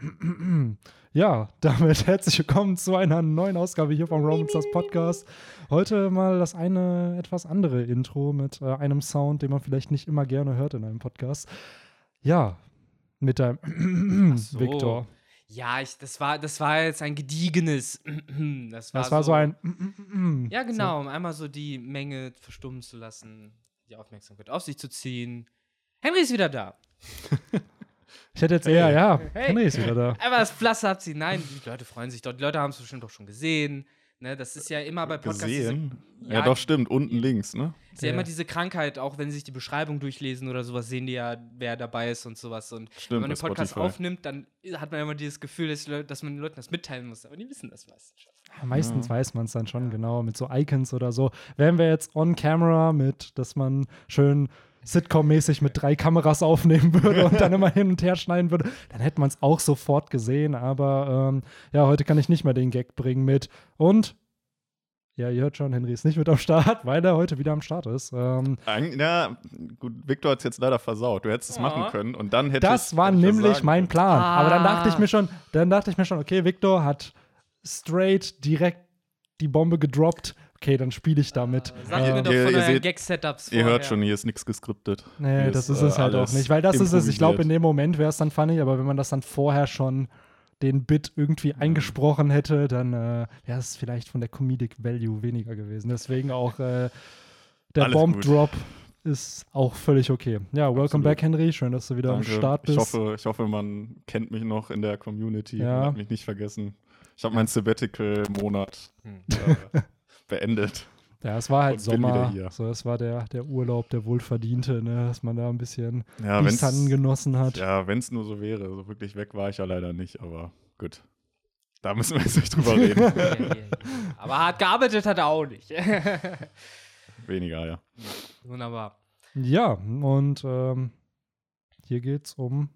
Ja, damit herzlich willkommen zu einer neuen Ausgabe hier vom Romans Podcast. Heute mal das eine etwas andere Intro mit äh, einem Sound, den man vielleicht nicht immer gerne hört in einem Podcast. Ja, mit deinem so. Victor. Ja, ich, das, war, das war jetzt ein gediegenes. Das war, Das war so ein. Ja, genau, um einmal so die Menge verstummen zu lassen, die Aufmerksamkeit auf sich zu ziehen. Henry ist wieder da. Ich hätte jetzt eher, ja, Hey. Henry ist wieder da. Aber das Pflaster abziehen. Nein, die Leute freuen sich doch. Die Leute haben es bestimmt doch schon gesehen. Ne, das ist ja immer bei Podcasts. Gesehen? Diese, Ja, doch, stimmt. Unten links, ne? Ist ja Ja. immer diese Krankheit, auch wenn sie sich die Beschreibung durchlesen oder sowas, sehen die ja, wer dabei ist und sowas. Und wenn Stimmt, man den bei Podcast Spotify. aufnimmt, dann hat man immer dieses Gefühl, dass, dass man den Leuten das mitteilen muss. Aber die wissen das meistens schon. Ja, meistens weiß man es dann schon, genau, mit so Icons oder so. Wären wir jetzt on camera mit, dass man schön Sitcom-mäßig mit drei Kameras aufnehmen würde und dann immer hin und her schneiden würde, dann hätte man es auch sofort gesehen. Aber ähm, ja, heute kann ich nicht mehr den Gag bringen mit. Und ja, ihr hört schon, Henry ist nicht mit am Start, weil er heute wieder am Start ist. Ähm, Ja, gut, Victor hat es jetzt leider versaut. Du hättest es Oh. machen können und dann hätte das war nämlich mein. Plan. Aber dann dachte ich Ah. mir schon, dann dachte ich mir schon, okay, Victor hat straight direkt die Bombe gedroppt. Okay, dann spiele ich damit. Sagt mir Ähm, doch ihr- von euren seht- Gag-Setups Ihr hört schon, hier ist nichts geskriptet. Nee, Hier das ist äh, es halt auch nicht, weil das ist es. Ich glaube, in dem Moment wäre es dann funny, aber wenn man das dann vorher schon den Bit irgendwie eingesprochen hätte, dann äh, wäre es vielleicht von der Comedic Value weniger gewesen. Deswegen auch äh, der Alles Bomb gut. Drop ist auch völlig okay. Ja, welcome Absolut. back, Henry. Schön, dass du wieder Danke. am Start bist. Ich hoffe, ich hoffe, man kennt mich noch in der Community Ja. und hat mich nicht vergessen. Ich habe meinen Sabbatical-Monat Hm. beendet. ja, es war halt und Sommer. hier. So, es war der, der Urlaub, der wohlverdiente, ne, dass man da ein bisschen Ja, die Sun genossen hat. Ja, wenn es nur so wäre. So wirklich weg war ich ja leider nicht, aber gut. Da müssen wir jetzt nicht drüber reden. Ja, ja, ja. Aber hart gearbeitet hat er auch nicht. Weniger, ja. Wunderbar. Ja, und ähm, hier geht's um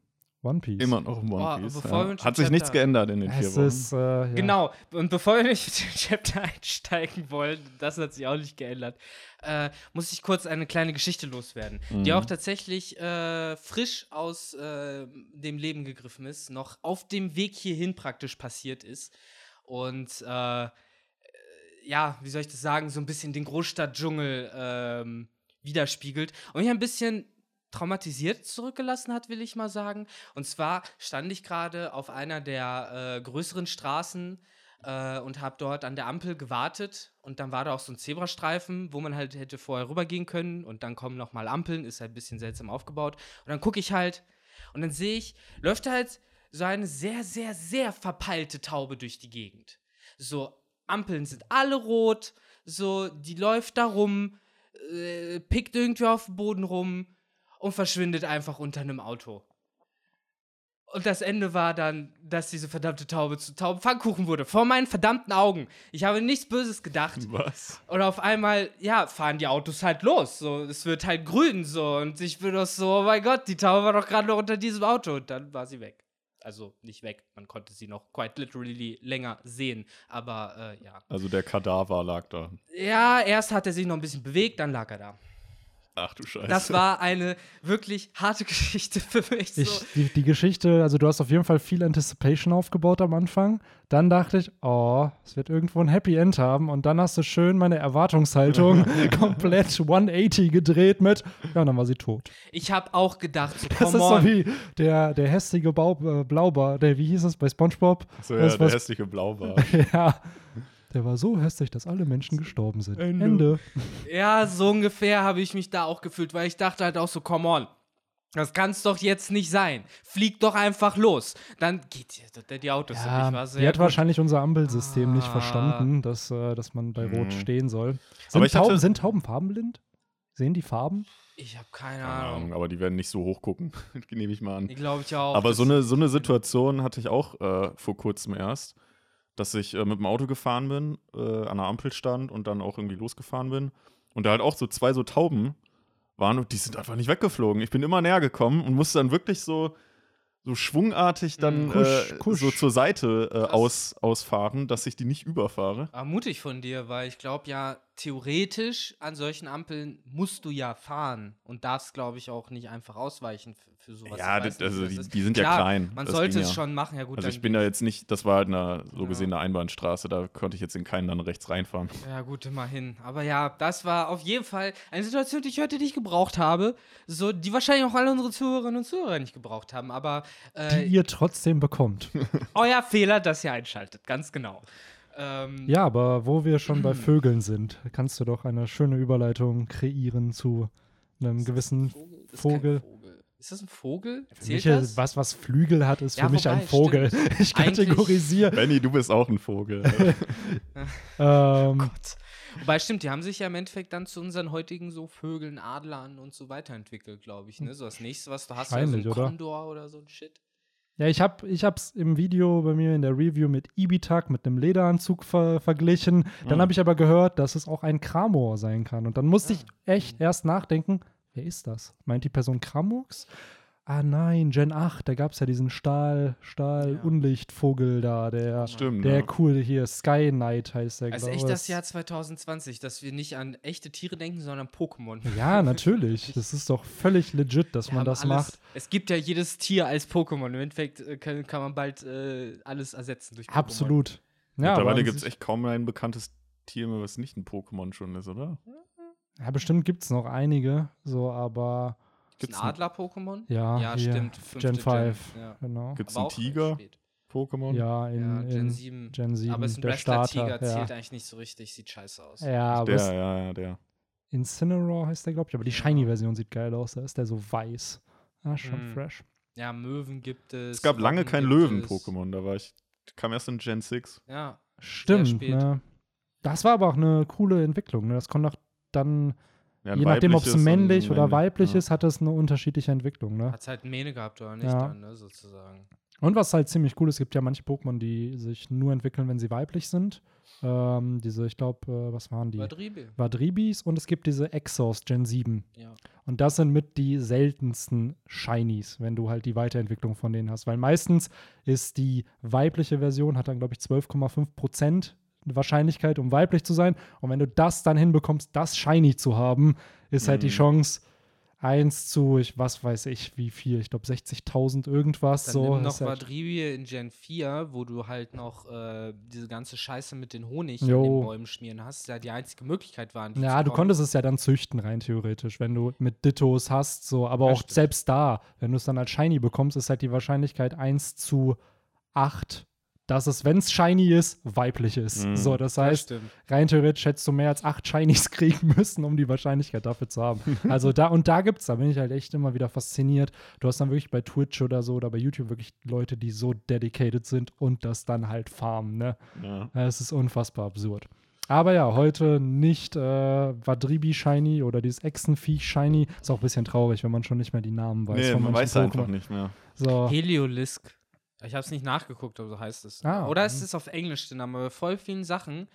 One Piece. Immer noch im Oh, One Piece. wir ja. Hat sich Chapter- nichts geändert in den vier Es Wochen. ist, äh, ja. Genau. Und bevor wir nicht mit dem Chapter einsteigen wollen, das hat sich auch nicht geändert, äh, muss ich kurz eine kleine Geschichte loswerden, die Mhm. auch tatsächlich äh, frisch aus äh, dem Leben gegriffen ist, noch auf dem Weg hierhin praktisch passiert ist. Und äh, ja, wie soll ich das sagen, so ein bisschen den Großstadtdschungel ähm, widerspiegelt. Und mich ein bisschen traumatisiert zurückgelassen hat, will ich mal sagen. Und zwar stand ich gerade auf einer der äh, größeren Straßen äh, und habe dort an der Ampel gewartet. Und dann war da auch so ein Zebrastreifen, wo man halt hätte vorher rübergehen können. Und dann kommen nochmal Ampeln, ist halt ein bisschen seltsam aufgebaut. Und dann gucke ich halt und dann sehe ich, läuft halt so eine sehr, sehr, sehr verpeilte Taube durch die Gegend. So, Ampeln sind alle rot, so, die läuft da rum, äh, pickt irgendwie auf dem Boden rum und verschwindet einfach unter einem Auto. Und das Ende war dann, dass diese verdammte Taube zu Taubenpfannkuchen wurde. Vor meinen verdammten Augen. Ich habe nichts Böses gedacht. Was? Und auf einmal, ja, fahren die Autos halt los. So, es wird halt grün so. Und ich bin doch so, oh mein Gott, die Taube war doch gerade noch unter diesem Auto. Und dann war sie weg. Also nicht weg. Man konnte sie noch quite literally länger sehen. Aber äh, ja. Also der Kadaver lag da. Ja, erst hat er sich noch ein bisschen bewegt, dann lag er da. Ach du Scheiße. Das war eine wirklich harte Geschichte für mich. So. Ich, die, die Geschichte, also du hast auf jeden Fall viel Anticipation aufgebaut am Anfang. Dann dachte ich, oh, es wird irgendwo ein Happy End haben. Und dann hast du schön meine Erwartungshaltung komplett 180 gedreht mit, ja, und dann war sie tot. Ich habe auch gedacht, so, Das ist so on. wie der, der hässliche Bau, äh, Blaubar, der, wie hieß es bei Spongebob? so, Das ja, was- der hässliche Blaubar. ja. Der war so hässlich, dass alle Menschen gestorben sind. Ende. Ende. Ja, so ungefähr habe ich mich da auch gefühlt, weil ich dachte halt auch so, come on. Das kann's doch jetzt nicht sein. Flieg doch einfach los. Dann geht die, die Autos Ja, ich war so, die ja, hat gut. wahrscheinlich unser Ampelsystem nicht Ah. verstanden, dass, äh, dass man bei Rot Mhm. stehen soll. Sind, Aber ich Tauben, hatte- sind Tauben farbenblind? Sehen die Farben? Ich habe keine Keine Ahnung. Ahnung, aber die werden nicht so hoch gucken. Nehme ich mal an. Ich glaube ich auch. Aber so eine, so eine Situation hatte ich auch äh, vor kurzem erst, dass ich äh, mit dem Auto gefahren bin, äh, an der Ampel stand und dann auch irgendwie losgefahren bin. Und da halt auch so zwei so Tauben waren und die sind einfach nicht weggeflogen. Ich bin immer näher gekommen und musste dann wirklich so, so schwungartig dann Mm, kusch, äh, kusch. so zur Seite äh, aus, ausfahren, dass ich die nicht überfahre. Ah, mutig von dir, weil ich glaube ja, theoretisch an solchen Ampeln musst du ja fahren und darfst, glaube ich, auch nicht einfach ausweichen für, für sowas. Ja, das, nicht, also die, die sind ja Klar, klein. Man das sollte es ja. schon machen, ja gut. Also ich bin da jetzt nicht, das war halt eine so Ja. gesehen eine Einbahnstraße, da konnte ich jetzt in keinen dann rechts reinfahren. Ja, gut, immerhin. Aber ja, das war auf jeden Fall eine Situation, die ich heute nicht gebraucht habe. So, die wahrscheinlich auch alle unsere Zuhörerinnen und Zuhörer nicht gebraucht haben. Aber Die äh, ihr trotzdem bekommt. euer Fehler, dass ihr einschaltet, ganz genau. Ähm, Ja, aber wo wir schon bei Vögeln sind, kannst du doch eine schöne Überleitung kreieren zu einem ist das gewissen ein Vogel? Das ist. Ist das ein Vogel? Für Zählt mich das? ist was, was Flügel hat, ist Ja, für mich ein Vogel. stimmt. Ich kategorisiere. Benny, du bist auch ein Vogel. ähm, Gott. Wobei, stimmt, die haben sich ja im Endeffekt dann zu unseren heutigen so Vögeln, Adlern und so weiterentwickelt, glaube ich. Ne? So das nächste, was du hast, wäre so ein Wahrscheinlich, oder? Kondor oder so ein Shit. Ja, ich habe ich hab's im Video bei mir in der Review mit Ibitak, mit einem Lederanzug ver verglichen. Dann Mhm. habe ich aber gehört, dass es auch ein Kramor sein kann. Und dann musste ich echt erst nachdenken, wer ist das? Meint die Person Kramux? Ah nein, Gen 8, da gab es ja diesen Stahl, Stahl-Unlichtvogel da, der, Stimmt. der ja. cool hier, Sky Knight heißt der, Also echt das Jahr 2020, dass wir nicht an echte Tiere denken, sondern an Pokémon. Ja, natürlich. Das ist doch völlig legit, dass Wir man das alles, macht. Es gibt ja jedes Tier als Pokémon. Im Endeffekt äh, kann, kann man bald äh, alles ersetzen durch Pokémon. Absolut. Ja, Mittlerweile gibt es echt kaum ein bekanntes Tier mehr, was nicht ein Pokémon schon ist, oder? Ja, bestimmt gibt es noch einige, so, aber Gibt's ein Adler-Pokémon? ja, Ja, hier, stimmt. Gen fünfte 5, Ja. genau. Gibt es einen auch Tiger spät. Pokémon? Ja, in, Ja, Gen in 7. Gen 7, Aber es ist ein der Wrestler-Tiger, Starter. zählt Ja. eigentlich nicht so richtig, sieht scheiße aus. ja, aber Der, ja, ja, der. Incineroar heißt der, glaube ich, aber die Ja. Shiny-Version sieht geil aus, da ist der so weiß. Ja, schon Hm. fresh. Ja, Möwen gibt es. Es gab lange kein. Löwen-Pokémon, da war ich, kam erst in Gen 6. Ja, Stimmt, spät. ne? Das war aber auch eine coole Entwicklung, ne? Das konnte auch dann, Ja, je nachdem, ob es männlich oder männlich, weiblich ja. ist, hat es eine unterschiedliche Entwicklung, ne? hat es halt Mähne gehabt oder nicht Ja. dann, ne, sozusagen. Und was halt ziemlich cool ist, es gibt ja manche Pokémon, die sich nur entwickeln, wenn sie weiblich sind. Ähm, diese, ich glaube, äh, was waren die? Quadribel. Vadribis und es gibt diese Exos Gen 7. Ja. Und das sind mit die seltensten Shinies, wenn du halt die Weiterentwicklung von denen hast. Weil meistens ist die weibliche Version, hat dann, glaube ich, 12,5% Wahrscheinlichkeit, um weiblich zu sein. Und wenn du das dann hinbekommst, das Shiny zu haben, ist halt die Mhm. Chance 1 zu, ich, was weiß ich, wie viel, ich glaube 60.000 irgendwas. Dann so. noch halt, in Gen 4, wo du halt noch äh, diese ganze Scheiße mit den Honig Jo. in den Bäumen schmieren hast. Ja, die einzige Möglichkeit war. Ja, du konntest es ja dann züchten, rein theoretisch, wenn du mit Dittos hast, so, aber Ja, auch stimmt. selbst da, wenn du es dann als Shiny bekommst, ist halt die Wahrscheinlichkeit 1 zu 8, dass es, wenn es Shiny ist, weiblich ist. Mhm. So, das heißt, stimmt. rein theoretisch hättest du mehr als 8 Shinies kriegen müssen, um die Wahrscheinlichkeit dafür zu haben. Also da, und da gibt's, da bin ich halt echt immer wieder fasziniert. Du hast dann wirklich bei Twitch oder so oder bei YouTube wirklich Leute, die so dedicated sind und das dann halt farmen, ne? Ja. Es ist unfassbar absurd. Aber ja, heute nicht äh, Vadribi Shiny oder dieses Echsenviech Shiny. Ist auch ein bisschen traurig, wenn man schon nicht mehr die Namen weiß. Nee, man weiß einfach Pokémon. nicht mehr. So. Heliolisk. Ich habe es nicht nachgeguckt, aber so heißt es. Ah, Oder ist mhm. es auf Englisch der Name? Aber bei voll vielen Sachen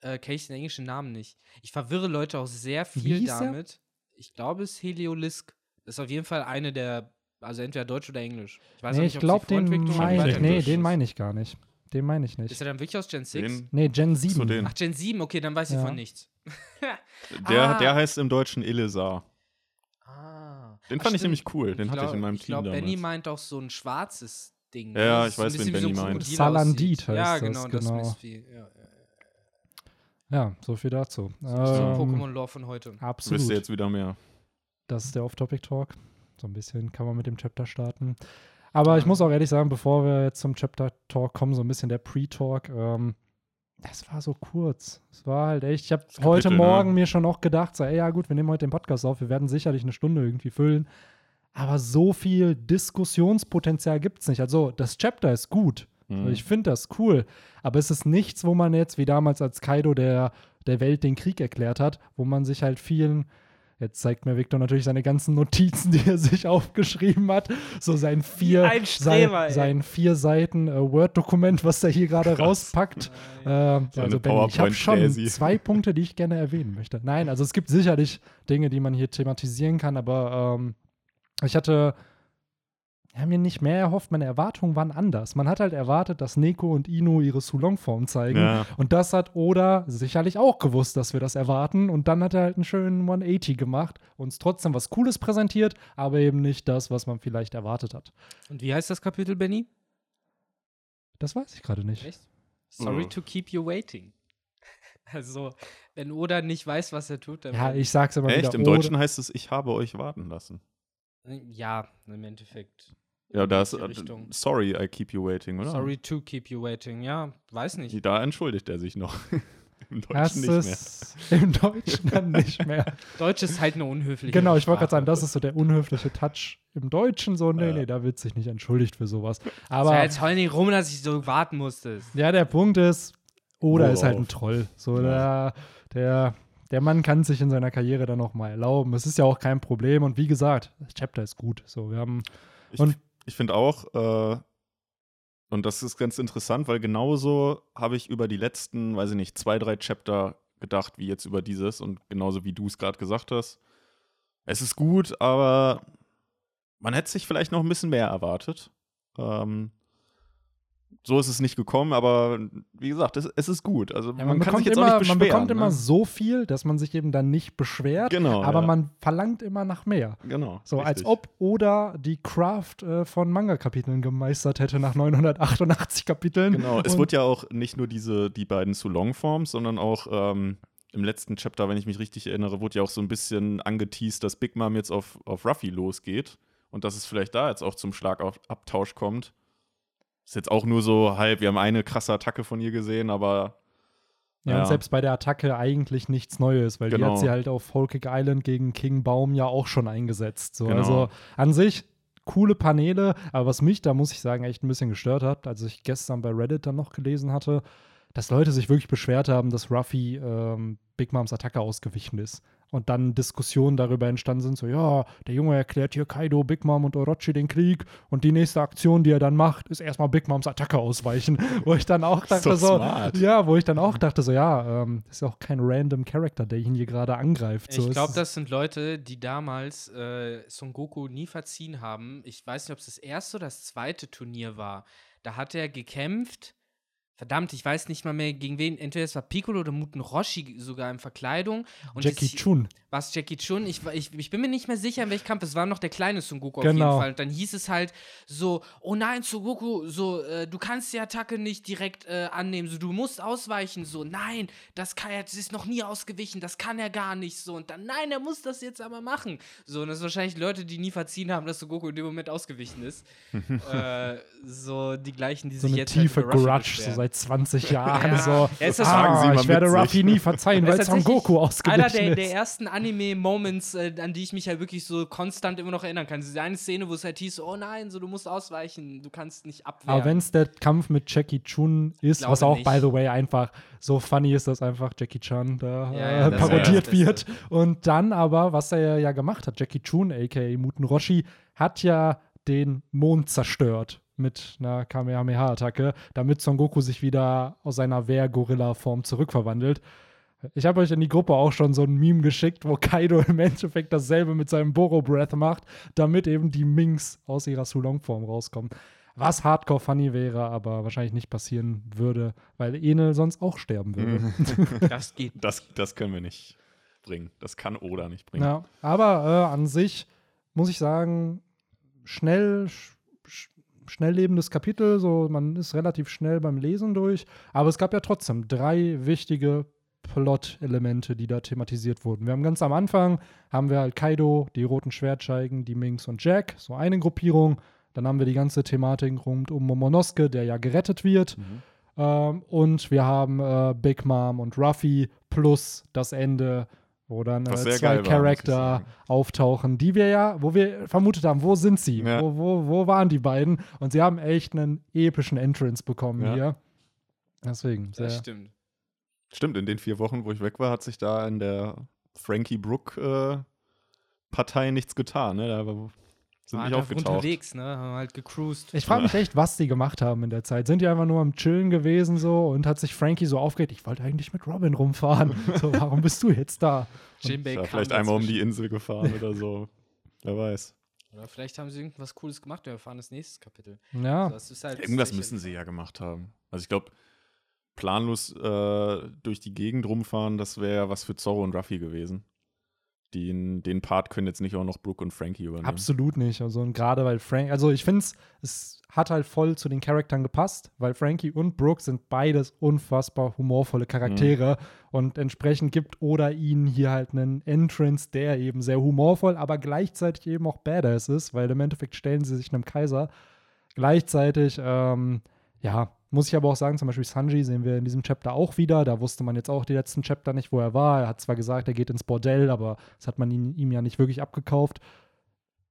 äh, kenne ich den englischen Namen nicht. Ich verwirre Leute auch sehr viel er? damit. Ich glaube, es ist Heliolisk. Das ist auf jeden Fall eine der, also entweder Deutsch oder Englisch. Ich weiß auch Nee, nicht, ich glaube, den meine ich. Nee, den ist. meine ich gar nicht. Den meine ich Ist nicht. er dann wirklich aus Gen 6? Den, Nee, Gen 7. so den. Ach, Gen 7, okay, dann weiß ich Ja. von nichts. Der, Ah. der heißt im Deutschen Illisar. Ah. Den Ach, fand ich stimmt. nämlich cool. Den Ich hatte ich glaub- in meinem Ich Team glaube, Benny damals. meint auch so ein schwarzes Ding. Ja, ja, Das ich ist weiß, wen Benny wie so ein meint. Salandit aussieht. Ja, heißt das, genau, das genau. Mistvieh. Ja, ja, ja. Ja, so viel dazu. So Ähm, Pokémon-Lore von heute. absolut. Wisst ihr jetzt wieder mehr. Das ist der Off-Topic-Talk. So ein bisschen kann man mit dem Chapter starten. Aber ich muss auch ehrlich sagen, bevor wir jetzt zum Chapter-Talk kommen, so ein bisschen der Pre-Talk. Ähm, das war so kurz. Es war halt echt, ich habe Das heute Kapitel, Morgen ne? mir schon auch gedacht, so, ey, ja gut, wir nehmen heute den Podcast auf, wir werden sicherlich eine Stunde irgendwie füllen. Aber so viel Diskussionspotenzial gibt es nicht. Also das Chapter ist gut. Mhm. Ich finde das cool. Aber es ist nichts, wo man jetzt, wie damals als Kaido der, der Welt den Krieg erklärt hat, wo man sich halt vielen, jetzt zeigt mir Victor natürlich seine ganzen Notizen, die er sich aufgeschrieben hat, so sein vier, sein, sein vier Seiten äh, Word-Dokument, was er hier gerade rauspackt. Eine also Benny, ich habe schon zwei Punkte, die ich gerne erwähnen möchte. Nein, also es gibt sicherlich Dinge, die man hier thematisieren kann, aber ähm, ich hatte wir haben mir nicht mehr erhofft, meine Erwartungen waren anders. Man hat halt erwartet, dass Neko und Ino ihre Sulong-Form zeigen. Ja. Und das hat Oda sicherlich auch gewusst, dass wir das erwarten. Und dann hat er halt einen schönen 180 gemacht, uns trotzdem was Cooles präsentiert, aber eben nicht das, was man vielleicht erwartet hat. Und wie heißt das Kapitel, Benny? Das weiß ich gerade nicht. Echt? Sorry Oh. to keep you waiting. Also, wenn Oda nicht weiß, was er tut, dann. Ja, ich sag's immer Echt? wieder. Im Oda- Deutschen heißt es, ich habe euch warten lassen. Ja, im Endeffekt. Ja, da ist die äh, Richtung. sorry, I keep you waiting, oder? Sorry to keep you waiting. Ja, weiß nicht. Da entschuldigt er sich noch. Im Deutschen Das nicht mehr. ist im Deutschen dann nicht mehr. Deutsch ist halt eine unhöfliche. Genau, ich wollte gerade sagen, das ist so der unhöfliche Touch im Deutschen. So, nee, Ja. nee, da wird sich nicht entschuldigt für sowas. Aber ja, jetzt heul nicht rum, dass ich so warten musste. ja, der Punkt ist, Oda ist halt ein Worauf? Troll. So, Ja. der, der, der Mann kann sich in seiner Karriere dann noch mal erlauben. Es ist ja auch kein Problem. Und wie gesagt, das Chapter ist gut. So, wir haben Ich, ich finde auch, äh, und das ist ganz interessant, weil genauso habe ich über die letzten, weiß ich nicht, zwei, drei Chapter gedacht, wie jetzt über dieses und genauso wie du es gerade gesagt hast. Es ist gut, aber man hätte sich vielleicht noch ein bisschen mehr erwartet. Ähm, so ist es nicht gekommen, aber wie gesagt, es, es ist gut. Also Ja, man, man, kann bekommt sich jetzt immer, auch nicht beschweren. man bekommt ne? immer so viel, dass man sich eben dann nicht beschwert, Genau, aber ja. man verlangt immer nach mehr. Genau. So, als richtig. ob Oda die Craft äh, von Manga-Kapiteln gemeistert hätte nach 988 Kapiteln. Genau, es wird ja auch nicht nur diese, die beiden zu Longforms, sondern auch ähm, im letzten Chapter, wenn ich mich richtig erinnere, wurde ja auch so ein bisschen angeteased, dass Big Mom jetzt auf, auf Ruffy losgeht und dass es vielleicht da jetzt auch zum Schlagabtausch kommt. Ist jetzt auch nur so halb, wir haben eine krasse Attacke von ihr gesehen, aber Ja, Ja. und selbst bei der Attacke eigentlich nichts Neues, weil die Genau. hat sie halt auf Whole Island gegen King Baum ja auch schon eingesetzt. So. Genau. Also an sich coole Paneele, aber was mich da, muss ich sagen, echt ein bisschen gestört hat, als ich gestern bei Reddit dann noch gelesen hatte, dass Leute sich wirklich beschwert haben, dass Ruffy ähm, Big Moms Attacke ausgewichen ist. Und dann Diskussionen darüber entstanden sind, so, ja, der Junge erklärt hier Kaido, Big Mom und Orochi den Krieg und die nächste Aktion, die er dann macht, ist erstmal Big Moms Attacke ausweichen. Wo ich dann auch dachte, so, smart. ja, wo ich dann auch dachte, so, ja, ähm, das ist ja auch kein random Character, der ihn hier gerade angreift. So, Ich glaube, das sind Leute, die damals äh, Son Goku nie verziehen haben. Ich weiß nicht, ob es das erste oder das zweite Turnier war. Da hat er gekämpft. Verdammt, ich weiß nicht mal mehr gegen wen. Entweder es war Piccolo oder Muten Roshi sogar in Verkleidung. Und Jackie es- Chun. War es Jackie Chun? Ich, ich, ich bin mir nicht mehr sicher, in welchem Kampf. Es war noch der kleine Son Goku auf Genau. jeden Fall. Und dann hieß es halt so: Oh nein, Son Goku, so, äh, du kannst die Attacke nicht direkt äh, annehmen. So, du musst ausweichen. So, nein, das, kann das ist noch nie ausgewichen. Das kann er gar nicht. So, und dann, nein, er muss das jetzt aber machen. So, und das sind wahrscheinlich Leute, die nie verziehen haben, dass Son Goku in dem Moment ausgewichen ist. äh, so die gleichen, die So sich jetzt halt tiefe Ruffy Grudge, so. Seit 20 Jahren. Ja. So, Ja, ist das- ah, ich werde. Ruffy nie verzeihen, weil ist Son tatsächlich Goku ausgewichen Einer der, ist. der ersten Anime-Moments, äh, an die ich mich halt wirklich so konstant immer noch erinnern kann. Diese eine Szene, wo es halt hieß, so, oh nein, so du musst ausweichen, du kannst nicht abwehren. Aber wenn es der Kampf mit Jackie Chun ist, was auch, nicht. by the way, einfach so funny ist, dass einfach Jackie Chan da Ja, ja, äh, ist parodiert wird. Und dann aber, was er ja gemacht hat, Jackie Chun, a.k.a. Muten Roshi, hat ja den Mond zerstört mit einer Kamehameha-Attacke, damit Son Goku sich wieder aus seiner Wehr-Gorilla-Form zurückverwandelt. Ich habe euch in die Gruppe auch schon so ein Meme geschickt, wo Kaido im Endeffekt dasselbe mit seinem Boro-Breath macht, damit eben die Minks aus ihrer Sulong-Form rauskommen. Was hardcore funny wäre, aber wahrscheinlich nicht passieren würde, weil Enel sonst auch sterben würde. das geht. das, das können wir nicht bringen. Das kann Oda nicht bringen. Ja, aber äh, an sich muss ich sagen, schnell, sch, sch, schnell lebendes Kapitel, so man ist relativ schnell beim Lesen durch, aber es gab ja trotzdem drei wichtige Plot-Elemente, die da thematisiert wurden. Wir haben ganz am Anfang, haben wir halt Kaido, die roten Schwertscheigen, die Minks und Jack, so eine Gruppierung. Dann haben wir die ganze Thematik rund um Momonosuke, der ja gerettet wird. Mhm. Ähm, und wir haben äh, Big Mom und Ruffy plus das Ende, wo dann äh, zwei war, Charakter sagen. auftauchen, die wir ja, wo wir vermutet haben, wo sind sie? Ja. Wo, wo, wo waren die beiden? Und sie haben echt einen epischen Entrance bekommen Ja. hier. Deswegen, sehr, Das stimmt. Stimmt, in den vier Wochen, wo ich weg war, hat sich da in der Frankie Brook äh, Partei nichts getan. Ne? Da war, sind nicht aufgetaucht. unterwegs, ne? Haben halt gecruised. Ich frage mich echt, was die gemacht haben in der Zeit. Sind die einfach nur am Chillen gewesen so und hat sich Frankie so aufgeregt, ich wollte eigentlich mit Robin rumfahren. so, warum bist du jetzt da? Jinbei Ja, vielleicht einmal um die. Insel gefahren oder so. Wer weiß. Oder vielleicht haben sie irgendwas Cooles gemacht und wir erfahren das nächste Kapitel. Ja. Also das ist halt Irgendwas müssen sie ja gemacht haben. Also ich glaube, planlos äh, durch die Gegend rumfahren, das wäre ja was für Zorro und Ruffy gewesen. Den, den Part können jetzt nicht auch noch Brooke und Frankie übernehmen. Absolut nicht. Also und gerade weil Frank, also ich finde es hat halt voll zu den Charakteren gepasst, weil Frankie und Brooke sind beides unfassbar humorvolle Charaktere und entsprechend gibt Oda ihnen hier halt einen Entrance, der eben sehr humorvoll, aber gleichzeitig eben auch badass ist, weil im Endeffekt stellen sie sich einem Kaiser. Gleichzeitig, ähm, ja, muss ich aber auch sagen, zum Beispiel Sanji sehen wir in diesem Chapter auch wieder. Da wusste man jetzt auch die letzten Chapter nicht, wo er war. Er hat zwar gesagt, er geht ins Bordell, aber das hat man ihn, ihm ja nicht wirklich abgekauft.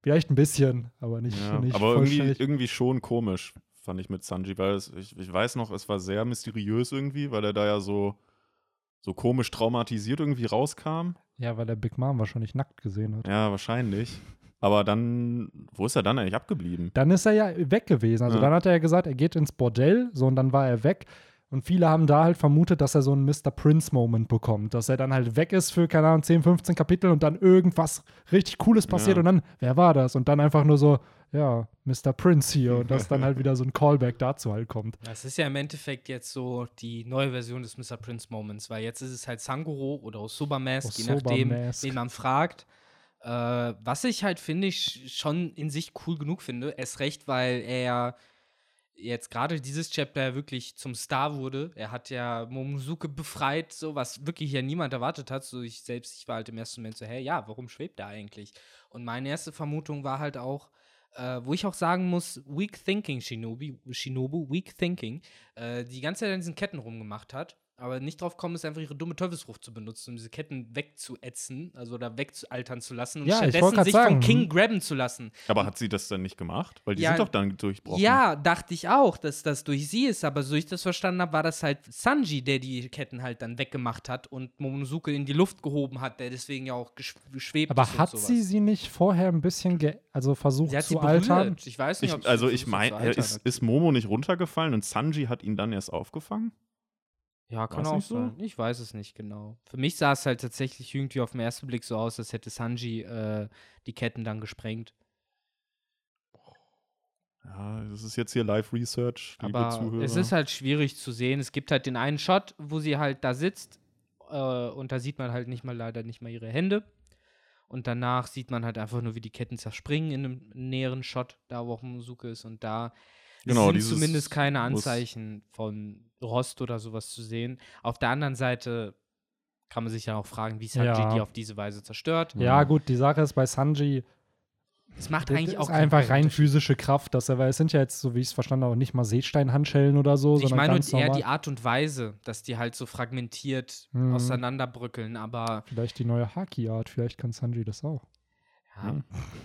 Vielleicht ein bisschen, aber nicht, Ja, nicht aber irgendwie, irgendwie schon komisch, fand ich mit Sanji, weil es, ich, ich weiß noch, es war sehr mysteriös irgendwie, weil er da ja so, so komisch traumatisiert irgendwie rauskam. Ja, weil er Big Mom wahrscheinlich nackt gesehen hat. Ja, wahrscheinlich. Aber dann, wo ist er dann eigentlich abgeblieben? Dann ist er ja weg gewesen. Also Ja. dann hat er ja gesagt, er geht ins Bordell, so und dann war er weg. Und viele haben da halt vermutet, dass er so einen Mr. Prince-Moment bekommt. Dass er dann halt weg ist für, keine Ahnung, 10, 15 Kapitel und dann irgendwas richtig Cooles passiert Ja. und dann, wer war das? Und dann einfach nur so, ja, Mr. Prince hier. Und dass dann halt wieder so ein Callback dazu halt kommt. Das ist ja im Endeffekt jetzt so die neue Version des Mr. Prince Moments, weil jetzt ist es halt Sangoro oder Osoba Mask, je Osoba nachdem, Mask. wen man fragt. Äh, was ich halt finde, ich schon in sich cool genug finde, erst recht, weil er jetzt gerade dieses Chapter wirklich zum Star wurde. Er hat ja Momosuke befreit, so was wirklich ja niemand erwartet hat. So ich selbst, ich war halt im ersten Moment so, hä, ja, warum schwebt er eigentlich? Und meine erste Vermutung war halt auch, äh, wo ich auch sagen muss, weak thinking Shinobi, Shinobu, weak thinking, äh, die ganze Zeit an diesen Ketten rumgemacht hat, aber nicht drauf kommen ist, einfach ihre dumme Teufelsfrucht zu benutzen, um diese Ketten wegzuätzen, also oder wegzualtern zu lassen und Ja, stattdessen sich sagen, vom King hm. grabben zu lassen. Aber hat sie das dann nicht gemacht? Weil die Ja, sind doch dann durchbrochen. Ja, dachte ich auch, dass das durch sie ist, aber so ich das verstanden habe, war das halt Sanji, der die Ketten halt dann weggemacht hat und Momonosuke in die Luft gehoben hat, der deswegen ja auch gesch geschwebt Aber ist. und hat sowas. sie sie nicht vorher ein bisschen, ge also versucht Sie hat sie zu berührt. altern? Ich weiß nicht, ob Ich, sie also ich meine, ist, ist Momo nicht runtergefallen und Sanji hat ihn dann erst aufgefangen? Ja, kann War's auch nicht so? sein. Ich weiß es nicht genau. Für mich sah es halt tatsächlich irgendwie auf den ersten Blick so aus, als hätte Sanji äh, die Ketten dann gesprengt. Ja, das ist jetzt hier Live-Research, liebe Aber Zuhörer. es ist halt schwierig zu sehen. Es gibt halt den einen Shot, wo sie halt da sitzt äh, und da sieht man halt nicht mal leider nicht mal ihre Hände. Und danach sieht man halt einfach nur, wie die Ketten zerspringen in einem näheren Shot, da wo auch Momosuke ist. Und da Genau, sind zumindest keine Anzeichen von Rost oder sowas zu sehen. Auf der anderen Seite kann man sich ja auch fragen, wie Sanji Ja. die auf diese Weise zerstört. Ja, gut, die Sache ist bei Sanji, Es macht eigentlich ist auch einfach rein physische Kraft, dass er, weil es sind ja jetzt, so wie ich es verstanden habe, nicht mal Seesteinhandschellen oder so, Ich sondern meine ganz eher normal. die Art und Weise, dass die halt so fragmentiert Mhm. auseinanderbröckeln, aber Vielleicht die neue Haki-Art, vielleicht kann Sanji das auch. Ja,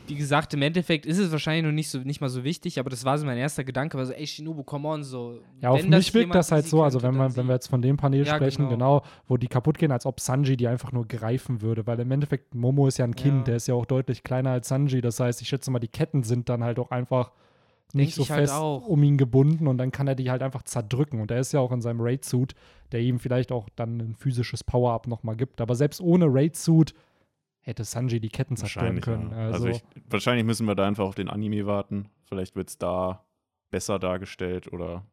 wie gesagt, im Endeffekt ist es wahrscheinlich noch nicht, so, nicht mal so wichtig, aber das war so mein erster Gedanke, war so, ey, Shinobu, come on, so. Ja, auf mich wirkt das halt so, also wenn, man, wenn wir jetzt von dem Panel Ja, sprechen, genau. genau. wo die kaputt gehen, als ob Sanji die einfach nur greifen würde, weil im Endeffekt Momo ist ja ein Kind, Ja. der ist ja auch deutlich kleiner als Sanji, das heißt, ich schätze mal, die Ketten sind dann halt auch einfach Denk nicht so ich halt fest auch. um ihn gebunden und dann kann er die halt einfach zerdrücken und er ist ja auch in seinem Raid-Suit, der ihm vielleicht auch dann ein physisches Power-Up nochmal gibt, aber selbst ohne Raid-Suit hätte Sanji die Ketten zerstören können. ja. Also, Also, ich, wahrscheinlich müssen wir da einfach auf den Anime warten. Vielleicht wird es da besser dargestellt oder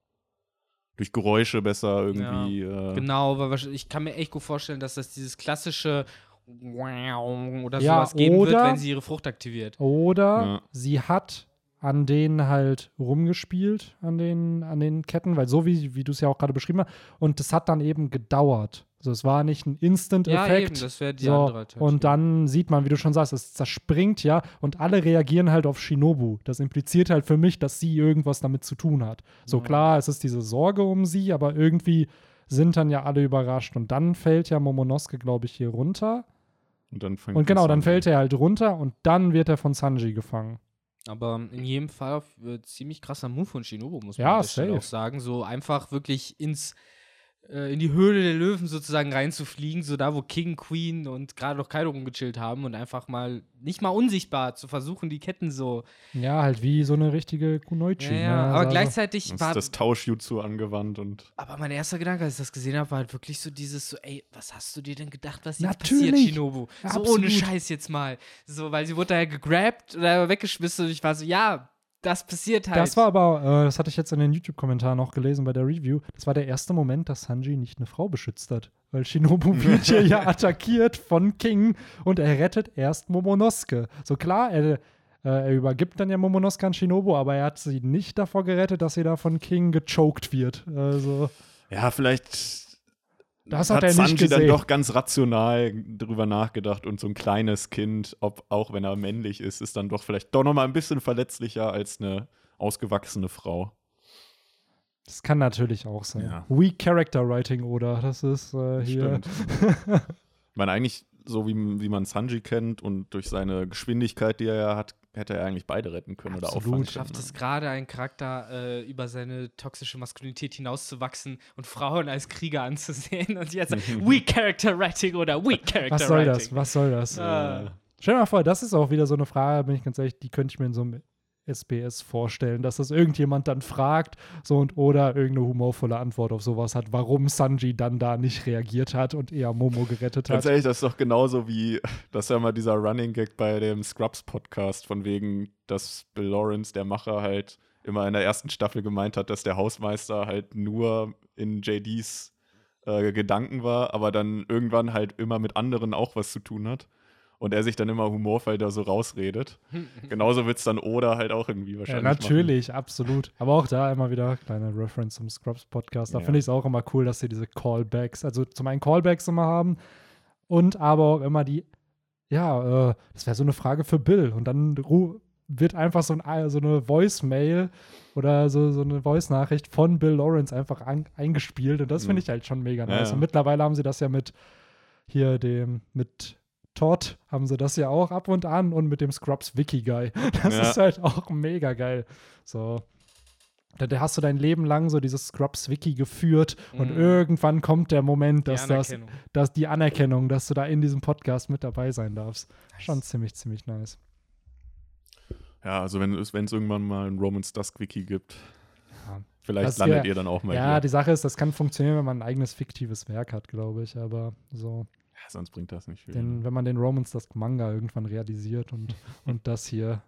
durch Geräusche besser irgendwie. Äh, Genau, weil ich kann mir echt gut vorstellen, dass das dieses klassische oder Ja, sowas geben wird, oder- wenn sie ihre Frucht aktiviert. Oder Ja. sie hat an denen halt rumgespielt, an den, an den Ketten, weil so wie, wie du es ja auch gerade beschrieben hast, und das hat dann eben gedauert. Also es war nicht ein Ja, Instant-Effekt. eben, das wäre die so, andere Alternative. und dann sieht man, wie du schon sagst, es zerspringt ja und alle reagieren halt auf Shinobu. Das impliziert halt für mich, dass sie irgendwas damit zu tun hat. So Ja. klar, es ist diese Sorge um sie, aber irgendwie sind dann ja alle überrascht. Und dann fällt ja Momonosuke, glaube ich, hier runter. Und dann fängt Und genau, dann an. fällt er halt runter und dann wird er von Sanji gefangen. Aber in jedem Fall auf, äh, ziemlich krasser Move von Shinobu, muss man Ja, auch sagen. So einfach wirklich ins äh, in die Höhle der Löwen sozusagen reinzufliegen, so da, wo King, Queen und gerade noch Kaido rumgechillt haben und einfach mal, nicht mal unsichtbar, zu versuchen, die Ketten so. Ja, halt wie so eine richtige Kunoichi. Ja, ne? ja, aber Also- gleichzeitig Das war. ist das Tauschjutsu angewandt und aber mein erster Gedanke, als ich das gesehen habe, war halt wirklich so dieses so, ey, was hast du dir denn gedacht, was jetzt Natürlich. passiert, Shinobu? Ja, so absolut. ohne Scheiß jetzt mal. So, weil sie wurde da ja gegrabt oder weggeschmissen und ich war so, ja, das passiert halt. Das war aber, äh, das hatte ich jetzt in den YouTube-Kommentaren auch gelesen bei der Review, das war der erste Moment, dass Sanji nicht eine Frau beschützt hat. Weil Shinobu wird hier ja attackiert von King und er rettet erst Momonosuke. So klar, er, äh, er übergibt dann ja Momonosuke an Shinobu, aber er hat sie nicht davor gerettet, dass sie da von King gechoked wird. Also, ja, vielleicht Das hat er nicht Sanji dann gesehen. doch ganz rational drüber nachgedacht und so ein kleines Kind, ob auch wenn er männlich ist, ist dann doch vielleicht doch noch mal ein bisschen verletzlicher als eine ausgewachsene Frau. das kann natürlich auch sein. Ja. Weak Character Writing, oder? Das ist äh, hier. Ich meine, eigentlich so wie, wie man Sanji kennt und durch seine Geschwindigkeit, die er ja hat, hätte er eigentlich beide retten können oder Absolut. auffangen können. schafft ne? es gerade, einen Charakter äh, über seine toxische Maskulinität hinauszuwachsen und Frauen als Krieger anzusehen und jetzt Weak Character Writing oder Weak Character Was soll Writing. das? Was soll das? Ah. Stell dir mal vor, das ist auch wieder so eine Frage, bin ich ganz ehrlich, die könnte ich mir in so einem SBS vorstellen, dass das irgendjemand dann fragt, so und oder irgendeine humorvolle Antwort auf sowas hat, warum Sanji dann da nicht reagiert hat und eher Momo gerettet hat. Ehrlich, das ist doch genauso wie, das ist ja mal dieser Running Gag bei dem Scrubs-Podcast, von wegen, dass Bill Lawrence, der Macher, halt immer in der ersten Staffel gemeint hat, dass der Hausmeister halt nur in JDs äh, Gedanken war, aber dann irgendwann halt immer mit anderen auch was zu tun hat. Und er sich dann immer humorvoll da so rausredet. Genauso wird es dann Oda halt auch irgendwie Ja, wahrscheinlich. natürlich, absolut. Aber auch da immer wieder kleine Reference zum Scrubs Podcast. Da Ja. finde ich es auch immer cool, dass sie diese Callbacks, also zum einen Callbacks immer haben und aber auch immer die, ja, äh, das wäre so eine Frage für Bill. Und dann ru- wird einfach so, ein, so eine Voicemail oder so, so eine Voice-Nachricht von Bill Lawrence einfach an, eingespielt. Und das finde Mhm. ich halt schon mega Ja, nice. ja. Und mittlerweile haben sie das ja mit hier dem, mit Todd haben sie das ja auch ab und an und mit dem Scrubs Wiki Guy. Das Ja. ist halt auch mega geil. So. Da, da hast du dein Leben lang so dieses Scrubs Wiki geführt und Mhm. irgendwann kommt der Moment, Die dass das, dass die Anerkennung, dass du da in diesem Podcast mit dabei sein darfst. Schon ziemlich, ziemlich nice. Ja, also wenn es wenn es irgendwann mal ein Romans Dusk Wiki gibt, Ja. vielleicht Das landet wär- ihr dann auch mal Ja, hier. die Sache ist, das kann funktionieren, wenn man ein eigenes fiktives Werk hat, glaube ich. Aber so, Ja, sonst bringt das nicht viel. den, wenn man den Romans das Manga irgendwann realisiert und, und das hier,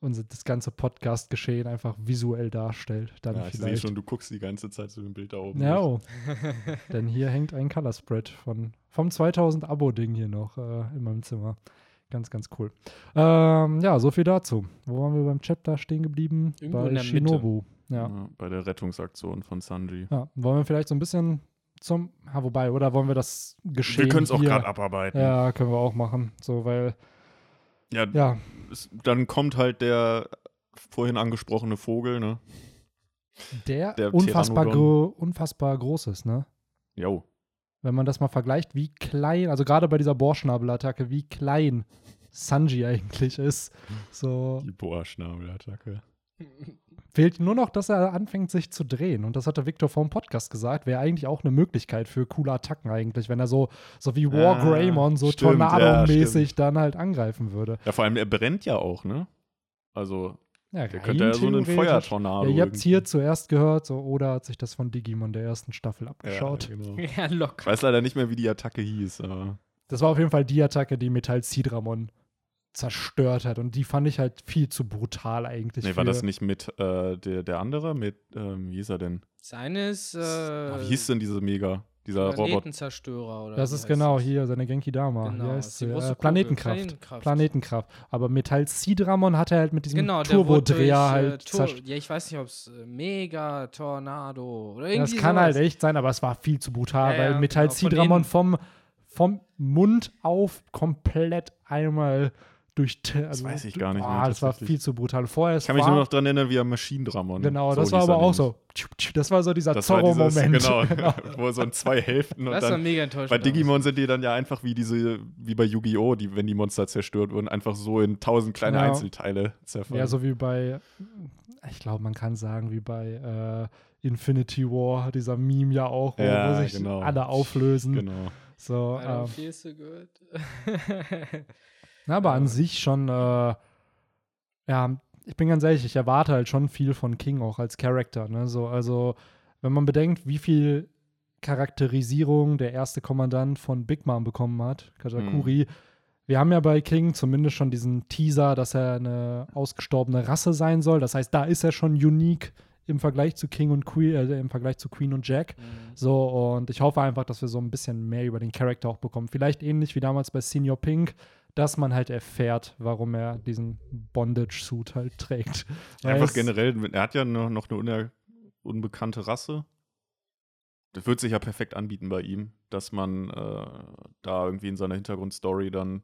unser, das ganze Podcast-Geschehen einfach visuell darstellt, dann ja, ich sehe vielleicht. schon, du guckst die ganze Zeit zu dem Bild da oben. Ja, oh. denn hier hängt ein Color Spread von, vom 2000 Abo-Ding hier noch äh, in meinem Zimmer. Ganz, ganz cool. Ähm, ja, so viel dazu. Wo waren wir beim Chapter stehen geblieben? Irgendwo Bei in der Mitte. Shinobu. Ja. Ja, bei der Rettungsaktion von Sanji. ja. Wollen wir vielleicht so ein bisschen zum, ja, wobei, oder wollen wir das Geschehen Wir können es auch gerade abarbeiten. Ja, können wir auch machen. So, weil, Ja, ja, es, dann kommt halt der vorhin angesprochene Vogel, ne? der, Der unfassbar, gro unfassbar groß ist, ne? Jo. Wenn man das mal vergleicht, wie klein, also gerade bei dieser Bohrschnabelattacke, wie klein Sanji eigentlich ist. So Die Bohrschnabelattacke. Fehlt nur noch, dass er anfängt, sich zu drehen. Und das hatte Victor vor dem Podcast gesagt, wäre eigentlich auch eine Möglichkeit für coole Attacken eigentlich, wenn er so, so wie War Ah, Greymon so stimmt, ja, Tornado-mäßig dann halt angreifen würde. Ja, vor allem, er brennt ja auch, ne? Also, Ja, der könnte ja so einen. Feuertornado. Ja, ihr habt es hier zuerst gehört, so, oder hat sich das von Digimon der ersten Staffel abgeschaut. Ja, genau. Ja, Ich locker. weiß leider nicht mehr, wie die Attacke hieß, aber. Das war auf jeden Fall die Attacke, die Metall Sidramon zerstört hat. Und die fand ich halt viel zu brutal eigentlich. Nee, war das nicht mit äh, der, der andere? Mit, ähm, wie hieß er denn? Seines äh, Ah, wie hieß denn diese Mega? Dieser Roboter? Planetenzerstörer oder Das ist genau das? hier, seine Genki Dama. Genau, Wie das heißt ist die große Äh, Kugel, Planetenkraft. Planetenkraft. Planetenkraft. Aber Metall Sidramon hatte halt mit diesem Genau, Turbodreher äh, halt zerstört. Ja, ich weiß nicht, ob es äh, Mega Tornado oder Das irgendwie kann sowas. halt echt sein, aber es war viel zu brutal, Ja, weil ja, Metall genau, Sidramon innen. vom, vom Mund auf komplett einmal durch. Also, weiß ich gar nicht Ah, mehr, das war viel zu brutal. Vorher Ich kann mich nur noch dran erinnern, wie er Maschinendramon. Genau, das so war hieß aber er auch nämlich. so. Das war so dieser Das war Zorro-Moment. genau, wo so in zwei Hälften und Das war dann mega enttäuschend. Bei Digimon sind die dann ja einfach wie diese, wie bei Yu-Gi-Oh!, die, wenn die Monster zerstört wurden, einfach so in tausend kleine Ja. Einzelteile zerfallen. Ja, so wie bei, ich glaube, man kann sagen, wie bei äh, Infinity War, dieser Meme ja auch, wo, Ja, wo sich genau. alle auflösen. Genau. So, I don't ähm, feel so good. na, aber an sich schon, äh, ja, ich bin ganz ehrlich, ich erwarte halt schon viel von King auch als Charakter. Ne? So, also, wenn man bedenkt, wie viel Charakterisierung der erste Kommandant von Big Mom bekommen hat, Katakuri. Wir haben ja bei King zumindest schon diesen Teaser, dass er eine ausgestorbene Rasse sein soll. Das heißt, da ist er schon unique im Vergleich zu King und Queen, äh, im Vergleich zu Queen und Jack. Mhm. So, und ich hoffe einfach, dass wir so ein bisschen mehr über den Charakter auch bekommen. Vielleicht ähnlich wie damals bei Senior Pink, dass man halt erfährt, warum er diesen Bondage-Suit halt trägt. Weil Einfach generell, er hat ja noch, noch eine unbekannte Rasse. Das wird sich ja perfekt anbieten bei ihm, dass man äh, da irgendwie in seiner Hintergrundstory dann,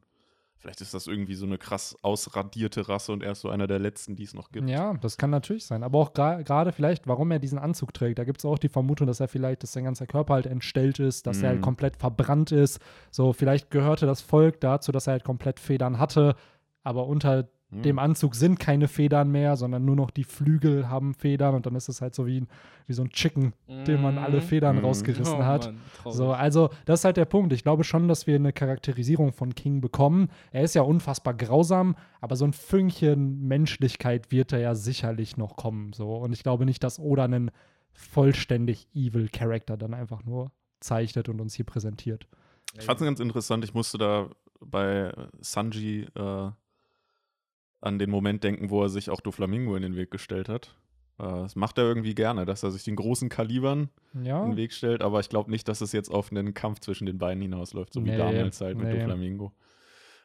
vielleicht ist das irgendwie so eine krass ausradierte Rasse und er ist so einer der letzten, die es noch gibt. Ja, das kann natürlich sein. Aber auch gra- gerade vielleicht, warum er diesen Anzug trägt. Da gibt es auch die Vermutung, dass er vielleicht, dass sein ganzer Körper halt entstellt ist, dass er halt Mhm. komplett verbrannt ist. So, vielleicht gehörte das Volk dazu, dass er halt komplett Federn hatte. Aber unter Hm. dem Anzug sind keine Federn mehr, sondern nur noch die Flügel haben Federn. Und dann ist es halt so wie, wie so ein Chicken, dem man alle Mhm. Federn Mhm. rausgerissen Oh hat. Mann. So, also das ist halt der Punkt. Ich glaube schon, dass wir eine Charakterisierung von King bekommen. Er ist ja unfassbar grausam, aber so ein Fünkchen Menschlichkeit wird er ja sicherlich noch kommen. So. Und ich glaube nicht, dass Oda einen vollständig evil Charakter dann einfach nur zeichnet und uns hier präsentiert. Ich fand es ganz interessant, ich musste da bei Sanji äh, an den Moment denken, wo er sich auch Doflamingo in den Weg gestellt hat. Äh, das macht er irgendwie gerne, dass er sich den großen Kalibern Ja. in den Weg stellt, aber ich glaube nicht, dass es jetzt auf einen Kampf zwischen den beiden hinausläuft, so wie Nee, damals halt mit nee. Doflamingo.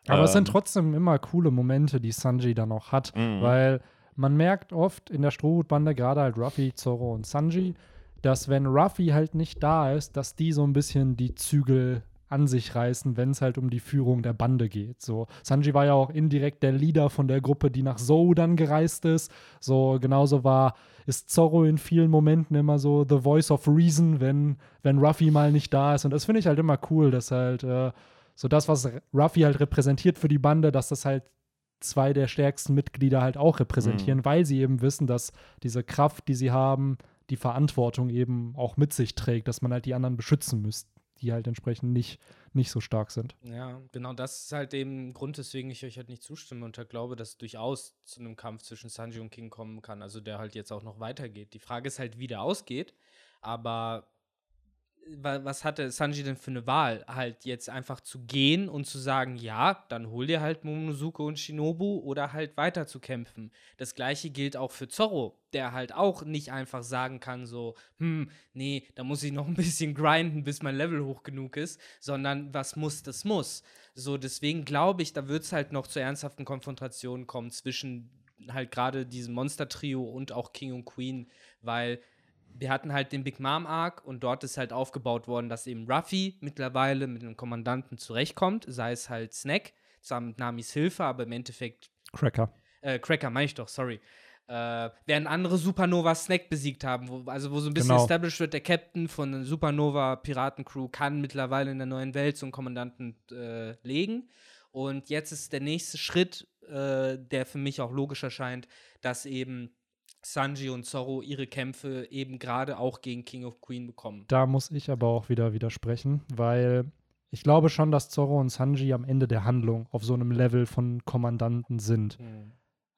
Aber es sind Ähm, trotzdem immer coole Momente, die Sanji dann auch hat, Mhm. weil man merkt oft in der Strohhutbande, gerade halt Ruffy, Zoro und Sanji, dass wenn Ruffy halt nicht da ist, dass die so ein bisschen die Zügel an sich reißen, wenn es halt um die Führung der Bande geht. So, Sanji war ja auch indirekt der Leader von der Gruppe, die nach Zou dann gereist ist. So, genauso war, ist Zorro in vielen Momenten immer so the voice of reason, wenn, wenn Ruffy mal nicht da ist. Und das finde ich halt immer cool, dass halt äh, so das, was Ruffy halt repräsentiert für die Bande, dass das halt zwei der stärksten Mitglieder halt auch repräsentieren, weil sie eben wissen, dass diese Kraft, die sie haben, die Verantwortung eben auch mit sich trägt, dass man halt die anderen beschützen müsste, die halt entsprechend nicht, nicht so stark sind. Ja, genau das ist halt eben Grund, weswegen ich euch halt nicht zustimme und halt glaube, dass es durchaus zu einem Kampf zwischen Sanji und King kommen kann, also der halt jetzt auch noch weitergeht. Die Frage ist halt, wie der ausgeht, aber was hatte Sanji denn für eine Wahl? Halt jetzt einfach zu gehen und zu sagen, ja, dann hol dir halt Momonosuke und Shinobu oder halt weiter zu kämpfen. Das gleiche gilt auch für Zorro, der halt auch nicht einfach sagen kann, so, hm, nee, da muss ich noch ein bisschen grinden, bis mein Level hoch genug ist, sondern was muss, das muss. So, deswegen glaube ich, da wird es halt noch zu ernsthaften Konfrontationen kommen zwischen halt gerade diesem Monster-Trio und auch King und Queen, weil wir hatten halt den Big Mom Arc und dort ist halt aufgebaut worden, dass eben Ruffy mittlerweile mit einem Kommandanten zurechtkommt, sei es halt Snack, zusammen mit Namis Hilfe, aber im Endeffekt Cracker. äh, Cracker meine ich doch, sorry. Äh, während andere Supernova Snack besiegt haben, wo, also wo so ein bisschen Genau. established wird, der Captain von der Supernova Piratencrew kann mittlerweile in der neuen Welt so einen Kommandanten äh, legen. Und jetzt ist der nächste Schritt, äh, der für mich auch logisch erscheint, dass eben Sanji und Zorro ihre Kämpfe eben gerade auch gegen King of Queen bekommen. Da muss ich aber auch wieder widersprechen, weil ich glaube schon, dass Zorro und Sanji am Ende der Handlung auf so einem Level von Kommandanten sind.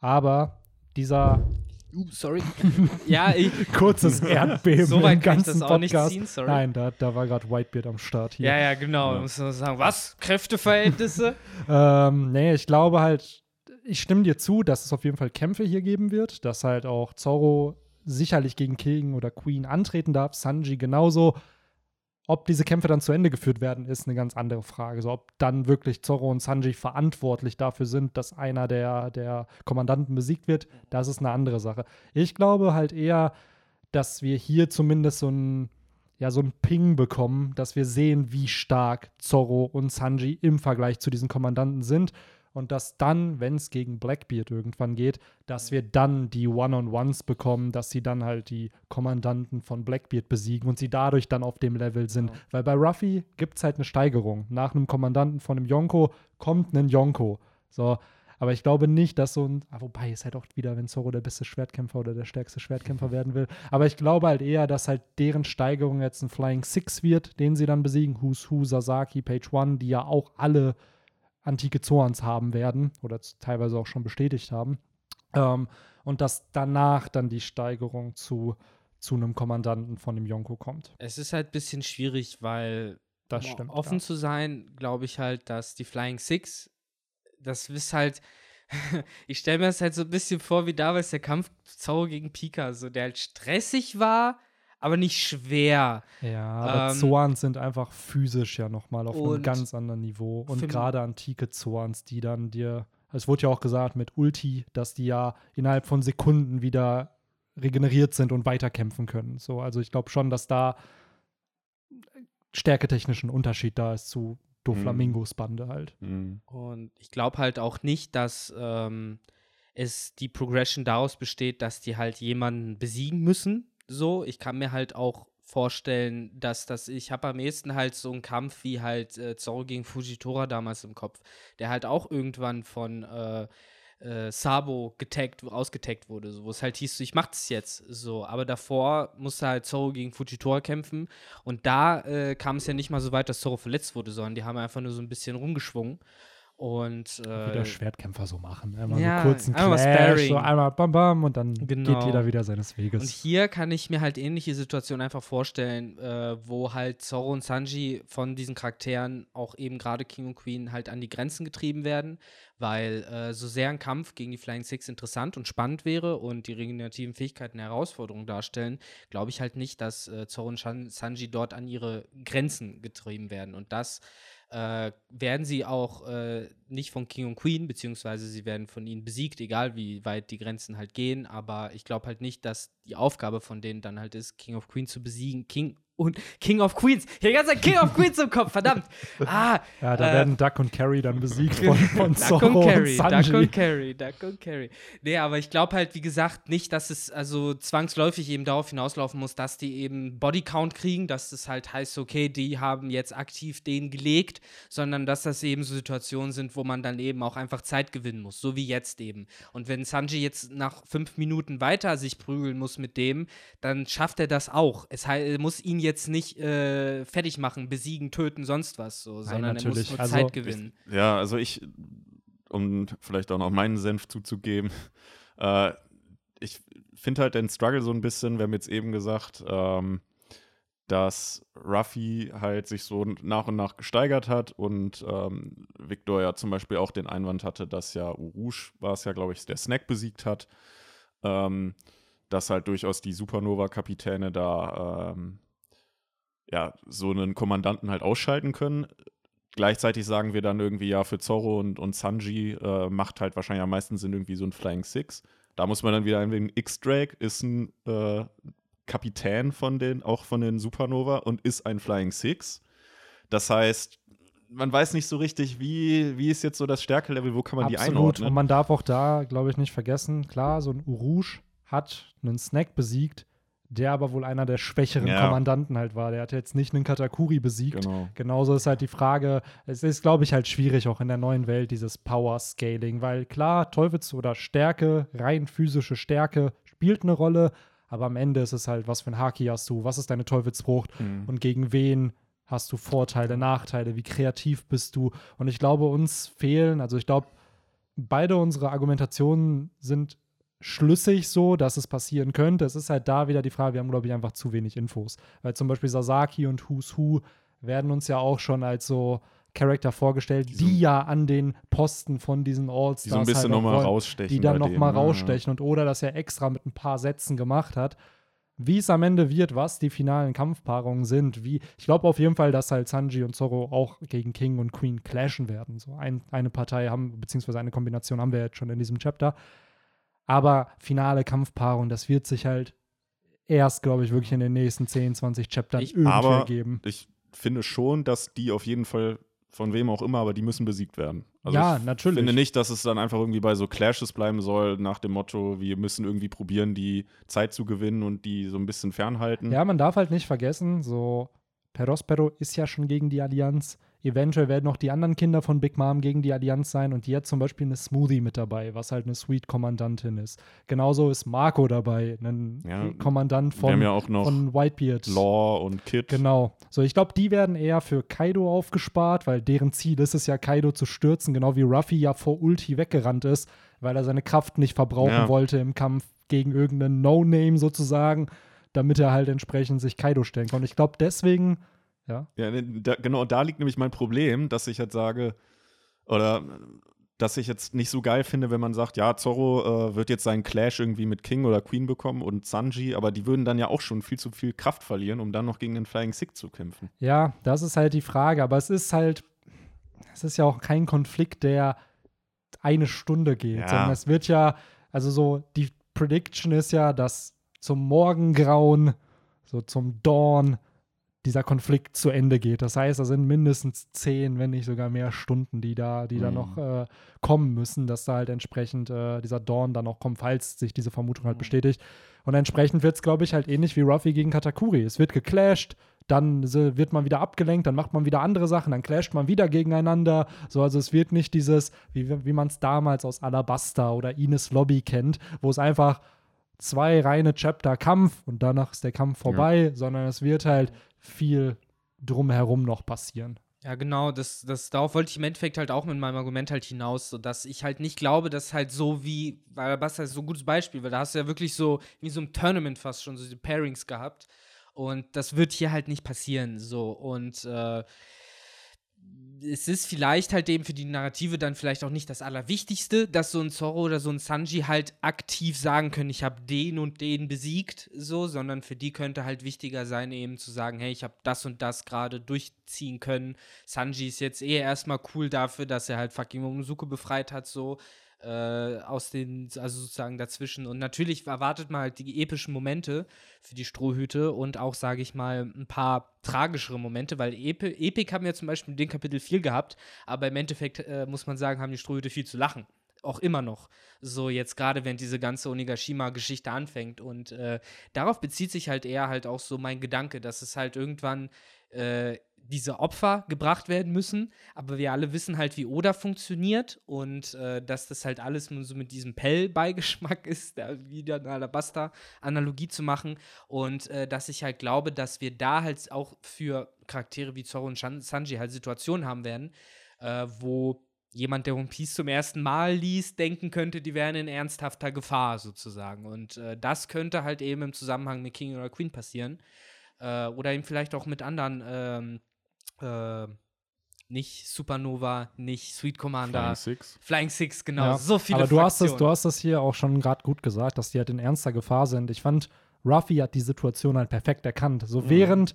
Aber dieser Uh, sorry. ja, ich, kurzes Erdbeben so weit kann ich das auch nicht ziehen, sorry. Nein, da, da war gerade Whitebeard am Start hier. ja, ja, genau. Ja. Muss man sagen, was? Kräfteverhältnisse? Ähm, nee, ich glaube halt, ich stimme dir zu, dass es auf jeden Fall Kämpfe hier geben wird, dass halt auch Zorro sicherlich gegen King oder Queen antreten darf, Sanji genauso. Ob diese Kämpfe dann zu Ende geführt werden, ist eine ganz andere Frage. So, ob dann wirklich Zorro und Sanji verantwortlich dafür sind, dass einer der, der Kommandanten besiegt wird, das ist eine andere Sache. Ich glaube halt eher, dass wir hier zumindest so ein, ja, so ein Ping bekommen, dass wir sehen, wie stark Zorro und Sanji im Vergleich zu diesen Kommandanten sind. Und dass dann, wenn es gegen Blackbeard irgendwann geht, dass wir dann die One-on-Ones bekommen, dass sie dann halt die Kommandanten von Blackbeard besiegen und sie dadurch dann auf dem Level sind. Genau. Weil bei Ruffy gibt es halt eine Steigerung. Nach einem Kommandanten von einem Yonko kommt ein Yonko. So, aber ich glaube nicht, dass so ein, ah, wobei ist halt auch wieder, wenn Zoro der beste Schwertkämpfer oder der stärkste Schwertkämpfer werden will. Aber ich glaube halt eher, dass halt deren Steigerung jetzt ein Flying Six wird, den sie dann besiegen. Who's Who, Sasaki, Page One, die ja auch alle antike Zorns haben werden oder teilweise auch schon bestätigt haben. Ähm, und dass danach dann die Steigerung zu, zu einem Kommandanten von dem Yonko kommt. Es ist halt ein bisschen schwierig, weil Das stimmt. offen ja. zu sein, glaube ich halt, dass die Flying Six, das ist halt, ich stelle mir das halt so ein bisschen vor, wie damals der Kampf Zoro gegen Pika, so der halt stressig war, aber nicht schwer. Ja, aber Ähm, Zorns sind einfach physisch ja nochmal auf einem ganz anderen Niveau. Und gerade antike Zorns, die dann dir, es wurde ja auch gesagt mit Ulti, dass die ja innerhalb von Sekunden wieder regeneriert sind und weiterkämpfen können. So, also ich glaube schon, dass da stärketechnischen Unterschied da ist zu Doflamingos Bande halt. Mhm. Und ich glaube halt auch nicht, dass ähm, es die Progression daraus besteht, dass die halt jemanden besiegen müssen. So, ich kann mir halt auch vorstellen, dass das, ich habe am ehesten halt so einen Kampf wie halt äh, Zoro gegen Fujitora damals im Kopf, der halt auch irgendwann von äh, äh, Sabo getaggt, ausgetaggt wurde, so, wo es halt hieß, so, ich das jetzt so, aber davor musste halt Zoro gegen Fujitora kämpfen und da äh, kam es ja nicht mal so weit, dass Zoro verletzt wurde, sondern die haben einfach nur so ein bisschen rumgeschwungen und Wie äh, der Schwertkämpfer so machen. Einmal ja, so kurz einen einmal Clash, so einmal bam bam und dann Genau. geht jeder wieder seines Weges. Und hier kann ich mir halt ähnliche Situationen einfach vorstellen, äh, wo halt Zoro und Sanji von diesen Charakteren, auch eben gerade King und Queen, halt an die Grenzen getrieben werden, weil äh, so sehr ein Kampf gegen die Flying Six interessant und spannend wäre und die regenerativen Fähigkeiten eine Herausforderung darstellen, glaube ich halt nicht, dass äh, Zoro und Sanji dort an ihre Grenzen getrieben werden. Und das äh, werden sie auch äh, nicht von King und Queen, beziehungsweise sie werden von ihnen besiegt, egal wie weit die Grenzen halt gehen. Aber ich glaube halt nicht, dass die Aufgabe von denen dann halt ist, King of Queen zu besiegen. King und King of Queens. Ich habe die ganze Zeit King of Queens im Kopf, verdammt. Ah, ja, da äh, werden Duck und Carry dann besiegt von, von Duck Zorro und und Carry, Sanji. Duck und Carry, Duck und Carry. Nee, aber ich glaube halt, wie gesagt, nicht, dass es also zwangsläufig eben darauf hinauslaufen muss, dass die eben Bodycount kriegen, dass es halt heißt, okay, die haben jetzt aktiv den gelegt, sondern dass das eben so Situationen sind, wo man dann eben auch einfach Zeit gewinnen muss, so wie jetzt eben. Und wenn Sanji jetzt nach fünf Minuten weiter sich prügeln muss mit dem, dann schafft er das auch. Es muss ihn jetzt nicht äh, fertig machen, besiegen, töten, sonst was, so, sondern er muss natürlich. nur Also, Zeit gewinnen. Ja, also ich, um vielleicht auch noch meinen Senf zuzugeben, äh, ich finde halt den Struggle so ein bisschen, wir haben jetzt eben gesagt, ähm, dass Ruffy halt sich so nach und nach gesteigert hat und ähm, Victor ja zum Beispiel auch den Einwand hatte, dass ja Urush war es ja, glaube ich, der Snack besiegt hat, ähm, dass halt durchaus die Supernova-Kapitäne da ähm, ja so einen Kommandanten halt ausschalten können. Gleichzeitig sagen wir dann irgendwie, ja, für Zorro und, und Sanji äh, macht halt wahrscheinlich am meisten Sinn irgendwie so ein Flying Six. Da muss man dann wieder einwägen, X-Drake ist ein äh, Kapitän von den, auch von den Supernova und ist ein Flying Six. Das heißt, man weiß nicht so richtig, wie, wie ist jetzt so das Stärkelevel, wo kann man die Absolut. einordnen. Und man darf auch da, glaube ich, nicht vergessen, klar, so ein Urush hat einen Snack besiegt, der aber wohl einer der schwächeren Ja. Kommandanten halt war. Der hat jetzt nicht einen Katakuri besiegt. Genau. Genauso ist halt die Frage, es ist, glaube ich, halt schwierig auch in der neuen Welt, dieses Power-Scaling, weil klar, Teufels oder Stärke, rein physische Stärke spielt eine Rolle, aber am Ende ist es halt, was für ein Haki hast du, was ist deine Teufelsfrucht Mhm. und gegen wen hast du Vorteile, Nachteile, wie kreativ bist du. Und ich glaube, uns fehlen, also ich glaube, beide unsere Argumentationen sind schlüssig so, dass es passieren könnte. Es ist halt da wieder die Frage, wir haben, glaube ich, einfach zu wenig Infos. Weil zum Beispiel Sasaki und Who's Who werden uns ja auch schon als so Charakter vorgestellt, die, so- ja an den Posten von diesen All-Stars Die so ein bisschen halt nochmal rausstechen. die dann bei noch mal denen, ne? rausstechen und oder das ja extra mit ein paar Sätzen gemacht hat. Wie es am Ende wird, was die finalen Kampfpaarungen sind, wie ich glaube auf jeden Fall, dass halt Sanji und Zorro auch gegen King und Queen clashen werden. So ein, eine Partei haben, beziehungsweise eine Kombination haben wir jetzt schon in diesem Chapter. Aber finale Kampfpaarung, das wird sich halt erst, glaube ich, wirklich in den nächsten 10, 20 Chaptern Ich- irgendwie aber- ergeben. Ich finde schon, dass die auf jeden Fall von wem auch immer, aber die müssen besiegt werden. Also Ja, ich natürlich. finde nicht, dass es dann einfach irgendwie bei so Clashes bleiben soll, nach dem Motto, wir müssen irgendwie probieren, die Zeit zu gewinnen und die so ein bisschen fernhalten. Ja, man darf halt nicht vergessen, so Perospero ist ja schon gegen die Allianz. Eventuell werden noch die anderen Kinder von Big Mom gegen die Allianz sein und die hat zum Beispiel eine Smoothie mit dabei, was halt eine Sweet-Kommandantin ist. Genauso ist Marco dabei, ein Ja, Kommandant wir haben von, ja auch noch von Whitebeard. Law und Kid. Genau. So, ich glaube, die werden eher für Kaido aufgespart, weil deren Ziel ist es ja, Kaido zu stürzen, genau wie Ruffy ja vor Ulti weggerannt ist, weil er seine Kraft nicht verbrauchen Ja. wollte im Kampf gegen irgendeinen No-Name sozusagen, damit er halt entsprechend sich Kaido stellen kann. Und ich glaube, deswegen, ja, Ja, da, genau da liegt nämlich mein Problem, dass ich jetzt sage, oder dass ich jetzt nicht so geil finde, wenn man sagt, ja, Zorro äh, wird jetzt seinen Clash irgendwie mit King oder Queen bekommen und Sanji, aber die würden dann ja auch schon viel zu viel Kraft verlieren, um dann noch gegen den Flying Sick zu kämpfen. ja, das ist halt die Frage. Aber es ist halt, es ist ja auch kein Konflikt, der eine Stunde geht, Ja. sondern es wird ja, also so, die Prediction ist ja, dass zum Morgengrauen, so zum Dawn, dieser Konflikt zu Ende geht. Das heißt, da sind mindestens zehn, wenn nicht sogar mehr Stunden, die da, die da Mhm. noch äh, kommen müssen, dass da halt entsprechend äh, dieser Dawn dann auch kommt, falls sich diese Vermutung halt Mhm. bestätigt. Und entsprechend wird es, glaube ich, halt ähnlich wie Ruffy gegen Katakuri. Es wird geclasht, dann wird man wieder abgelenkt, dann macht man wieder andere Sachen, dann clasht man wieder gegeneinander. So, also es wird nicht dieses, wie, wie man es damals aus Alabasta oder Ines Lobby kennt, wo es einfach zwei reine Chapter Kampf und danach ist der Kampf vorbei, sondern es wird halt viel drumherum noch passieren. Ja, genau, das, das, darauf wollte ich im Endeffekt halt auch mit meinem Argument halt hinaus, so dass ich halt nicht glaube, dass halt so wie, weil Alabasta ist so ein gutes Beispiel, weil da hast du ja wirklich so, wie so im Tournament fast schon, so die Pairings gehabt. Und das wird hier halt nicht passieren, so. Und äh, es ist vielleicht halt eben für die Narrative dann vielleicht auch nicht das Allerwichtigste, dass so ein Zorro oder so ein Sanji halt aktiv sagen können, ich habe den und den besiegt, so, sondern für die könnte halt wichtiger sein, eben zu sagen, hey, ich habe das und das gerade durchziehen können. Sanji ist jetzt eh erstmal cool dafür, dass er halt fucking Momonosuke befreit hat, so äh, aus den, also sozusagen dazwischen. Und natürlich erwartet man halt die epischen Momente für die Strohhüte und auch, sage ich mal, ein paar tragischere Momente, weil Epi Epic haben wir zum Beispiel in dem Kapitel viel gehabt, aber im Endeffekt äh, muss man sagen, haben die Strohhüte viel zu lachen. Auch immer noch. So jetzt gerade, wenn diese ganze Onigashima-Geschichte anfängt. Und äh, darauf bezieht sich halt eher halt auch so mein Gedanke, dass es halt irgendwann äh, diese Opfer gebracht werden müssen, aber wir alle wissen halt, wie Oda funktioniert und äh, dass das halt alles nur so mit diesem Pell-Beigeschmack ist, da wieder eine Alabasta-Analogie zu machen. Und äh, dass ich halt glaube, dass wir da halt auch für Charaktere wie Zoro und Sanji halt Situationen haben werden, äh, wo jemand, der One Piece zum ersten Mal liest, denken könnte, die wären in ernsthafter Gefahr sozusagen. Und äh, das könnte halt eben im Zusammenhang mit King oder Queen passieren äh, oder eben vielleicht auch mit anderen ähm, äh, nicht Supernova, nicht Sweet Commander, Flying Flying Six. Six, genau, Ja, so viele Aber du hast, das, Fraktionen. du hast das hier auch schon gerade gut gesagt, dass die halt in ernster Gefahr sind. Ich fand, Ruffy hat die Situation halt perfekt erkannt. So Mhm. während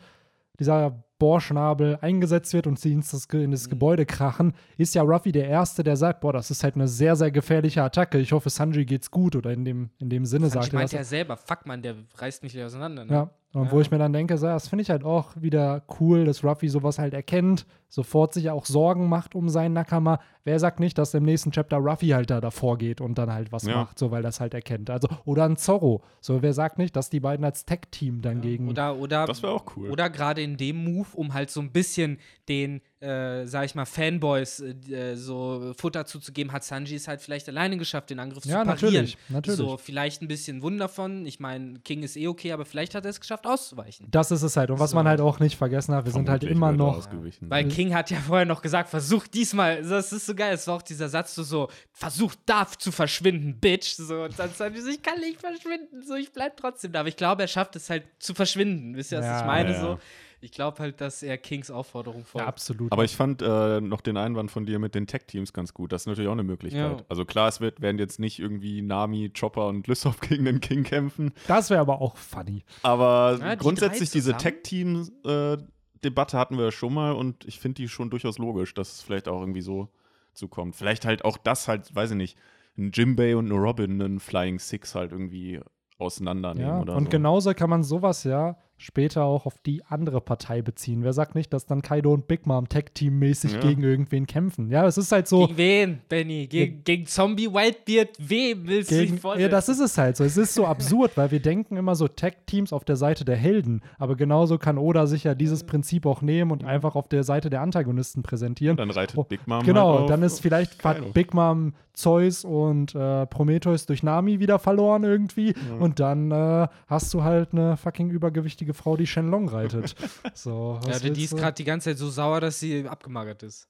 dieser Bohrschnabel eingesetzt wird und sie ins das, in das Mhm. Gebäude krachen, ist ja Ruffy der Erste, der sagt, boah, das ist halt eine sehr, sehr gefährliche Attacke. Ich hoffe, Sanji geht's gut oder in dem, in dem Sinne Sanji sagt er meint das. ja selber, fuck man, der reißt mich gleich auseinander. Ne? Ja, und Ja. wo ich mir dann denke, so, das finde ich halt auch wieder cool, dass Ruffy sowas halt erkennt, sofort sich auch Sorgen macht um seinen Nakama. Wer sagt nicht, dass im nächsten Chapter Ruffy halt da davor geht und dann halt was Ja. macht, so weil das halt erkennt. Also, oder ein Zorro. So, wer sagt nicht, dass die beiden als Tech-Team dann gegen. Oder, oder, Das wäre auch cool. Oder gerade in dem Move, um halt so ein bisschen den, äh, sag ich mal, Fanboys äh, so Futter zuzugeben, hat Sanji es halt vielleicht alleine geschafft, den Angriff Ja, zu parieren. natürlich, natürlich. So, vielleicht ein bisschen Wunder von. Ich meine, King ist eh okay, aber vielleicht hat er es geschafft, auszuweichen. das ist es halt. Und was So. man halt auch nicht vergessen hat, wir sind halt Vermutlich immer er noch. Weil King hat ja vorher noch gesagt, versuch diesmal, das ist so geil, es war auch dieser Satz so, so versuch da zu verschwinden, Bitch. So, und dann er so, ich kann nicht verschwinden, so, ich bleib trotzdem da. Aber ich glaube, er schafft es halt zu verschwinden. Wisst ihr, was Ja, ich meine? ja. So, ich glaube halt, dass er Kings Aufforderung Ja, folgt. absolut. Aber ich fand äh, noch den Einwand von dir mit den Tech-Teams ganz gut. Das ist natürlich auch eine Möglichkeit. Ja. Also klar, es wird, werden jetzt nicht irgendwie Nami, Chopper und Lysop gegen den King kämpfen. das wäre aber auch funny. Aber Ja, die grundsätzlich diese zusammen? Tech-Team-Debatte hatten wir ja schon mal und ich finde die schon durchaus logisch, dass es vielleicht auch irgendwie so zukommt. Vielleicht halt auch das halt, weiß ich nicht, ein Jimbei und eine Robin, einen Flying Six halt irgendwie auseinandernehmen Ja, oder und so. genauso kann man sowas ja, später auch auf die andere Partei beziehen. Wer sagt nicht, dass dann Kaido und Big Mom Tag-Team-mäßig Ja. gegen irgendwen kämpfen? Ja, es ist halt so. Gegen wen, Benny? Gegen, gegen Zombie Whitebeard? Wem willst du Gegen, dich vorstellen? ja, das ist es halt so. Es ist so absurd, weil wir denken immer so Tag-Teams auf der Seite der Helden. Aber genauso kann Oda sich ja dieses Prinzip auch nehmen und einfach auf der Seite der Antagonisten präsentieren. Dann reitet Oh, Big Mom Genau, halt auf, dann ist vielleicht hat Big Mom Zeus und äh, Prometheus durch Nami wieder verloren irgendwie. Und dann äh, hast du halt eine fucking übergewichtige Frau, die Shenlong reitet. so, ja, die ist gerade die ganze Zeit so sauer, dass sie abgemagert ist.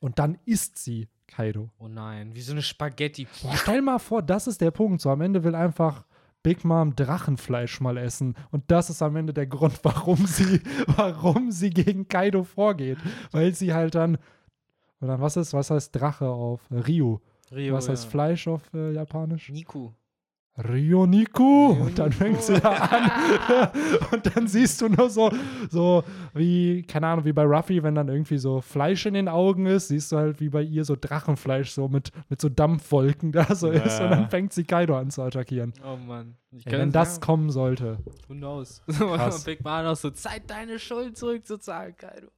Und dann isst sie Kaido. Oh nein, wie so eine Spaghetti. Boah, stell mal vor, das ist der Punkt. So am Ende will einfach Big Mom Drachenfleisch mal essen. Und das ist am Ende der Grund, warum sie, warum sie gegen Kaido vorgeht. Weil sie halt dann, oder was ist, was heißt Drache auf äh, Ryu? Rio, was heißt ja. Fleisch auf äh, Japanisch? Niku. Ryoniku. Und dann fängt sie da an. und dann siehst du nur so, so wie, keine Ahnung, wie bei Ruffy, wenn dann irgendwie so Fleisch in den Augen ist, siehst du halt wie bei ihr so Drachenfleisch, so mit, mit so Dampfwolken da so Ja. ist. Und dann fängt sie Kaido an zu attackieren. Oh Mann. Ich Ey, wenn das kommen sollte. Who knows? Krass. Und Big Mom auch so, Zeit deine Schuld zurückzuzahlen, Kaido.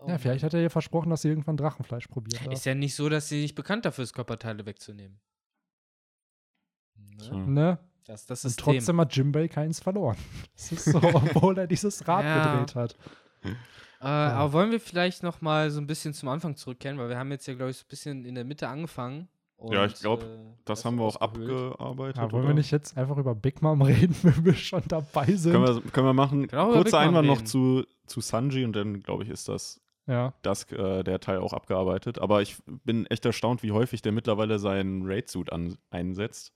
Oh Ja, vielleicht hat er ihr versprochen, dass sie irgendwann Drachenfleisch probiert. Ist ja nicht so, dass sie nicht bekannt dafür ist, Körperteile wegzunehmen. Ne? Ne? Das, das Und ist trotzdem hat Jimbei keins verloren. Das ist so, obwohl er dieses Rad Ja. gedreht hat. Äh, Aber wollen wir vielleicht noch mal so ein bisschen zum Anfang zurückkehren, weil wir haben jetzt ja, glaube ich, so ein bisschen in der Mitte angefangen. Ja, ich und, glaub, äh, Das haben wir auch ausgehöhlt. abgearbeitet. Ja, wollen oder? wir nicht jetzt einfach über Big Mom reden, wenn wir schon dabei sind? Können wir, können wir machen. Kurzer Einwand noch zu, zu Sanji und dann, glaube ich, ist das, ja. das äh, der Teil auch abgearbeitet. Aber ich bin echt erstaunt, wie häufig der mittlerweile seinen Raid-Suit an, einsetzt.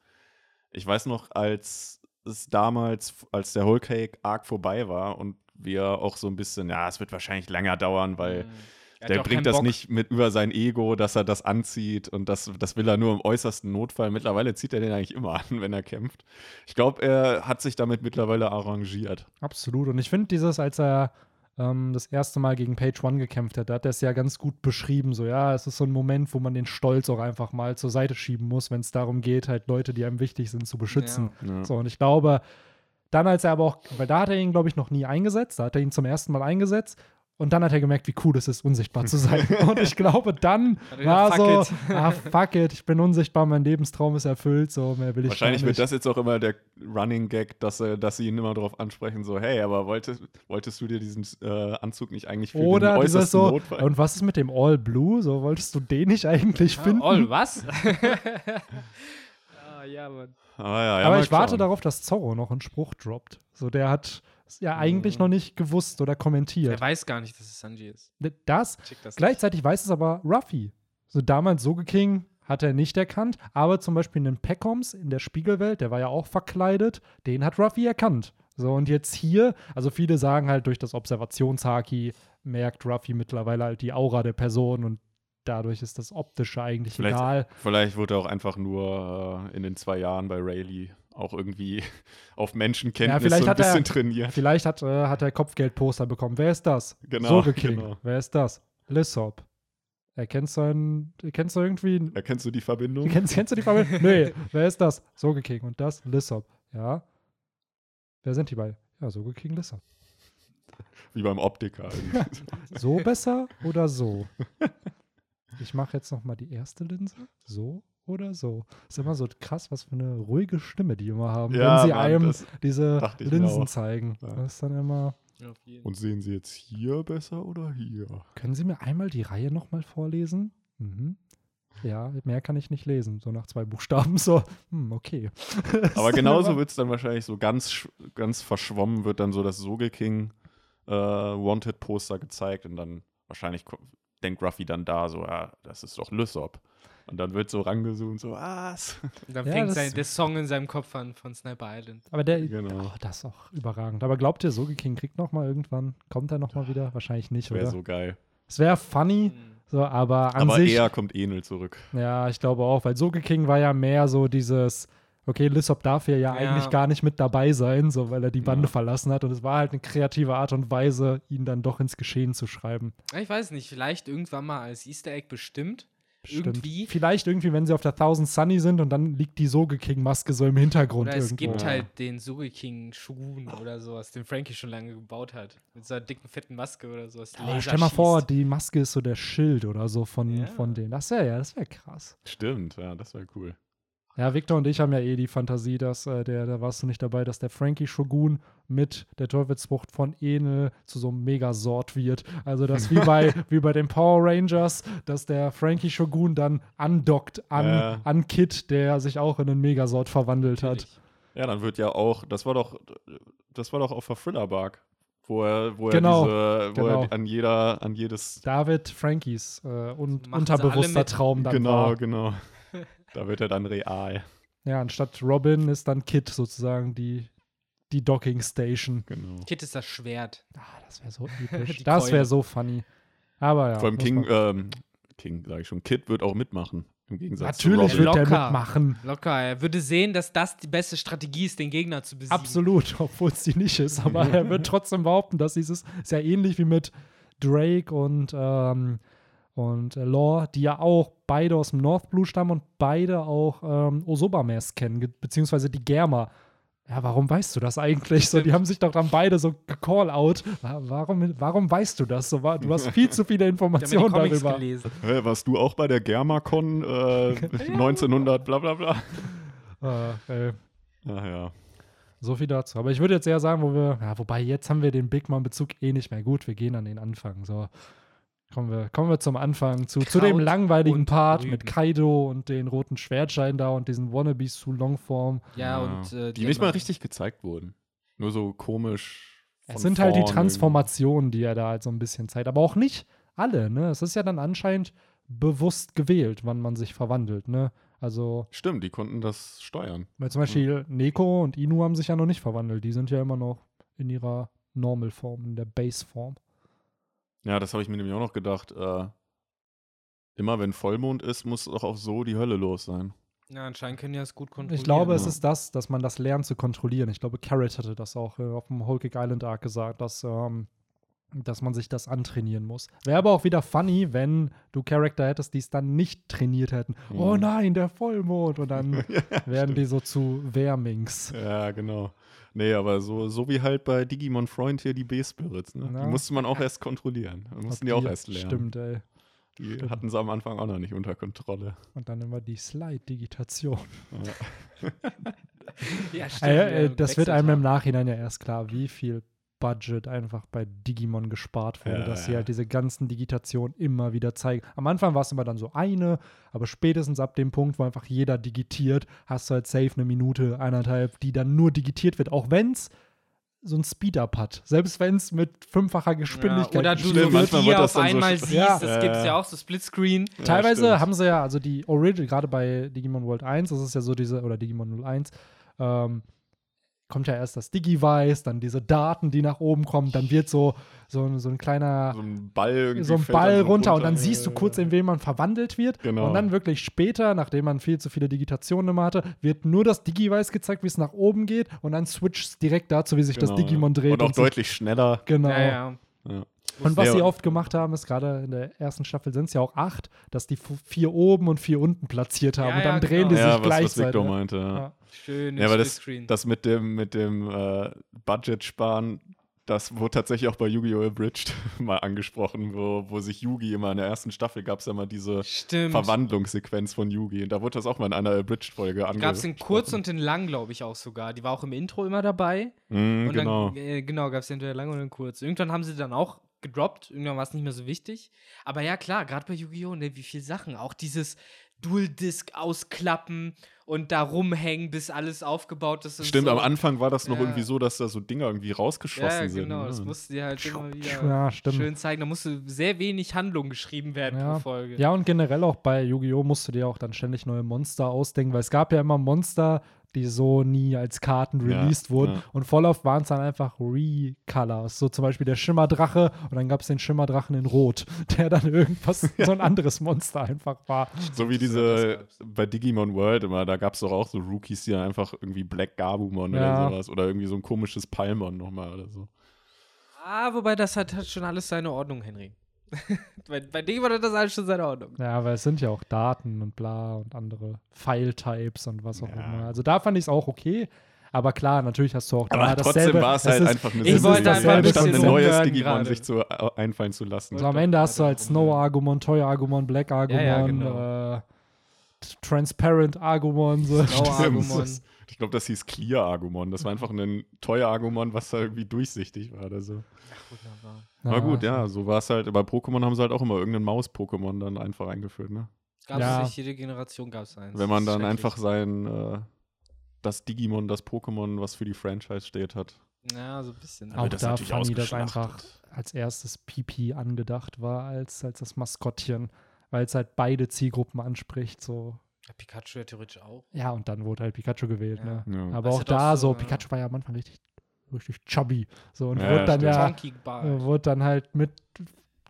Ich weiß noch, als es damals, als der Whole Cake Arc vorbei war und wir auch so ein bisschen, ja, es wird wahrscheinlich länger dauern, weil Mhm. Er der bringt das Bock. nicht mit über sein Ego, dass er das anzieht und das, das will er nur im äußersten Notfall. Mittlerweile zieht er den eigentlich immer an, wenn er kämpft. Ich glaube, er hat sich damit mittlerweile arrangiert. Absolut. Und ich finde dieses, als er ähm, das erste Mal gegen Page One gekämpft hat, da hat er es ja ganz gut beschrieben. So, ja, es ist so ein Moment, wo man den Stolz auch einfach mal zur Seite schieben muss, wenn es darum geht, halt Leute, die einem wichtig sind, zu beschützen. Ja. So, und ich glaube, dann als er aber auch, weil da hat er ihn, glaube ich, noch nie eingesetzt, da hat er ihn zum ersten Mal eingesetzt. Und dann hat er gemerkt, wie cool es ist, unsichtbar zu sein. und ich glaube, dann war gedacht, so, fuck it. ah, fuck it, ich bin unsichtbar, mein Lebenstraum ist erfüllt, so mehr will ich Wahrscheinlich gar wird nicht. das jetzt auch immer der Running Gag, dass, dass sie ihn immer darauf ansprechen, so, hey, aber wolltest, wolltest du dir diesen äh, Anzug nicht eigentlich für Oder den äußersten so, Notfall? und was ist mit dem All Blue? So, wolltest du den nicht eigentlich finden? Ah, All, was? ah, ja, Mann. Ah, ja, ja, Aber ich warte schauen. darauf, dass Zorro noch einen Spruch droppt. So, der hat ja eigentlich Mhm. noch nicht gewusst oder Er kommentiert. weiß gar nicht, dass es Sanji ist. Das, das gleichzeitig weiß es aber Ruffy. So damals Soge King hat er nicht erkannt, aber zum Beispiel einen Peckoms in der Spiegelwelt, der war ja auch verkleidet, den hat Ruffy erkannt. So, und jetzt hier, also viele sagen halt, durch das Observationshaki merkt Ruffy mittlerweile halt die Aura der Person und dadurch ist das Optische eigentlich Vielleicht- egal. Vielleicht wurde er auch einfach nur äh, in den zwei Jahren bei Rayleigh auch irgendwie auf Menschenkenntnis Ja, vielleicht so ein hat er- bisschen trainiert. Vielleicht hat, äh, hat er Kopfgeldposter bekommen. Wer ist das? Genau, King. genau. Wer ist das? Lissop. Erkennst du einen, erkennst du irgendwie, Erkennst du die Verbindung? kennst, kennst du die Familie? nee, wer ist das? Soge King und das? Lissop. Ja. Wer sind die beiden? Ja, Soge King, Lissop. Wie beim Optiker. So besser oder so? Ich mache jetzt noch mal die erste Linse. So oder so? Ist immer so krass, was für eine ruhige Stimme die immer haben, Ja, wenn sie Mann, einem diese Linsen zeigen. Ja. Das ist dann immer. Und sehen Sie jetzt hier besser oder hier? Können Sie mir einmal die Reihe noch mal vorlesen? Mhm. Ja, mehr kann ich nicht lesen. So nach zwei Buchstaben so. Hm, okay. Aber genauso wird es dann wahrscheinlich so ganz, ganz verschwommen, wird dann so das Soge King äh, Wanted-Poster gezeigt und dann wahrscheinlich denkt Ruffy dann da so, ja, das ist doch Lysop. Und dann wird so rangezoomt, so, was? Und dann Ja, fängt sein, der Song in seinem Kopf an von Sniper Island. Aber der, Genau. oh, das ist auch überragend. Aber glaubt ihr, Soge King kriegt noch mal irgendwann? Kommt er noch mal wieder? Wahrscheinlich nicht, Wäre oder? so geil. Es wäre funny, Mhm. so, aber an Aber sich. eher kommt Enel zurück. Ja, ich glaube auch, weil Soge King war ja mehr so dieses, okay, Lissop darf hier ja, Ja. eigentlich gar nicht mit dabei sein, so weil er die Bande Ja. verlassen hat. Und es war halt eine kreative Art und Weise, ihn dann doch ins Geschehen zu schreiben. Ich weiß nicht, vielleicht irgendwann mal als Easter Egg bestimmt. Stimmt. irgendwie. Vielleicht irgendwie, wenn sie auf der Thousand Sunny sind und dann liegt die Soge King-Maske so im Hintergrund Oder es irgendwo. gibt Ja. halt den Suge King Shogun oder sowas, den Frankie schon lange gebaut hat. Mit so einer dicken, fetten Maske oder sowas. Laser stell mal vor, die Maske ist so der Schild oder so von, Ja. von denen. Das wäre ja, das wäre krass. Stimmt, ja, das wäre cool. Ja, Victor und ich haben ja eh die Fantasie, dass äh, der, da warst du nicht dabei, dass der Frankie Shogun mit der Teufelsfrucht von Enel zu so einem Megasort wird. Also das wie bei, wie bei den Power Rangers, dass der Frankie Shogun dann andockt an, Ja. an Kid, der sich auch in einen Megasort verwandelt hat. Ja, dann wird ja auch, das war doch, das war doch auf der Thriller-Bark, wo er, wo Genau, er diese, wo genau. er an jeder, an jedes, David Frankies äh, un unterbewusster. Traum dann genau, war. genau. Da wird er dann real, Ja, anstatt Robin ist dann Kid sozusagen die, die Docking Station. genau. Kid ist das Schwert. Ah, das wäre so episch. Das wäre so funny. Aber ja. Vor allem King, ähm, King, sag ich schon, Kid wird auch mitmachen, im Gegensatz Natürlich zu wird Robin. der Locker. mitmachen. Locker. Er würde sehen, dass das die beste Strategie ist, den Gegner zu besiegen. Absolut, obwohl es die nicht ist. Aber er wird trotzdem behaupten, dass dieses ist ja ähnlich wie mit Drake und, ähm, und äh, Law, die ja auch beide aus dem North Blue stammen und beide auch ähm, Osobamas kennen, ge- beziehungsweise die Germa. Ja, warum weißt du das eigentlich? So, die haben sich doch dann beide so gecall-out. Wa- Warum, warum weißt du das? So, du hast viel zu viele Informationen darüber. gelesen. Hä, warst du auch bei der Germacon äh, 1900 bla bla bla? Äh, ey. Ach ja. So viel dazu. Aber ich würde jetzt eher sagen, wo wir, ja, wobei jetzt haben wir den Big Man-Bezug eh nicht mehr gut. Wir gehen an den Anfang. So, kommen wir, kommen wir zum Anfang, zu, zu dem langweiligen Part Rüben. mit Kaido und den roten Schwertschein da und diesen Wannabes zu Longform. Ja, und äh, die nicht mal richtig gezeigt wurden. Nur so komisch. Es sind halt die Transformationen, die er da halt so ein bisschen zeigt. Aber auch nicht alle, ne? Es ist ja dann anscheinend bewusst gewählt, wann man sich verwandelt, ne? Also. Stimmt, die konnten das steuern. weil zum Beispiel Neko und Inu haben sich ja noch nicht verwandelt. Die sind ja immer noch in ihrer Normal-Form, in der Base-Form. Ja, das habe ich mir nämlich auch noch gedacht. Äh, immer wenn Vollmond ist, muss doch auch so die Hölle los sein. Ja, anscheinend können die das gut kontrollieren. Ich glaube, es ja. ist das, dass man das lernt zu kontrollieren. Ich glaube, Carrot hatte das auch äh, auf dem Whole Cake Island Arc gesagt, dass, ähm, dass man sich das antrainieren muss. Wäre aber auch wieder funny, wenn du Charakter hättest, die es dann nicht trainiert hätten. Mhm. Oh nein, der Vollmond. Und dann werden die so zu Wehrmings. Ja, genau. Nee, aber so, so wie halt bei Digimon Freund hier die B-Spirits, ne? Ja. Die musste man auch erst kontrollieren. Da mussten die auch erst lernen. Stimmt, ey. Die stimmt. hatten sie am Anfang auch noch nicht unter Kontrolle. Und dann immer die Slide-Digitation. Ja, stimmt. Äh, ja, äh, das wird einem im. Nachhinein ja erst klar, wie viel Budget einfach bei Digimon gespart wurde, Ja, dass sie ja. halt diese ganzen Digitationen immer wieder zeigen. Am Anfang war es immer dann so eine, aber spätestens ab dem Punkt, wo einfach jeder digitiert, hast du halt safe eine Minute, eineinhalb, die dann nur digitiert wird, auch wenn es so ein Speed-Up hat. Selbst wenn es mit fünffacher Geschwindigkeit Ja, oder du Stimmt, so vier wird das auf so einmal sch- siehst, Ja. das gibt es ja auch, so Splitscreen. Teilweise stimmt. haben sie ja, also die Original, gerade bei Digimon World 1, das ist ja so diese, oder Digimon 01, ähm, kommt ja erst das Digivice, dann diese Daten, die nach oben kommen, dann wird so, so, ein- so ein kleiner, So ein Ball irgendwie. so ein Ball so runter und dann siehst du Ja, kurz, ja. in wen man verwandelt wird. Genau. Und dann wirklich später, nachdem man viel zu viele Digitationen immer hatte, wird nur das Digivice gezeigt, wie es nach oben geht und dann switcht es direkt dazu, wie sich das Genau, Digimon ja. dreht. Und auch sich- deutlich schneller. Genau. Ja, ja. Ja. Und was Ja, sie und- oft gemacht haben, ist gerade in der ersten Staffel sind es ja auch acht, dass die vier oben und vier unten platziert haben Ja, und dann ja, drehen genau. die Ja, sich was, was gleichzeitig. Victor meinte. Ja. Schön Ja, aber das, das mit dem, mit dem äh, Budget sparen, das wurde tatsächlich auch bei Yu-Gi-Oh! Abridged mal angesprochen, wo, wo sich Yugi immer in der ersten Staffel gab es ja mal diese Stimmt. Verwandlungssequenz von Yugi. Und da wurde das auch mal in einer Abridged-Folge angesprochen. Gab es in kurz und in lang, glaube ich, auch sogar. Die war auch im Intro immer dabei. Mhm, Und genau. dann, äh, genau, gab es entweder lang oder in kurz. Irgendwann haben sie dann auch gedroppt, irgendwann war es nicht mehr so wichtig. Aber ja, klar, gerade bei Yu-Gi-Oh! Ne, wie viele Sachen. Auch dieses Dual-Disc ausklappen und da rumhängen, bis alles aufgebaut ist. und Stimmt, so. am Anfang war das noch Ja. irgendwie so, dass da so Dinger irgendwie rausgeschossen Ja, sind. genau, ne? das musste dir halt immer wieder Ja, schön zeigen. Da musste sehr wenig Handlung geschrieben werden Ja. pro Folge. Ja, und generell auch bei Yu-Gi-Oh! musst du dir auch dann ständig neue Monster ausdenken, weil es gab ja immer Monster, die so nie als Karten Ja, released wurden. ja. Und voll oft waren es dann einfach Recolors. So zum Beispiel der Schimmerdrache und dann gab es den Schimmerdrachen in Rot, der dann irgendwas, so ein anderes Monster einfach war. So wie diese bei Digimon World immer, da gab es doch auch so Rookies, die dann einfach irgendwie Black Gabumon Ja. oder sowas oder irgendwie so ein komisches Palmon nochmal oder so. Ah, wobei das hat, hat schon alles seine Ordnung, Henry. bei, bei Digimon hat das alles schon seine Ordnung. Ja, weil es sind ja auch Daten und bla und andere File-Types und was auch Ja. immer. Also da fand ich es auch okay. Aber klar, natürlich hast du auch da Aber trotzdem dasselbe. war es halt ist- einfach eine Ich wollte ist einfach dasselbe ein bisschen ein neues Digimon sich zu äh, einfallen zu lassen. So, am Ende hast du halt Weiter Snow rumhören. Agumon, Toy Agumon, Black Agumon, Ja, ja, genau. äh, Transparent Agumon. So. Snow Stimmt. Agumon. Ich glaube, das hieß Clear Agumon. Das war einfach ein teuer Agumon, was da irgendwie durchsichtig war oder so. Wunderbar. Aber gut, ja, so war es halt. Bei Pokémon haben sie halt auch immer irgendeinen Maus-Pokémon dann einfach eingeführt, ne? Gab Ja. es nicht, jede Generation gab es eins. Wenn man dann einfach sein, äh, das Digimon, das Pokémon, was für die Franchise steht, hat. Ja, so ein bisschen. Auch das da natürlich fand ich das einfach als erstes Pipi angedacht war, als, als das Maskottchen, weil es halt beide Zielgruppen anspricht. So. Ja, Pikachu ja theoretisch auch. Ja, und dann wurde halt Pikachu gewählt. Ja. Ne? Ja. Aber Das auch hat auch da so, so, ja. Pikachu war ja am Anfang richtig, richtig chubby. So, und Ja, wurde dann stimmt. ja wurde dann halt mit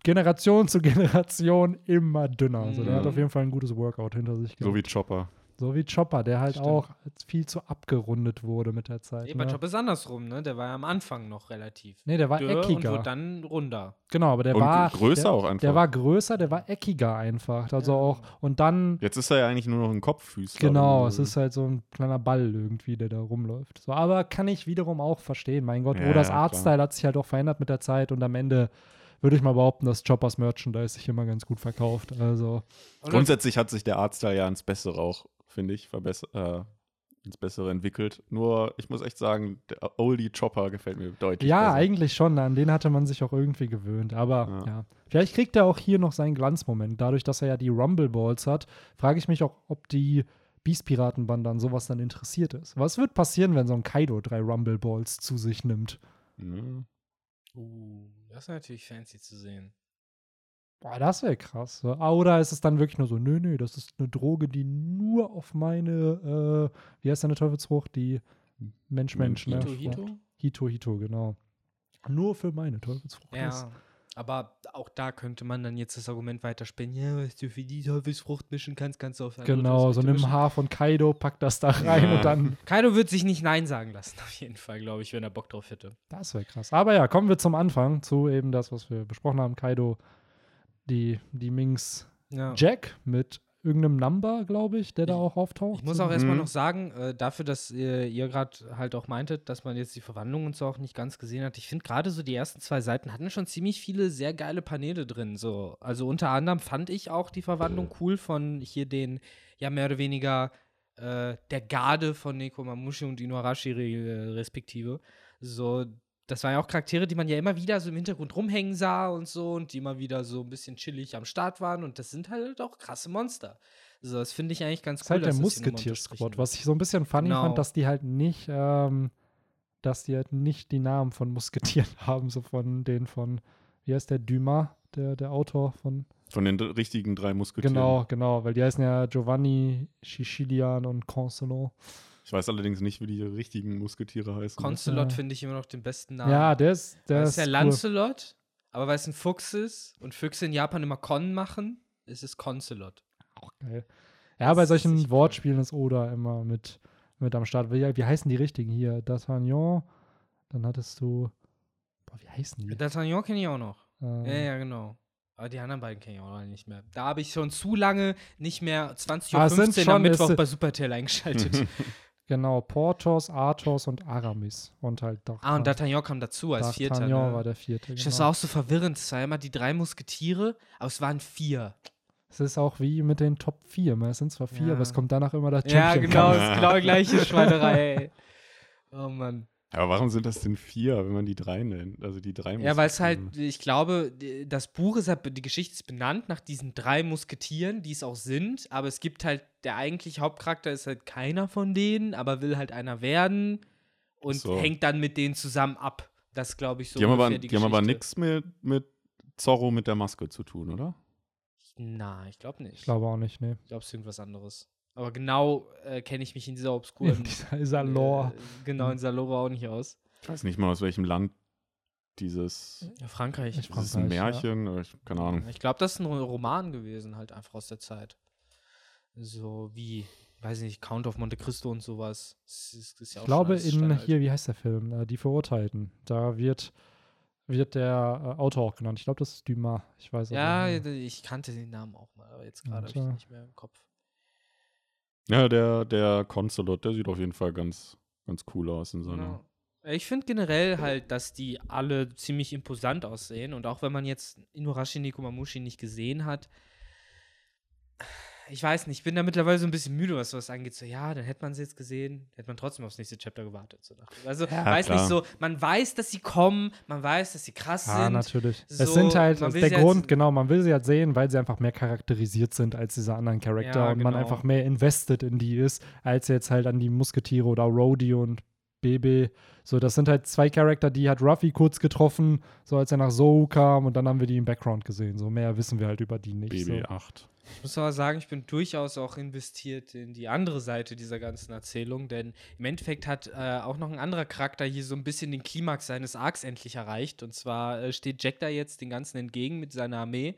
Generation zu Generation immer dünner. Also der Mhm. hat auf jeden Fall ein gutes Workout hinter sich So gehabt. wie Chopper. So wie Chopper, der halt Stimmt. auch viel zu abgerundet wurde mit der Zeit. Nee, bei ne? Chopper ist andersrum, ne? Der war ja am Anfang noch relativ. Nee, der war dürr und eckiger. wurde dann runder. Genau, aber der Und war größer der, auch einfach. Der war größer, der war eckiger einfach. Also Ja. auch und dann Jetzt ist er ja eigentlich nur noch ein Kopffüßler. genau, es irgendwie. ist halt so ein kleiner Ball irgendwie, der da rumläuft. So, aber kann ich wiederum auch verstehen. Mein Gott, Ja, Odas ja, Artstyle hat sich halt auch verändert mit der Zeit und am Ende würde ich mal behaupten, dass Choppers Merchandise sich immer ganz gut verkauft. Also Und Grundsätzlich hat sich der Artstyle ja ins Bessere auch, finde ich. Äh, ins Bessere entwickelt. Nur, ich muss echt sagen, der Oldie Chopper gefällt mir deutlich ja, besser. eigentlich schon. An den hatte man sich auch irgendwie gewöhnt. Aber ja. Ja. vielleicht kriegt er auch hier noch seinen Glanzmoment. Dadurch, dass er ja die Rumble Balls hat, frage ich mich auch, ob die Beast-Piratenbande an sowas dann interessiert ist. Was wird passieren, wenn so ein Kaido drei Rumble Balls zu sich nimmt? Mhm. Uh, das ist natürlich fancy zu sehen. Boah, das wäre krass. So. Ah, Oder ist es dann wirklich nur so, nö, nö, das ist eine Droge, die nur auf meine, äh, wie heißt deine Teufelsfrucht? Die Mensch-Mensch, ne? Hito, Hito? Hito, Hito, genau. Nur für meine Teufelsfrucht. ist. Ja. Aber auch da könnte man dann jetzt das Argument weiterspinnen. Ja, was du für die Teufelsfrucht mischen kannst, kannst du auf andere Genau, so nimm. Haar von Kaido, pack das da rein Ja. und dann. Kaido wird sich nicht Nein sagen lassen, auf jeden Fall, glaube ich, wenn er Bock drauf hätte. Das wäre krass. Aber ja, kommen wir zum Anfang, zu eben das, was wir besprochen haben. Kaido, die, die Minx Ja. Jack mit irgendeinem Number, glaube ich, der da Ich- auch auftaucht. Ich muss auch erstmal Mhm. noch sagen, äh, dafür, dass ihr, ihr gerade halt auch meintet, dass man jetzt die Verwandlung und so auch nicht ganz gesehen hat. Ich finde gerade so die ersten zwei Seiten hatten schon ziemlich viele sehr geile Paneele drin. So. Also unter anderem fand ich auch die Verwandlung cool von hier den, ja mehr oder weniger äh, der Garde von Neko Mamushi und Inuarashi re respektive. So, das waren ja auch Charaktere, die man ja immer wieder so im Hintergrund rumhängen sah und so und die immer wieder so ein bisschen chillig am Start waren und das sind halt auch krasse Monster. So, das finde ich eigentlich ganz Das ist cool. halt der Musketier-Squad, was ich so ein bisschen funny Genau. fand, dass die halt nicht, ähm, dass die halt nicht die Namen von Musketieren haben, so von den von, wie heißt der, Dumas, der, der Autor von, Von den richtigen drei Musketieren. genau, genau, weil die heißen ja Giovanni, Sicilian und Consono. Ich weiß allerdings nicht, wie die richtigen Musketiere heißen. Concelot Ja. finde ich immer noch den besten Namen. Ja, der ist, der das ist ist der cool. Lancelot, aber weil es ein Fuchs ist und Füchse in Japan immer Con machen, ist es Concelot. Auch geil. Ja, bei Das ist echt solchen cool. Wortspielen ist Oda immer mit, mit am Start. Wie, wie heißen die richtigen hier? D'Artagnan, dann hattest du, boah, wie heißen die? D'Artagnan kenne ich auch noch. Ähm, Ja, ja, genau. Aber die anderen beiden kenne ich auch noch nicht mehr. Da habe ich schon zu lange nicht mehr 20.15 Ah, es Uhr sind am Mittwoch bei Supertel eingeschaltet. Genau, Portos, Arthos und Aramis. Und halt doch. ah, und D'Artagnan kam dazu als Vierter. D'Artagnan Ne? war der vierte. Das Genau. war auch so verwirrend. Es waren immer die drei Musketiere, aber es waren vier. Es ist auch wie mit den Top 4. Es sind zwar vier, Ja. aber es kommt danach immer der Ja, Champion. genau, Kampf. das ist genau die gleiche Schweinerei. ey. Oh Mann. Aber warum sind das denn vier, wenn man die drei nennt? Also die drei Ja, weil es Musketiere. halt, ich glaube, die- das Buch ist halt, die Geschichte ist benannt nach diesen drei Musketieren, die es auch sind, aber es gibt halt, der eigentliche Hauptcharakter ist halt keiner von denen, aber will halt einer werden und So. hängt dann mit denen zusammen ab. Das glaube ich so. Die haben aber, die haben aber nichts mit, mit Zorro mit der Maske zu tun, oder? Na, ich glaube nicht. Ich glaube auch nicht, nee. Ich glaube, es ist irgendwas anderes. Aber genau äh, kenne ich mich in dieser obskuren. Dieser dieser Lore. Äh, genau, in dieser Lore auch nicht aus. Ich weiß nicht mal, aus welchem Land dieses. Ja, Frankreich. Ich- Ist es ein Frankreich, ja. Märchen? Oder Ich, keine Ahnung. Ich glaube, das ist ein Roman gewesen, halt einfach aus der Zeit. So wie, weiß ich nicht, Count of Monte Cristo und sowas. Das ist, ist ja auch Ich glaube, in Standard. hier, wie heißt der Film? Äh, Die Verurteilten. Da wird wird der äh, Autor auch genannt. Ich glaube, das ist Dumas. Ich weiß aber Ja, ich kannte den Namen auch mal, aber jetzt gerade habe ich ihn nicht mehr im Kopf. Ja, der, der Consulate, der sieht auf jeden Fall ganz, ganz cool aus in seiner. Genau. Ich finde generell halt, dass die alle ziemlich imposant aussehen und auch wenn man jetzt Inuarashi Nekomamushi nicht gesehen hat, ich weiß nicht, ich bin da mittlerweile so ein bisschen müde, was sowas angeht. So, ja, dann hätte man sie jetzt gesehen, hätte man trotzdem aufs nächste Chapter gewartet. So. Also, Ja, weiß klar. nicht so, man weiß, dass sie kommen, man weiß, dass sie krass Ah, sind. natürlich. so, es sind halt, man das ist der Grund, jetzt- genau, man will sie halt sehen, weil sie einfach mehr charakterisiert sind als diese anderen Charakter Ja, und man genau. einfach mehr invested in die ist, als jetzt halt an die Musketiere oder Rhodey und BB. So, das sind halt zwei Charakter, die hat Ruffy kurz getroffen, so als er nach Zou kam und dann haben wir die im Background gesehen. So mehr wissen wir halt über die nicht. So. BB8. Ich muss aber sagen, ich bin durchaus auch investiert in die andere Seite dieser ganzen Erzählung, denn im Endeffekt hat äh, auch noch ein anderer Charakter hier so ein bisschen den Klimax seines Arcs endlich erreicht. Und zwar äh, steht Jack da jetzt den Ganzen entgegen mit seiner Armee.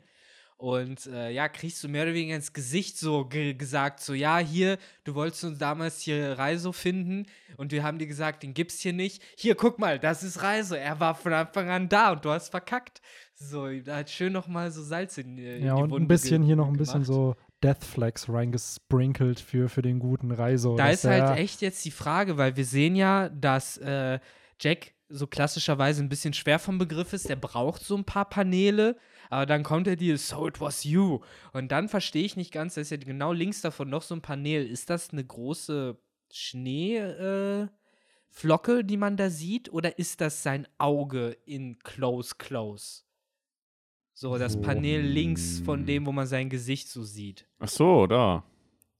Und äh, ja, kriegst du mehr oder weniger ins Gesicht so ge gesagt, so, ja, hier, du wolltest uns damals hier Reiso finden und wir haben dir gesagt, den gibt's hier nicht. Hier, guck mal, das ist Reiso. Er war von Anfang an da und du hast verkackt. So, da hat schön noch mal so Salz in, äh, in Ja, die und Wunde ein bisschen hier noch ein bisschen gemacht. so Death Flags reingesprinkelt für, für den guten Reiso. Da ist halt echt jetzt die Frage, weil wir sehen ja, dass äh, Jack so klassischerweise ein bisschen schwer vom Begriff ist. Der braucht so ein paar Paneele, aber dann kommt er dir, so it was you. Und dann verstehe ich nicht ganz, da ist ja genau links davon noch so ein Panel. Ist das eine große Schneeflocke, äh, die man da sieht, oder ist das sein Auge in Close Close? So, das Wo? Panel links von dem, wo man sein Gesicht so sieht. Ach so, da.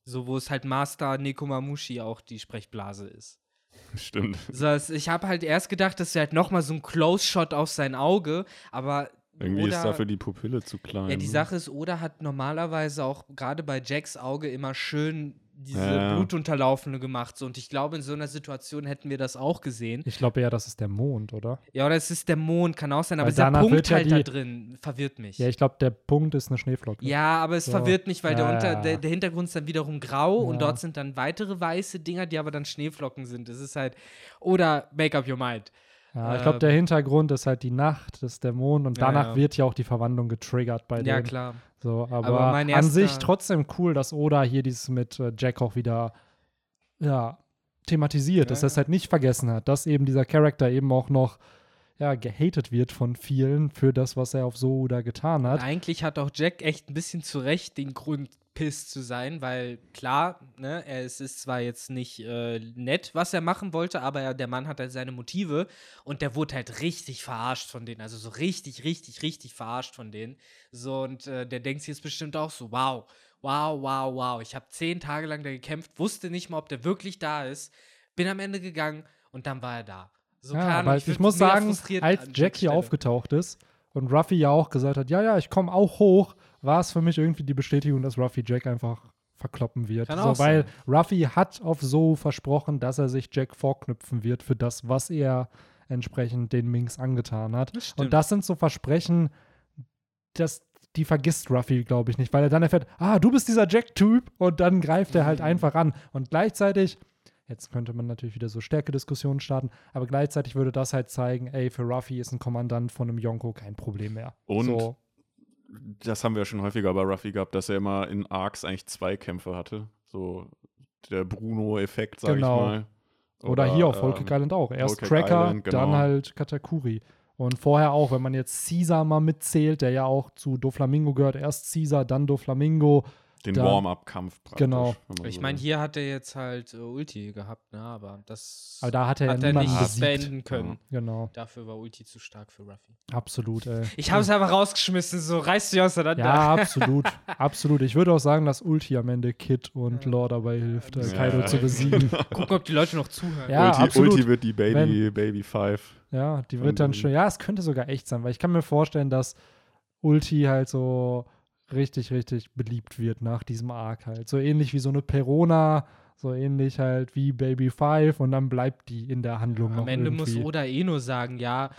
So, wo es halt Master Nekomamushi auch die Sprechblase ist. Stimmt. So, ich habe halt erst gedacht, das wäre halt nochmal so ein Close-Shot auf sein Auge, aber. Irgendwie oder, ist dafür die Pupille zu klein. Ja, die ne? Sache ist, Oda hat normalerweise auch gerade bei Jacks Auge immer schön diese Ja. Blutunterlaufene gemacht. So. Und ich glaube, in so einer Situation hätten wir das auch gesehen. ich glaube eher, das ist der Mond, oder? Ja, oder es ist der Mond, kann auch sein, aber Weil dieser danach Punkt ja halt da drin verwirrt mich. Ja, ich glaube, der Punkt ist eine Schneeflocke. Ja, aber es So. verwirrt mich, weil der, Ja, unter, ja. der, der Hintergrund ist dann wiederum grau und Ja. dort sind dann weitere weiße Dinger, die aber dann Schneeflocken sind. Das ist halt. Oder Make up your mind. Ja, ich glaube, der Hintergrund ist halt die Nacht, das ist der Mond und Ja, danach ja. wird ja auch die Verwandlung getriggert bei Ja, denen. klar. So, aber, Aber an sich trotzdem cool, dass Oda hier dieses mit äh, Jack auch wieder ja, thematisiert, dass Ja. er es halt nicht vergessen hat, dass eben dieser Charakter eben auch noch ja, gehatet wird von vielen für das, was er auf So da getan hat. Eigentlich hat auch Jack echt ein bisschen zu Recht den Grund, piss zu sein, weil klar, ne, es ist zwar jetzt nicht äh, nett, was er machen wollte, aber er, der Mann hat halt seine Motive und der wurde halt richtig verarscht von denen. Also so richtig, richtig, richtig verarscht von denen. So, und äh, der denkt sich jetzt bestimmt auch so, wow, wow, wow, wow. Ich habe zehn Tage lang da gekämpft, wusste nicht mal, ob der wirklich da ist, bin am Ende gegangen und dann war er da. So, ja, weil ich, würd muss sagen, als an Jack Jacks hier Stelle. aufgetaucht ist und Ruffy ja auch gesagt hat, ja, ja, ich komme auch hoch, war es für mich irgendwie die Bestätigung, dass Ruffy Jack einfach verkloppen wird. Kann so, auch weil sein. Ruffy hat auf so versprochen, dass er sich Jack vorknüpfen wird für das, was er entsprechend den Minks angetan hat. Das und das sind so Versprechen, dass die vergisst Ruffy, glaube ich, nicht, weil er dann erfährt, ah, du bist dieser Jack-Typ und dann greift er halt Mhm. einfach an. Und gleichzeitig, jetzt könnte man natürlich wieder so Stärkediskussionen starten, aber gleichzeitig würde das halt zeigen, ey, für Ruffy ist ein Kommandant von einem Yonko kein Problem mehr. Und so, das haben wir ja schon häufiger bei Ruffy gehabt, dass er immer in Arcs eigentlich zwei Kämpfe hatte. So der Bruno-Effekt, sag Genau. ich mal. Oder, hier auf Whole ähm, Island auch. Erst Cake Cracker, Island, genau. dann halt Katakuri. Und vorher auch, wenn man jetzt Caesar mal mitzählt, der ja auch zu Doflamingo gehört, erst Caesar, dann Doflamingo. Den Warm-up-Kampf praktisch. Genau. wenn Ich so meine, hier hat er jetzt halt äh, Ulti gehabt, ne? Aber das Aber da hat er ja hat er niemanden nicht besiegt. beenden können. Genau, Dafür war Ulti zu stark für Ruffy. absolut, ey. Ich habe es einfach rausgeschmissen, so reißt dich auseinander. Ja, absolut. absolut. Ich würde auch sagen, dass Ulti am Ende Kid und Lore dabei hilft, äh, Ja. Kaido zu besiegen. Gucken, ob die Leute noch zuhören. Ja, Ulti, absolut. Ulti wird die Baby, Baby Five. Ja, die wird dann schon. Ja, es könnte sogar echt sein, weil ich kann mir vorstellen, dass Ulti halt so richtig, richtig beliebt wird nach diesem Arc halt. So ähnlich wie so eine Perona, so ähnlich halt wie Baby Five und dann bleibt die in der Handlung noch Am Ende irgendwie. muss Oda eh nur sagen, ja,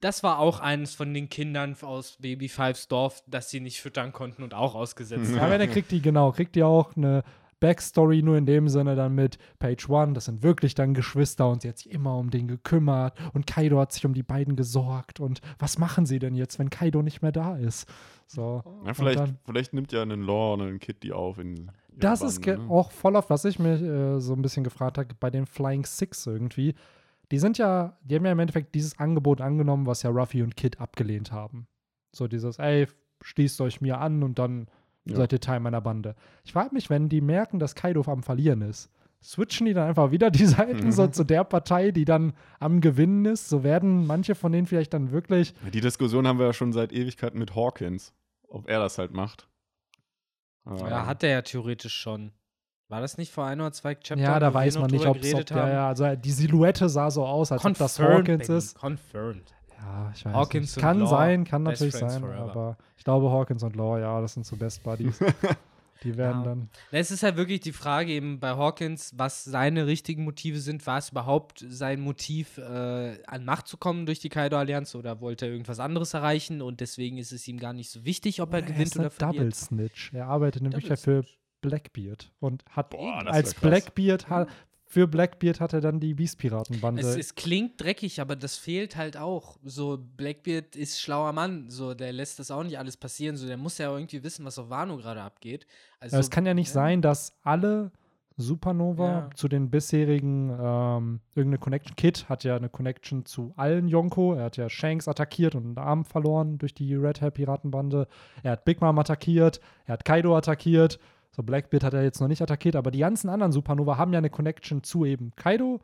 das war auch eines von den Kindern aus Baby Fives Dorf, das sie nicht füttern konnten und auch ausgesetzt Ja, haben. aber dann kriegt die, genau, kriegt die auch eine Backstory nur in dem Sinne dann mit Page One, das sind wirklich dann Geschwister und sie hat sich immer um den gekümmert und Kaido hat sich um die beiden gesorgt und was machen sie denn jetzt, wenn Kaido nicht mehr da ist? So. Ja, vielleicht, dann- vielleicht nimmt ja einen Law und einen Kid die auf in. Das ist ge- Bande, ne? auch voll auf, was ich mich äh, so ein bisschen gefragt habe, bei den Flying Six irgendwie. Die sind ja, die haben ja im Endeffekt dieses Angebot angenommen, was ja Ruffy und Kid abgelehnt haben. So dieses, ey, schließt euch mir an und dann Ja. seid ihr Teil meiner Bande. Ich frage mich, wenn die merken, dass Kaido am Verlieren ist, switchen die dann einfach wieder die Seiten Mhm. so zu der Partei, die dann am Gewinnen ist? So werden manche von denen vielleicht dann wirklich Die Diskussion haben wir ja schon seit Ewigkeiten mit Hawkins, ob er das halt macht. Aber- Ja, hat er ja theoretisch schon. War das nicht vor ein oder zwei Chaptern? ja, da weiß man nicht, ob es, geredet ja, haben? ja, also die Silhouette sah so aus, als ob das Confirmed, Hawkins baby, ist. Confirmed. Ja, ich weiß Hawkins nicht. und Kann Law, sein, kann natürlich sein, forever. aber ich glaube Hawkins und Law, ja, das sind so Best Buddies. Die werden Ja. dann. Es ist halt wirklich die Frage eben bei Hawkins, was seine richtigen Motive sind. War es überhaupt sein Motiv, äh, an Macht zu kommen durch die Kaido-Allianz oder wollte er irgendwas anderes erreichen und deswegen ist es ihm gar nicht so wichtig, ob er er gewinnt ist oder verliert. Double Snitch. Er arbeitet nämlich Double ja für. Blackbeard und hat Boah, als. Blackbeard ha für Blackbeard hat er dann die Beast-Piratenbande. Es, es klingt dreckig, aber das fehlt halt auch. So, Blackbeard ist schlauer Mann, so, der lässt das auch nicht alles passieren, so, der muss ja irgendwie wissen, was auf Wano gerade abgeht. Also, es kann ja nicht sein, dass alle Supernova Ja. zu den bisherigen ähm, irgendeine Connection. Kid hat ja eine Connection zu allen Yonko. Er hat ja Shanks attackiert und einen Arm verloren durch die Red Hair Piratenbande. Er hat Big Mom attackiert. Er hat Kaido attackiert. So Blackbeard hat er jetzt noch nicht attackiert, aber die ganzen anderen Supernova haben ja eine Connection zu eben Kaido,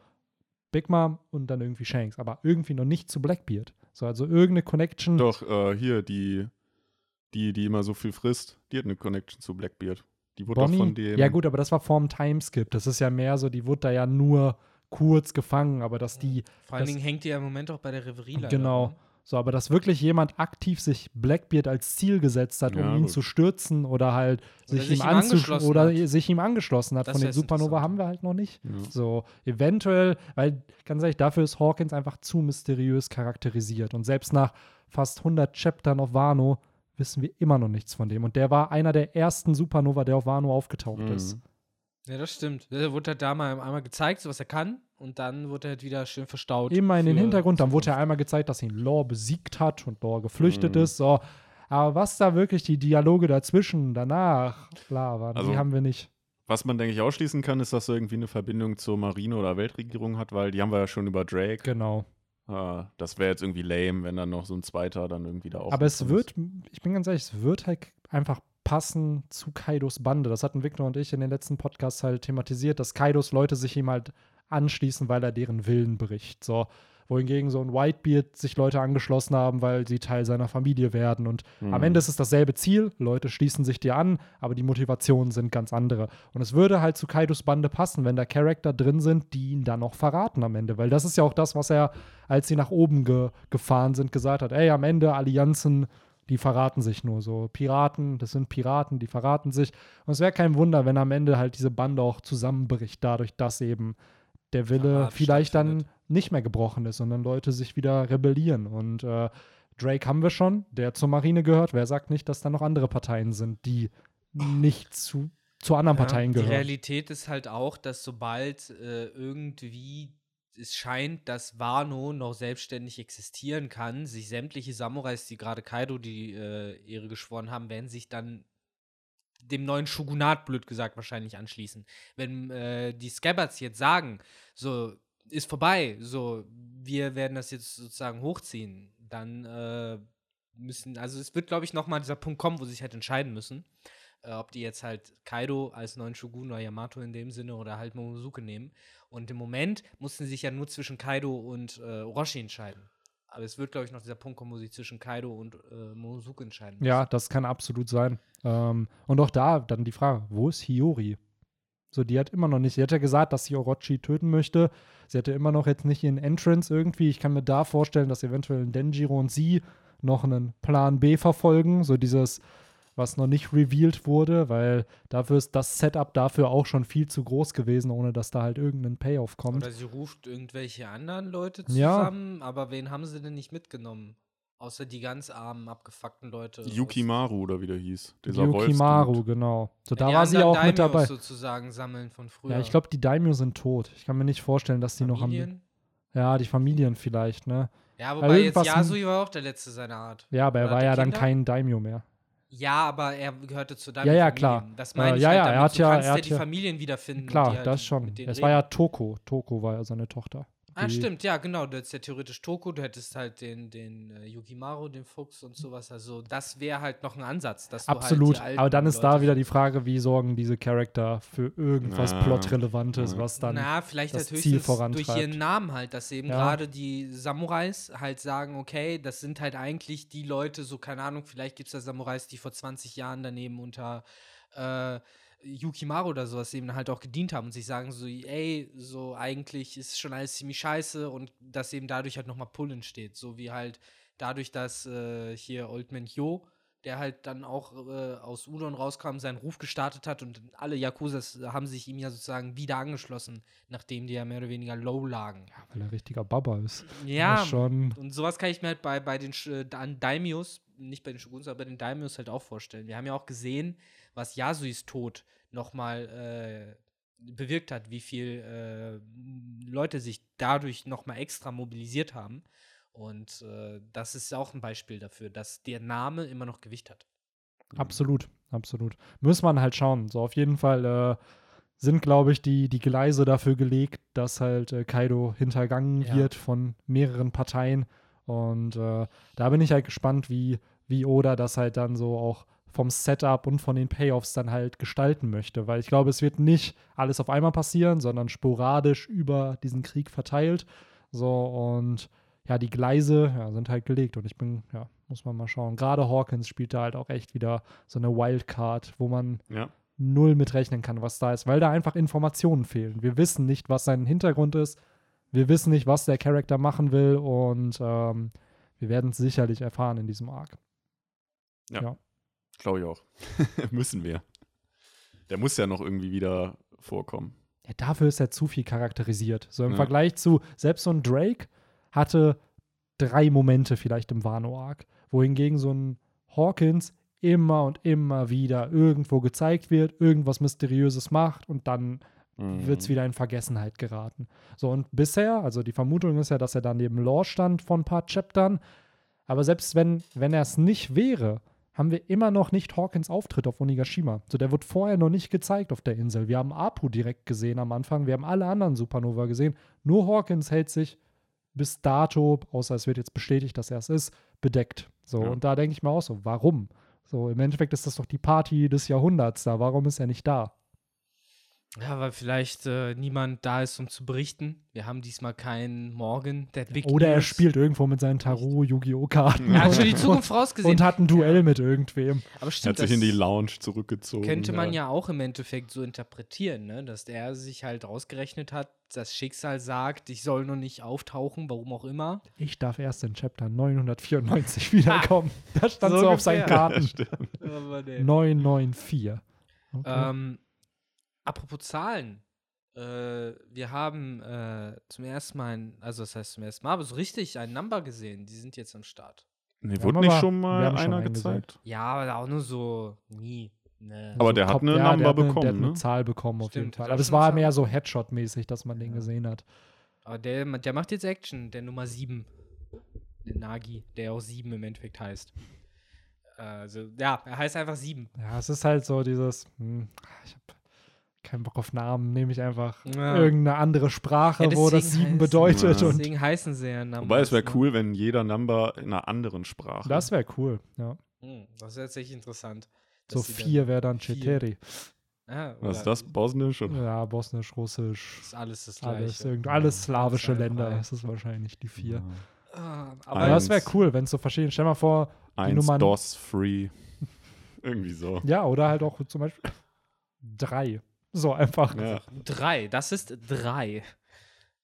Big Mom und dann irgendwie Shanks, aber irgendwie noch nicht zu Blackbeard. So, also irgendeine Connection. Doch, äh, hier, die, die, die immer so viel frisst, die hat eine Connection zu Blackbeard. Die wurde doch Bonnie? von dem. Ja, gut, aber das war vorm Timeskip. Das ist ja mehr so, die wurde da ja nur kurz gefangen, aber dass die, vor allen Dingen hängt die ja im Moment auch bei der Reverie leider, genau, ne? So, aber dass wirklich jemand aktiv sich Blackbeard als Ziel gesetzt hat, um Ja, ihn gut. zu stürzen oder halt Oder sich, sich ihm anzuschließen oder hat. sich ihm angeschlossen hat. Das Von den Supernova haben wir halt noch nicht. Ja. So, eventuell, weil ganz ehrlich, dafür ist Hawkins einfach zu mysteriös charakterisiert. Und selbst nach fast 100 Chaptern auf Wano wissen wir immer noch nichts von dem. Und der war einer der ersten Supernova, der auf Wano aufgetaucht Mhm. ist. Ja, das stimmt. Der wurde halt da mal einmal gezeigt, so was er kann, und dann wurde er halt wieder schön verstaut. Immer in den Hintergrund. Dann wurde ja Zukunft. einmal gezeigt, dass ihn Law besiegt hat und Law geflüchtet Mhm. ist. So. Aber was da wirklich die Dialoge dazwischen, danach, bla, waren, Also- die haben wir nicht. Was man, denke ich, ausschließen kann, ist, dass er irgendwie eine Verbindung zur Marine oder Weltregierung hat, weil die haben wir ja schon über Drake. Genau. Äh, das wäre jetzt irgendwie lame, wenn dann noch so ein zweiter dann irgendwie da auch. Aber es wird, ist. ich bin ganz ehrlich, es wird halt einfach passen zu Kaidos Bande. Das hatten Victor und ich in den letzten Podcasts halt thematisiert, dass Kaidos Leute sich ihm halt anschließen, weil er deren Willen bricht. So. Wohingegen so ein Whitebeard sich Leute angeschlossen haben, weil sie Teil seiner Familie werden. Und am Mhm. Ende ist es dasselbe Ziel. Leute schließen sich dir an, aber die Motivationen sind ganz andere. Und es würde halt zu Kaidos Bande passen, wenn da Charakter drin sind, die ihn dann noch verraten am Ende. Weil das ist ja auch das, was er, als sie nach oben ge gefahren sind, gesagt hat. Ey, am Ende Allianzen, die verraten sich nur so. Piraten, das sind Piraten, die verraten sich. Und es wäre kein Wunder, wenn am Ende halt diese Bande auch zusammenbricht, dadurch, dass eben der Wille Verrat vielleicht dann nicht mehr gebrochen ist, sondern Leute sich wieder rebellieren. Und äh, Drake haben wir schon, der zur Marine gehört. Wer sagt nicht, dass da noch andere Parteien sind, die nicht zu, zu anderen Parteien Die gehören? Realität ist halt auch, dass sobald äh, irgendwie es scheint, dass Wano noch selbstständig existieren kann, sich sämtliche Samurais, die gerade Kaido die äh, Ehre geschworen haben, werden sich dann dem neuen Shogunat, blöd gesagt, wahrscheinlich anschließen. Wenn äh, die Scabbards jetzt sagen, so, ist vorbei, so, wir werden das jetzt sozusagen hochziehen, dann äh, müssen, also es wird, glaube ich, nochmal dieser Punkt kommen, wo sie sich halt entscheiden müssen, ob die jetzt halt Kaido als neuen Shogun oder Yamato in dem Sinne oder halt Momosuke nehmen. Und im Moment mussten sie sich ja nur zwischen Kaido und äh, Orochi entscheiden. Aber es wird, glaube ich, noch dieser Punkt kommen, wo sie zwischen Kaido und äh, Momosuke entscheiden müssen. Ja, das kann absolut sein. Ähm, und auch da dann die Frage, wo ist Hiyori? So, die hat immer noch nicht, sie hat ja gesagt, dass sie Orochi töten möchte. Sie hatte immer noch jetzt nicht ihren Entrance irgendwie. Ich kann mir da vorstellen, dass eventuell Denjiro und sie noch einen Plan B verfolgen. So dieses, was noch nicht revealed wurde, weil dafür ist das Setup dafür auch schon viel zu groß gewesen, ohne dass da halt irgendein Payoff kommt. Oder sie ruft irgendwelche anderen Leute Ja. zusammen, aber wen haben sie denn nicht mitgenommen? Außer die ganz armen, abgefuckten Leute. Yukimaru oder wie der hieß. Dieser Yukimaru, genau. So, Ja, da war sie auch mit Daimyos dabei. sozusagen sammeln von früher. Ja, ich glaube, die Daimyo sind tot. Ich kann mir nicht vorstellen, dass die noch am. Familien. Ja, die Familien vielleicht, ne? Ja, wobei jetzt Yasui war auch der letzte seiner Art. Ja, aber er Oder war ja er dann Kinder? kein Daimyo mehr. Ja, aber er gehörte zu deinem Ja, ja, klar. Das Äh, meine ich ja, halt ja, er damit. hat du ja- kannst er ja hat die ja- Familien wiederfinden. Klar, die halt das schon. Es war ja. Toko. Toko war ja seine Tochter. Ah, Die- stimmt, ja, genau. Du hättest ja theoretisch Toko, du hättest halt den, den äh, Yukimaru, den Fuchs und sowas. Also, das wäre halt noch ein Ansatz. Dass Absolut. Du halt aber dann ist da Leute- wieder die Frage, wie sorgen diese Charakter für irgendwas Na, Plotrelevantes, ja. was dann. Na, vielleicht das halt Ziel höchstens durch vorantreibt. ihren Namen halt, dass eben Ja. gerade die Samurais halt sagen, okay, das sind halt eigentlich die Leute, so keine Ahnung, vielleicht gibt es da Samurais, die vor 20 Jahren daneben unter äh, Yukimaru oder sowas eben halt auch gedient haben und sich sagen so, ey, so eigentlich ist schon alles ziemlich scheiße und dass eben dadurch halt nochmal Pull entsteht, so wie halt dadurch, dass äh, hier Old Man Yo der halt dann auch äh, aus Udon rauskam, seinen Ruf gestartet hat und alle Yakuzas haben sich ihm ja sozusagen wieder angeschlossen, nachdem die ja mehr oder weniger low lagen. Ja, weil er richtiger Baba ist. Ja, schon. und sowas kann ich mir halt bei, bei den äh, an Daimios, nicht bei den Shoguns, aber bei den Daimios halt auch vorstellen. Wir haben ja auch gesehen, was Yasuis Tod nochmal äh, bewirkt hat, wie viel äh, Leute sich dadurch nochmal extra mobilisiert haben. Und äh, das ist auch ein Beispiel dafür, dass der Name immer noch Gewicht hat. Absolut, absolut. Muss man halt schauen. So, auf jeden Fall äh, sind, glaube ich, die, die Gleise dafür gelegt, dass halt äh, Kaido hintergangen Ja. wird von mehreren Parteien. Und äh, da bin ich halt gespannt, wie, wie Oda das halt dann so auch vom Setup und von den Payoffs dann halt gestalten möchte. Weil ich glaube, es wird nicht alles auf einmal passieren, sondern sporadisch über diesen Krieg verteilt. So, und ja, die Gleise ja, sind halt gelegt und ich bin, ja, muss man mal schauen. Gerade Hawkins spielt da halt auch echt wieder so eine Wildcard, wo man Ja. null mitrechnen kann, was da ist, weil da einfach Informationen fehlen. Wir wissen nicht, was sein Hintergrund ist. Wir wissen nicht, was der Charakter machen will und ähm, wir werden es sicherlich erfahren in diesem Arc. Glaube ich auch. Müssen wir. Der muss ja noch irgendwie wieder vorkommen. Ja, dafür ist er zu viel charakterisiert. So im Ja. Vergleich zu, selbst so ein Drake hatte drei Momente vielleicht im Wano-Arc, wohingegen so ein Hawkins immer und immer wieder irgendwo gezeigt wird, irgendwas Mysteriöses macht und dann Mhm. wird es wieder in Vergessenheit geraten. So, und bisher, also die Vermutung ist ja, dass er da neben Law stand von ein paar Chaptern, aber selbst wenn, wenn er es nicht wäre, haben wir immer noch nicht Hawkins Auftritt auf Onigashima. So, der wird vorher noch nicht gezeigt auf der Insel. Wir haben Apu direkt gesehen am Anfang, wir haben alle anderen Supernova gesehen. Nur Hawkins hält sich bis dato, außer es wird jetzt bestätigt, dass er es ist, bedeckt. So, Ja. und da denke ich mir auch so, warum? So, im Endeffekt ist das doch die Party des Jahrhunderts da. Warum ist er nicht da? Ja, weil vielleicht äh, niemand da ist, um zu berichten. Wir haben diesmal keinen Morgan, der Big Oder er News. spielt irgendwo mit seinen Tarot-Yu-Gi-Oh!-Karten. Er hat schon die Zukunft vorausgesehen. Und hat ein Duell mit irgendwem. Aber Er stimmt, hat sich in das die Lounge zurückgezogen. könnte man ja auch im Endeffekt so interpretieren, ne? dass er sich halt ausgerechnet hat, das Schicksal sagt, ich soll noch nicht auftauchen, warum auch immer. Ich darf erst in Chapter 994 wiederkommen. Da stand So so, auf seinen. Karten. Stimmt. 994. Okay. Ähm, apropos Zahlen. Äh, wir haben äh, zum ersten Mal, ein, also das heißt zum ersten Mal, aber so richtig ein Number gesehen. Die sind jetzt am Start. Nee, wurde nicht aber- schon mal schon einer einen gesehen. gezeigt? Ja, aber auch nur so nie. Ne. Aber der hat eine ja, Number der hat eine- bekommen, Der hat eine ne? Zahl bekommen auf jeden Stimmt, Fall. Aber es schon war mehr so Headshot-mäßig, dass man den gesehen hat. Aber der, der macht jetzt Action, der Nummer 7. Der Nagi, der auch 7 im Endeffekt heißt. Also, ja, er heißt einfach 7. Ja, es ist halt so dieses, hm, ich habe keinen Bock auf Namen, nehme ich einfach Ja. irgendeine andere Sprache, Ja, wo das sieben heißt- bedeutet. Ja. Und Deswegen heißen sie ja Numbers. Wobei es wäre ne? cool, wenn jeder Number in einer anderen Sprache. das wäre cool, ja. Hm, das ist tatsächlich interessant. So vier wäre dann vier. Ceteri. Ah, Was ist das? Bosnisch? Oder? Ja, Bosnisch, Russisch, Ist alles das Gleiche. alles, irgend, alles slawische Alles Länder. Das ist wahrscheinlich die vier. Ah, Aber aber das wäre Eins. cool, wenn es so verschieden. Stell mal vor, Eins Nummern- DOS Free. Irgendwie so. ja, oder halt auch zum Beispiel drei. So einfach. Ja. drei, das ist drei.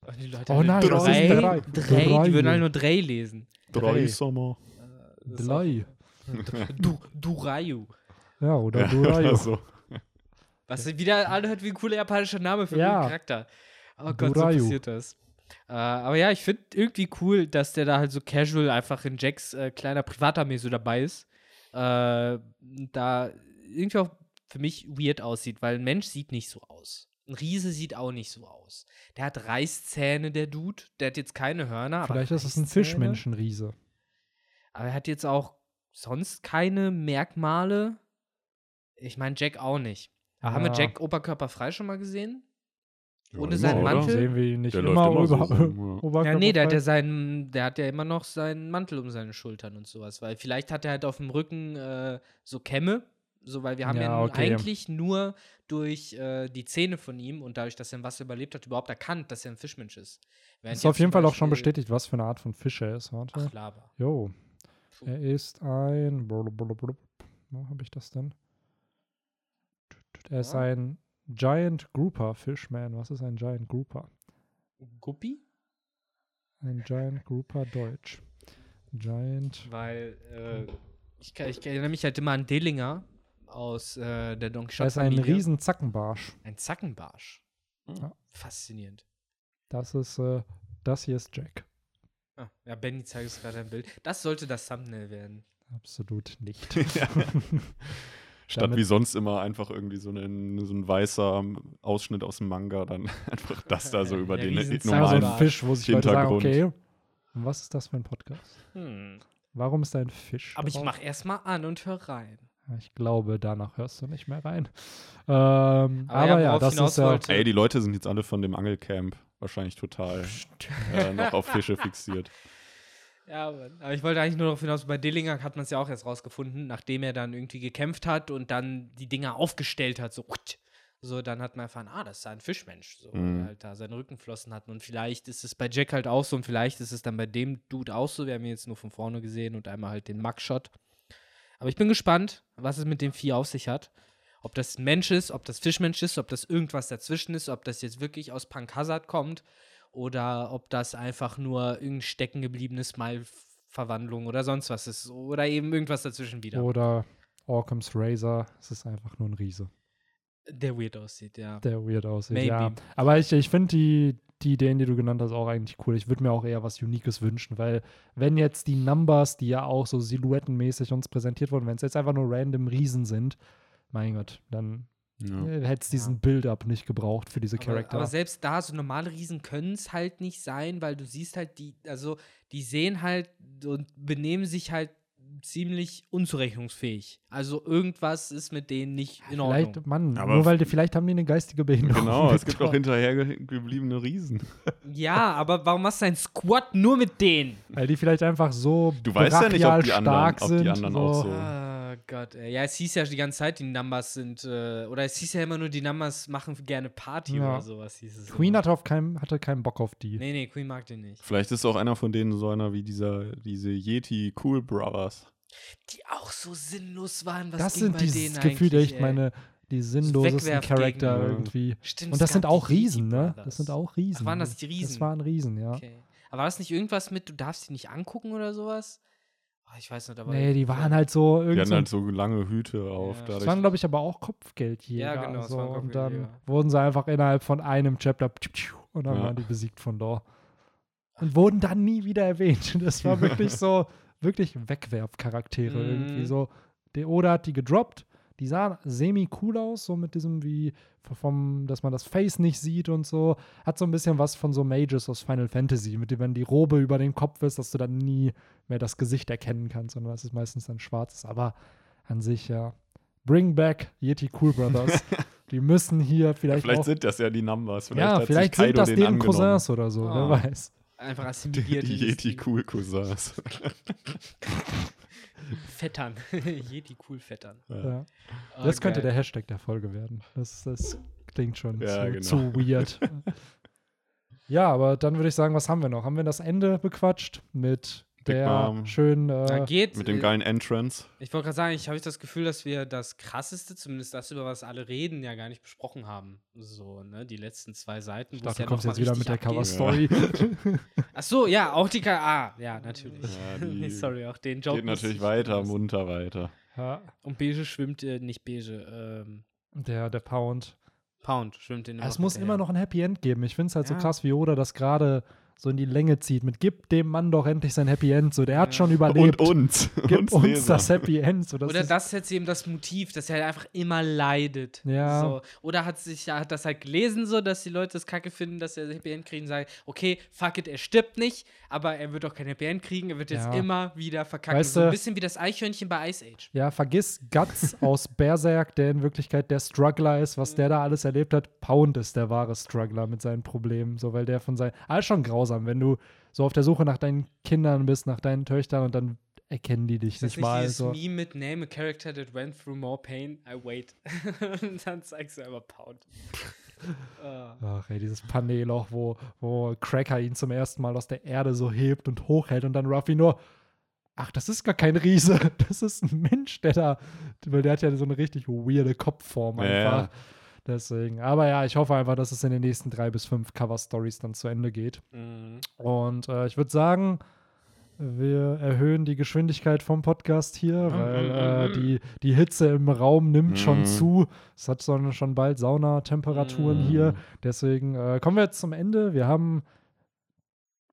Und die Leute Oh nein, das ist drei, drei. drei, Drei. die würden alle nur drei lesen. Drei. Drei Sommer. Drei. Du, Durayu. Ja, oder Ja, Durayo. so. Was wieder anhört wie ein cooler japanischer Name für Ja. einen Charakter. Oh Gott, Durayu. so passiert das. Äh, aber ja, ich finde irgendwie cool, dass der da halt so casual einfach in Jacks äh, kleiner Privatarmee so dabei ist. Äh, da irgendwie auch für mich weird aussieht, weil ein Mensch sieht nicht so aus. Ein Riese sieht auch nicht so aus. Der hat Reißzähne, der Dude. Der hat jetzt keine Hörner. aber Vielleicht ist es ein. Fischmenschenriese. Aber er hat jetzt auch sonst keine Merkmale. Ich meine, Jack auch nicht. Aber Haben wir Ja. Jack oberkörperfrei schon mal gesehen? Ohne immer, seinen oder? Mantel? Sehen wir ihn nicht Der immer, läuft immer über, so rum, ja. Ja, nee, der hat ja seinen, der hat ja immer noch seinen Mantel um seine Schultern und sowas, weil vielleicht hat er halt auf dem Rücken äh, so Kämme, so weil wir haben ja, Ja, okay. eigentlich nur durch äh, die Zähne von ihm und dadurch, dass er im Wasser überlebt hat, überhaupt erkannt, dass er ein Fischmensch ist. Während Ist auf jeden Fall auch schon bestätigt, was für eine Art von Fisch er ist. Warte. Ach, Laber. Jo. Puh. Er ist ein. Wo habe ich das denn? Er ist Ja. ein Giant Grouper Fishman. Was ist ein Giant Grouper? Guppi? Ein Giant Grouper Deutsch. Giant. Weil äh, ich, ich erinnere mich halt immer an Dillinger aus äh, der Don Quixote ist ein riesen Zackenbarsch. Ein Zackenbarsch. Ja. Faszinierend. Das ist, äh, das hier ist Jack. Ah, ja, Benny zeigt uns gerade ein Bild. Das sollte das Thumbnail werden. Absolut nicht. Statt Damit- wie sonst immer einfach irgendwie so ein, so ein weißer Ausschnitt aus dem Manga, dann einfach das da so über den Ja, so ein normalen. Zackenbarsch. Fisch, wo sich Leute sagen, Hintergrund. okay, und was ist das für ein Podcast? Hm. Warum ist da ein Fisch? Aber ich drauf? mach erstmal an und hör rein. Ich glaube, danach hörst du nicht mehr rein. Ähm, Aber aber ja, das ist ja. Ey, die Leute sind jetzt alle von dem Angelcamp wahrscheinlich total äh, noch auf Fische fixiert. Ja, aber ich wollte eigentlich nur darauf hinaus, bei Dillinger hat man es ja auch erst rausgefunden, nachdem er dann irgendwie gekämpft hat und dann die Dinger aufgestellt hat, so, so dann hat man erfahren, ah, das ist ein Fischmensch, so, Mhm. der halt da seine Rückenflossen hatten und vielleicht ist es bei Jack halt auch so und vielleicht ist es dann bei dem Dude auch so, wir haben ihn jetzt nur von vorne gesehen und einmal halt den Mugshot. Aber ich bin gespannt, was es mit dem Vieh auf sich hat. Ob das Mensch ist, ob das Fischmensch ist, ob das irgendwas dazwischen ist, ob das jetzt wirklich aus Punk Hazard kommt oder ob das einfach nur irgendein stecken gebliebenes Malverwandlung oder sonst was ist oder eben irgendwas dazwischen wieder. Oder Orcams Razor. Es ist einfach nur ein Riese, Der weird aussieht, ja. der weird aussieht. Maybe. Ja. Aber ich, ich finde die, die Ideen, die du genannt hast, auch eigentlich cool. Ich würde mir auch eher was Uniques wünschen, weil wenn jetzt die Numbers, die ja auch so silhouettenmäßig uns präsentiert wurden, wenn es jetzt einfach nur random Riesen sind, mein Gott, dann Ja. äh, hätte es diesen Build-up nicht gebraucht für diese Aber, Charakter. aber selbst da, so normale Riesen können es halt nicht sein, weil du siehst halt, die, also die sehen halt und benehmen sich halt ziemlich unzurechnungsfähig. Also irgendwas ist mit denen nicht in Ordnung. Vielleicht, Mann, Aber nur weil die, vielleicht haben die eine geistige Behinderung. Genau, es gibt auch hinterhergebliebene Riesen. Ja, aber warum machst du ein Squad nur mit denen? Weil die vielleicht einfach so Du weißt ja nicht, ob die anderen- stark ob die sind. anderen auch so- Ah, Gott, ey. Ja, es hieß ja die ganze Zeit, die Numbers sind, äh, oder es hieß ja immer nur, die Numbers machen gerne Party Ja. oder sowas hieß es. Queen immer. hatte, auf keinem, hatte keinen Bock auf die. Nee, nee, Queen mag den nicht. Vielleicht ist auch einer von denen so einer wie dieser, diese Yeti Cool Brothers. Die auch so sinnlos waren, was das ging sind denen gefühlt echt ey? meine die sinnlosesten. Charakter Ja. irgendwie. Stimmt, Und es das sind auch die Riesen, ne? Das sind auch Riesen. Ach, waren das die Riesen? Das waren Riesen, ja. Okay. Aber war das nicht irgendwas mit, du darfst die nicht angucken oder sowas? Oh, ich weiß nicht, aber. Nee, die waren halt so Die irgendwie. hatten So, halt so lange Hüte auf. Ja. das waren, glaube ich, aber auch Kopfgeldjäger. Ja, genau, So. Und dann wurden sie einfach innerhalb von einem Chapter und dann Ja. waren die besiegt von da. Und wurden dann nie wieder erwähnt. Das war wirklich so, wirklich Wegwerfcharaktere Mhm. irgendwie so. Der Oda hat die gedroppt. Die sahen semi-cool aus, so mit diesem wie vom, dass man das Face nicht sieht und so. Hat so ein bisschen was von so Mages aus Final Fantasy, mit dem, wenn die Robe über dem Kopf ist, dass du dann nie mehr das Gesicht erkennen kannst, sondern das ist meistens dann schwarz. Aber an sich ja. Bring back Yeti Cool Brothers. die müssen hier vielleicht, vielleicht auch. sind das ja die Numbers. Vielleicht ja, hat sich vielleicht sind das den deren angenommen. Cousins oder so, wer Ah. weiß. einfach assimiliert. die Yeti. Cool Cousins. Fettern. Yeti cool Fettern. Ja. Ah, Das könnte geil. der Hashtag der Folge werden. Das, das klingt schon Ja, zu, genau. zu weird. ja, aber dann würde ich sagen, was haben wir noch? Haben wir das Ende bequatscht mit der. Da Äh, geht. Mit dem geilen Entrance. Ich wollte gerade sagen, ich habe das Gefühl, dass wir das krasseste, zumindest das, über was alle reden, ja gar nicht besprochen haben. So, ne? Die letzten zwei Seiten. ich dachte, ja du kommst jetzt wieder mit der Cover-Story. Ach so, ja, auch die K Ah, ja, natürlich. Ja, Sorry, auch den Joke. Geht natürlich ich weiter, lassen. munter weiter. ja, Und Beige schwimmt, äh, nicht Beige, ähm, der, der Pound. Pound schwimmt in Es muss immer noch ein Happy End geben. Ich finde es halt so Ja. krass, wie Oda das gerade so in die Länge zieht mit gib dem Mann doch endlich sein Happy End, so der hat schon überlebt. Und uns. Gib uns das Happy End. So, das Oder ist, das ist jetzt eben das Motiv, dass er halt einfach immer leidet. Ja. So. Oder hat sich hat das halt gelesen, so, dass die Leute das kacke finden, dass er das Happy End kriegen, sagen, okay, fuck it, er stirbt nicht, aber er wird auch kein Happy End kriegen, er wird jetzt Ja. immer wieder verkacken. Weißt so ein du- bisschen wie das Eichhörnchen bei Ice Age. Ja, vergiss Guts aus Berserk, der in Wirklichkeit der Struggler ist, was der da alles erlebt hat. Pound ist der wahre Struggler mit seinen Problemen, so weil der von seinen. Alles schon grausam, wenn du so auf der Suche nach deinen Kindern bist, nach deinen Töchtern und dann erkennen die dich das nicht nicht mal. dieses So. Meme mit Name a character that went through more pain? I wait. Und dann zeigst du einfach Pound. Ah. Ach ey, dieses Panel auch, wo, wo Cracker ihn zum ersten Mal aus der Erde so hebt und hochhält und dann Ruffy nur, ach, das ist gar kein Riese, das ist ein Mensch, der da, weil der hat ja so eine richtig weirde Kopfform einfach. ja. Deswegen, aber ja, ich hoffe einfach, dass es in den nächsten drei bis fünf Cover-Stories dann zu Ende geht. Mhm. Und äh, ich würde sagen, wir erhöhen die Geschwindigkeit vom Podcast hier, weil äh, die, die Hitze im Raum nimmt schon Mhm. zu. Es hat so, schon bald Saunatemperaturen Mhm. hier. Deswegen äh, kommen wir jetzt zum Ende. Wir haben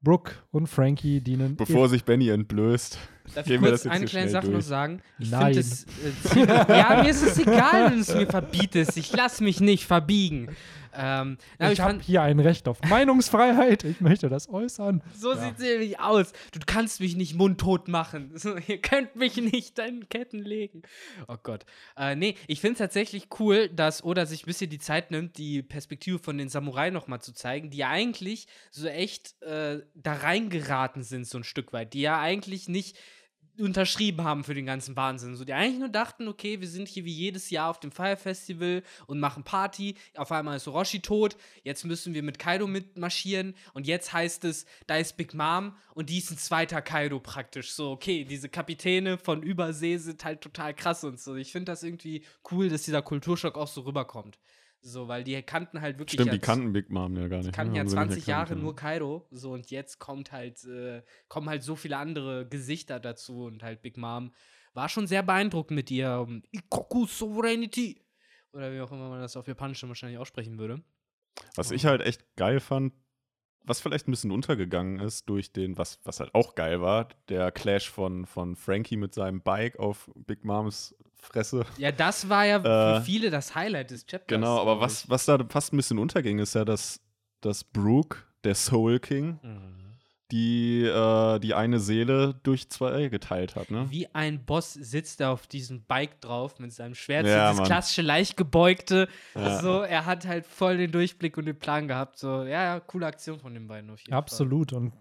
Brooke und Frankie, die einen Bevor sich Benny entblößt. Darf ich kurz das jetzt eine kleine Sache noch durch. sagen? Ich Nein. finde es. Äh, ziemlich- ja, mir ist es egal, wenn du es mir verbietest. Ich lass mich nicht verbiegen. Ähm, ich ich habe fand, hier ein Recht auf Meinungsfreiheit. Ich möchte das äußern. so Ja. sieht es nämlich aus. Du kannst mich nicht mundtot machen. Ihr könnt mich nicht in Ketten legen. Oh Gott. Äh, nee, ich finde es tatsächlich cool, dass Oda sich ein bisschen die Zeit nimmt, die Perspektive von den Samurai nochmal zu zeigen, die ja eigentlich so echt äh, da reingeraten sind, so ein Stück weit. Die ja eigentlich nicht unterschrieben haben für den ganzen Wahnsinn. So, die eigentlich nur dachten, okay, wir sind hier wie jedes Jahr auf dem Fire Festival und machen Party. Auf einmal ist Orochi tot. Jetzt müssen wir mit Kaido mitmarschieren. Und jetzt heißt es, da ist Big Mom und die ist ein zweiter Kaido praktisch. So, okay, diese Kapitäne von Übersee sind halt total krass und so. Ich finde das irgendwie cool, dass dieser Kulturschock auch so rüberkommt. So, weil die kannten halt wirklich. Stimmt, die jetzt- kannten Big Mom ja gar die nicht. kannten ne? ja sie nicht 20 Jahre ja. nur Kaido, so und jetzt kommt halt, äh, kommen halt so viele andere Gesichter dazu und halt Big Mom war schon sehr beeindruckend mit ihr Ikoku Sovereignty oder wie auch immer man das auf Japanisch dann wahrscheinlich aussprechen würde. Was ich halt echt geil fand, was vielleicht ein bisschen untergegangen ist durch den, was, was halt auch geil war, der Clash von, von Frankie mit seinem Bike auf Big Moms Fresse. Ja, das war ja für Äh, viele das Highlight des Chapters. Genau, aber was, was da fast ein bisschen unterging, ist ja, dass, dass Brooke, der Soul King, Mhm. Die, äh, die eine Seele durch zwei geteilt hat, ne? Wie ein Boss sitzt er auf diesem Bike drauf mit seinem Schwert, so Ja, dieses Mann. klassische, leicht gebeugte. Ja. So, er hat halt voll den Durchblick und den Plan gehabt. So, ja, ja, coole Aktion von den beiden auf jeden Fall. Absolut. Und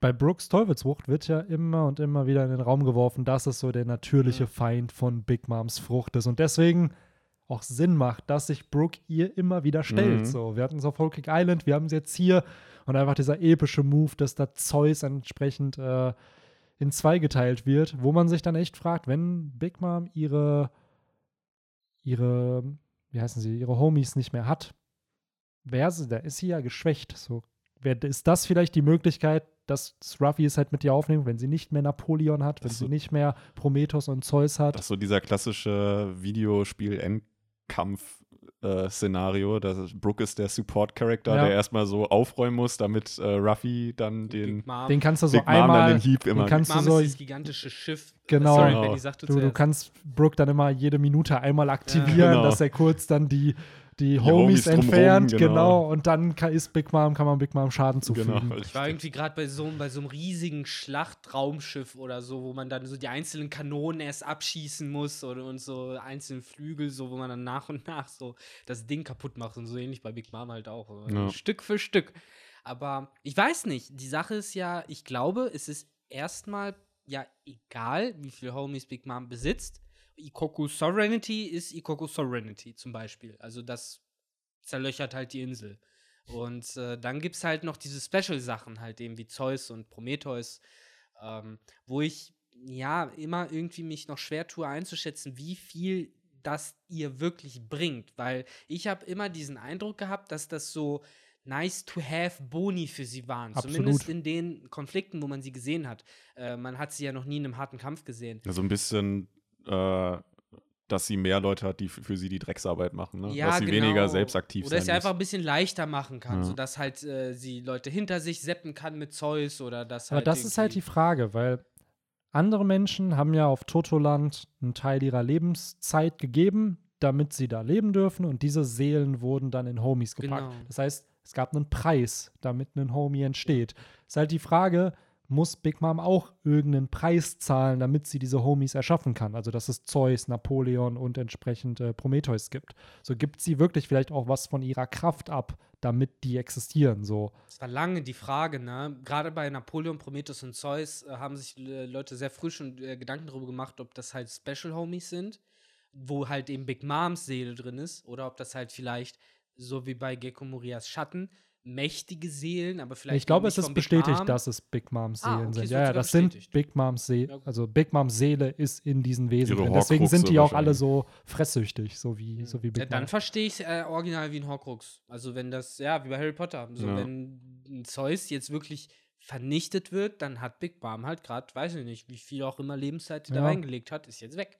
bei Brooks Teufelsfrucht wird ja immer und immer wieder in den Raum geworfen, dass es so der natürliche Mhm. Feind von Big Moms Frucht ist. Und deswegen auch Sinn macht, dass sich Brooke ihr immer wieder stellt. Mhm. So, wir hatten es auf Whole Cake Island, wir haben es jetzt hier und einfach dieser epische Move, dass da Zeus entsprechend äh, in zwei geteilt wird, wo man sich dann echt fragt, wenn Big Mom ihre, ihre, wie heißen sie, ihre Homies nicht mehr hat, wer sie, da ist sie ja geschwächt. So, wer, ist das vielleicht die Möglichkeit, dass Ruffy es halt mit ihr aufnimmt, wenn sie nicht mehr Napoleon hat, wenn Das sie so- nicht mehr Prometheus und Zeus hat? Das ist so dieser klassische Videospiel-Endkampf-Szenario. dass Brooke ist der Support-Character, Ja. der erstmal so aufräumen muss, damit äh, Ruffy dann den Big Mom. den kannst du so Big Mom dann einmal, den Hieb den immer. kannst du Mom so, ist dieses gigantische Schiff. Genau. Sorry, Genau. Benny, du, du, du kannst Brooke dann immer jede Minute einmal aktivieren, Genau. dass er kurz dann die, die, Homies Homies drumrum, entfernt, genau. genau. und dann kann, ist Big Mom, kann man Big Mom Schaden zufügen. Genau. Ich war irgendwie gerade bei so, bei so einem riesigen Schlachtraumschiff oder so, wo man dann so die einzelnen Kanonen erst abschießen muss oder, und so einzelne Flügel, so wo man dann nach und nach so das Ding kaputt macht und so ähnlich bei Big Mom halt auch. Ja. Stück für Stück. Aber ich weiß nicht, die Sache ist ja, ich glaube, es ist erstmal ja egal, wie viel Homies Big Mom besitzt. Ikoku Sovereignty ist Ikoku Sovereignty zum Beispiel. Also das zerlöchert halt die Insel. Und äh, dann gibt es halt noch diese Special-Sachen, halt eben wie Zeus und Prometheus, ähm, wo ich ja immer irgendwie mich noch schwer tue einzuschätzen, wie viel das ihr wirklich bringt. Weil ich habe immer diesen Eindruck gehabt, dass das so nice to have Boni für sie waren. Absolut. Zumindest in den Konflikten, wo man sie gesehen hat. Äh, man hat sie ja noch nie in einem harten Kampf gesehen. So ein bisschen äh, dass sie mehr Leute hat, die für sie die Drecksarbeit machen. Ne? Ja, dass sie genau. weniger selbst aktiv Oder es sein ja einfach ein bisschen leichter machen kann, Ja. sodass halt äh, sie Leute hinter sich seppen kann mit Zeus oder das Aber halt. das ist halt die Frage, weil andere Menschen haben ja auf Totoland einen Teil ihrer Lebenszeit gegeben, damit sie da leben dürfen und diese Seelen wurden dann in Homies gepackt. Genau. Das heißt, es gab einen Preis, damit ein Homie entsteht. Ist halt die Frage, muss Big Mom auch irgendeinen Preis zahlen, damit sie diese Homies erschaffen kann? Also, dass es Zeus, Napoleon und entsprechend äh, Prometheus gibt. So gibt sie wirklich vielleicht auch was von ihrer Kraft ab, damit die existieren. So. Das war lange die Frage, ne? Gerade bei Napoleon, Prometheus und Zeus äh, haben sich äh, Leute sehr früh schon äh, Gedanken darüber gemacht, ob das halt Special Homies sind, wo halt eben Big Moms Seele drin ist, oder ob das halt vielleicht, so wie bei Gecko Morias Schatten, mächtige Seelen, aber vielleicht. ich glaube, es ist bestätigt, Mom. dass es Big Moms Ah, Seelen okay, sind. es Ja, ja, das sind bestätigt. Big Moms Seelen. Ja. Also Big Moms Seele ist in diesen Wesen drin. Deswegen sind die auch alle so fresssüchtig, so wie, so wie Ja, Big dann Mom. verstehe ich äh, original wie ein Horcrux. Also wenn das, ja, wie bei Harry Potter. So, Ja. wenn ein Zeus jetzt wirklich vernichtet wird, dann hat Big Mom halt gerade, weiß ich nicht, wie viel auch immer Lebenszeit die da Ja. reingelegt hat, ist jetzt weg.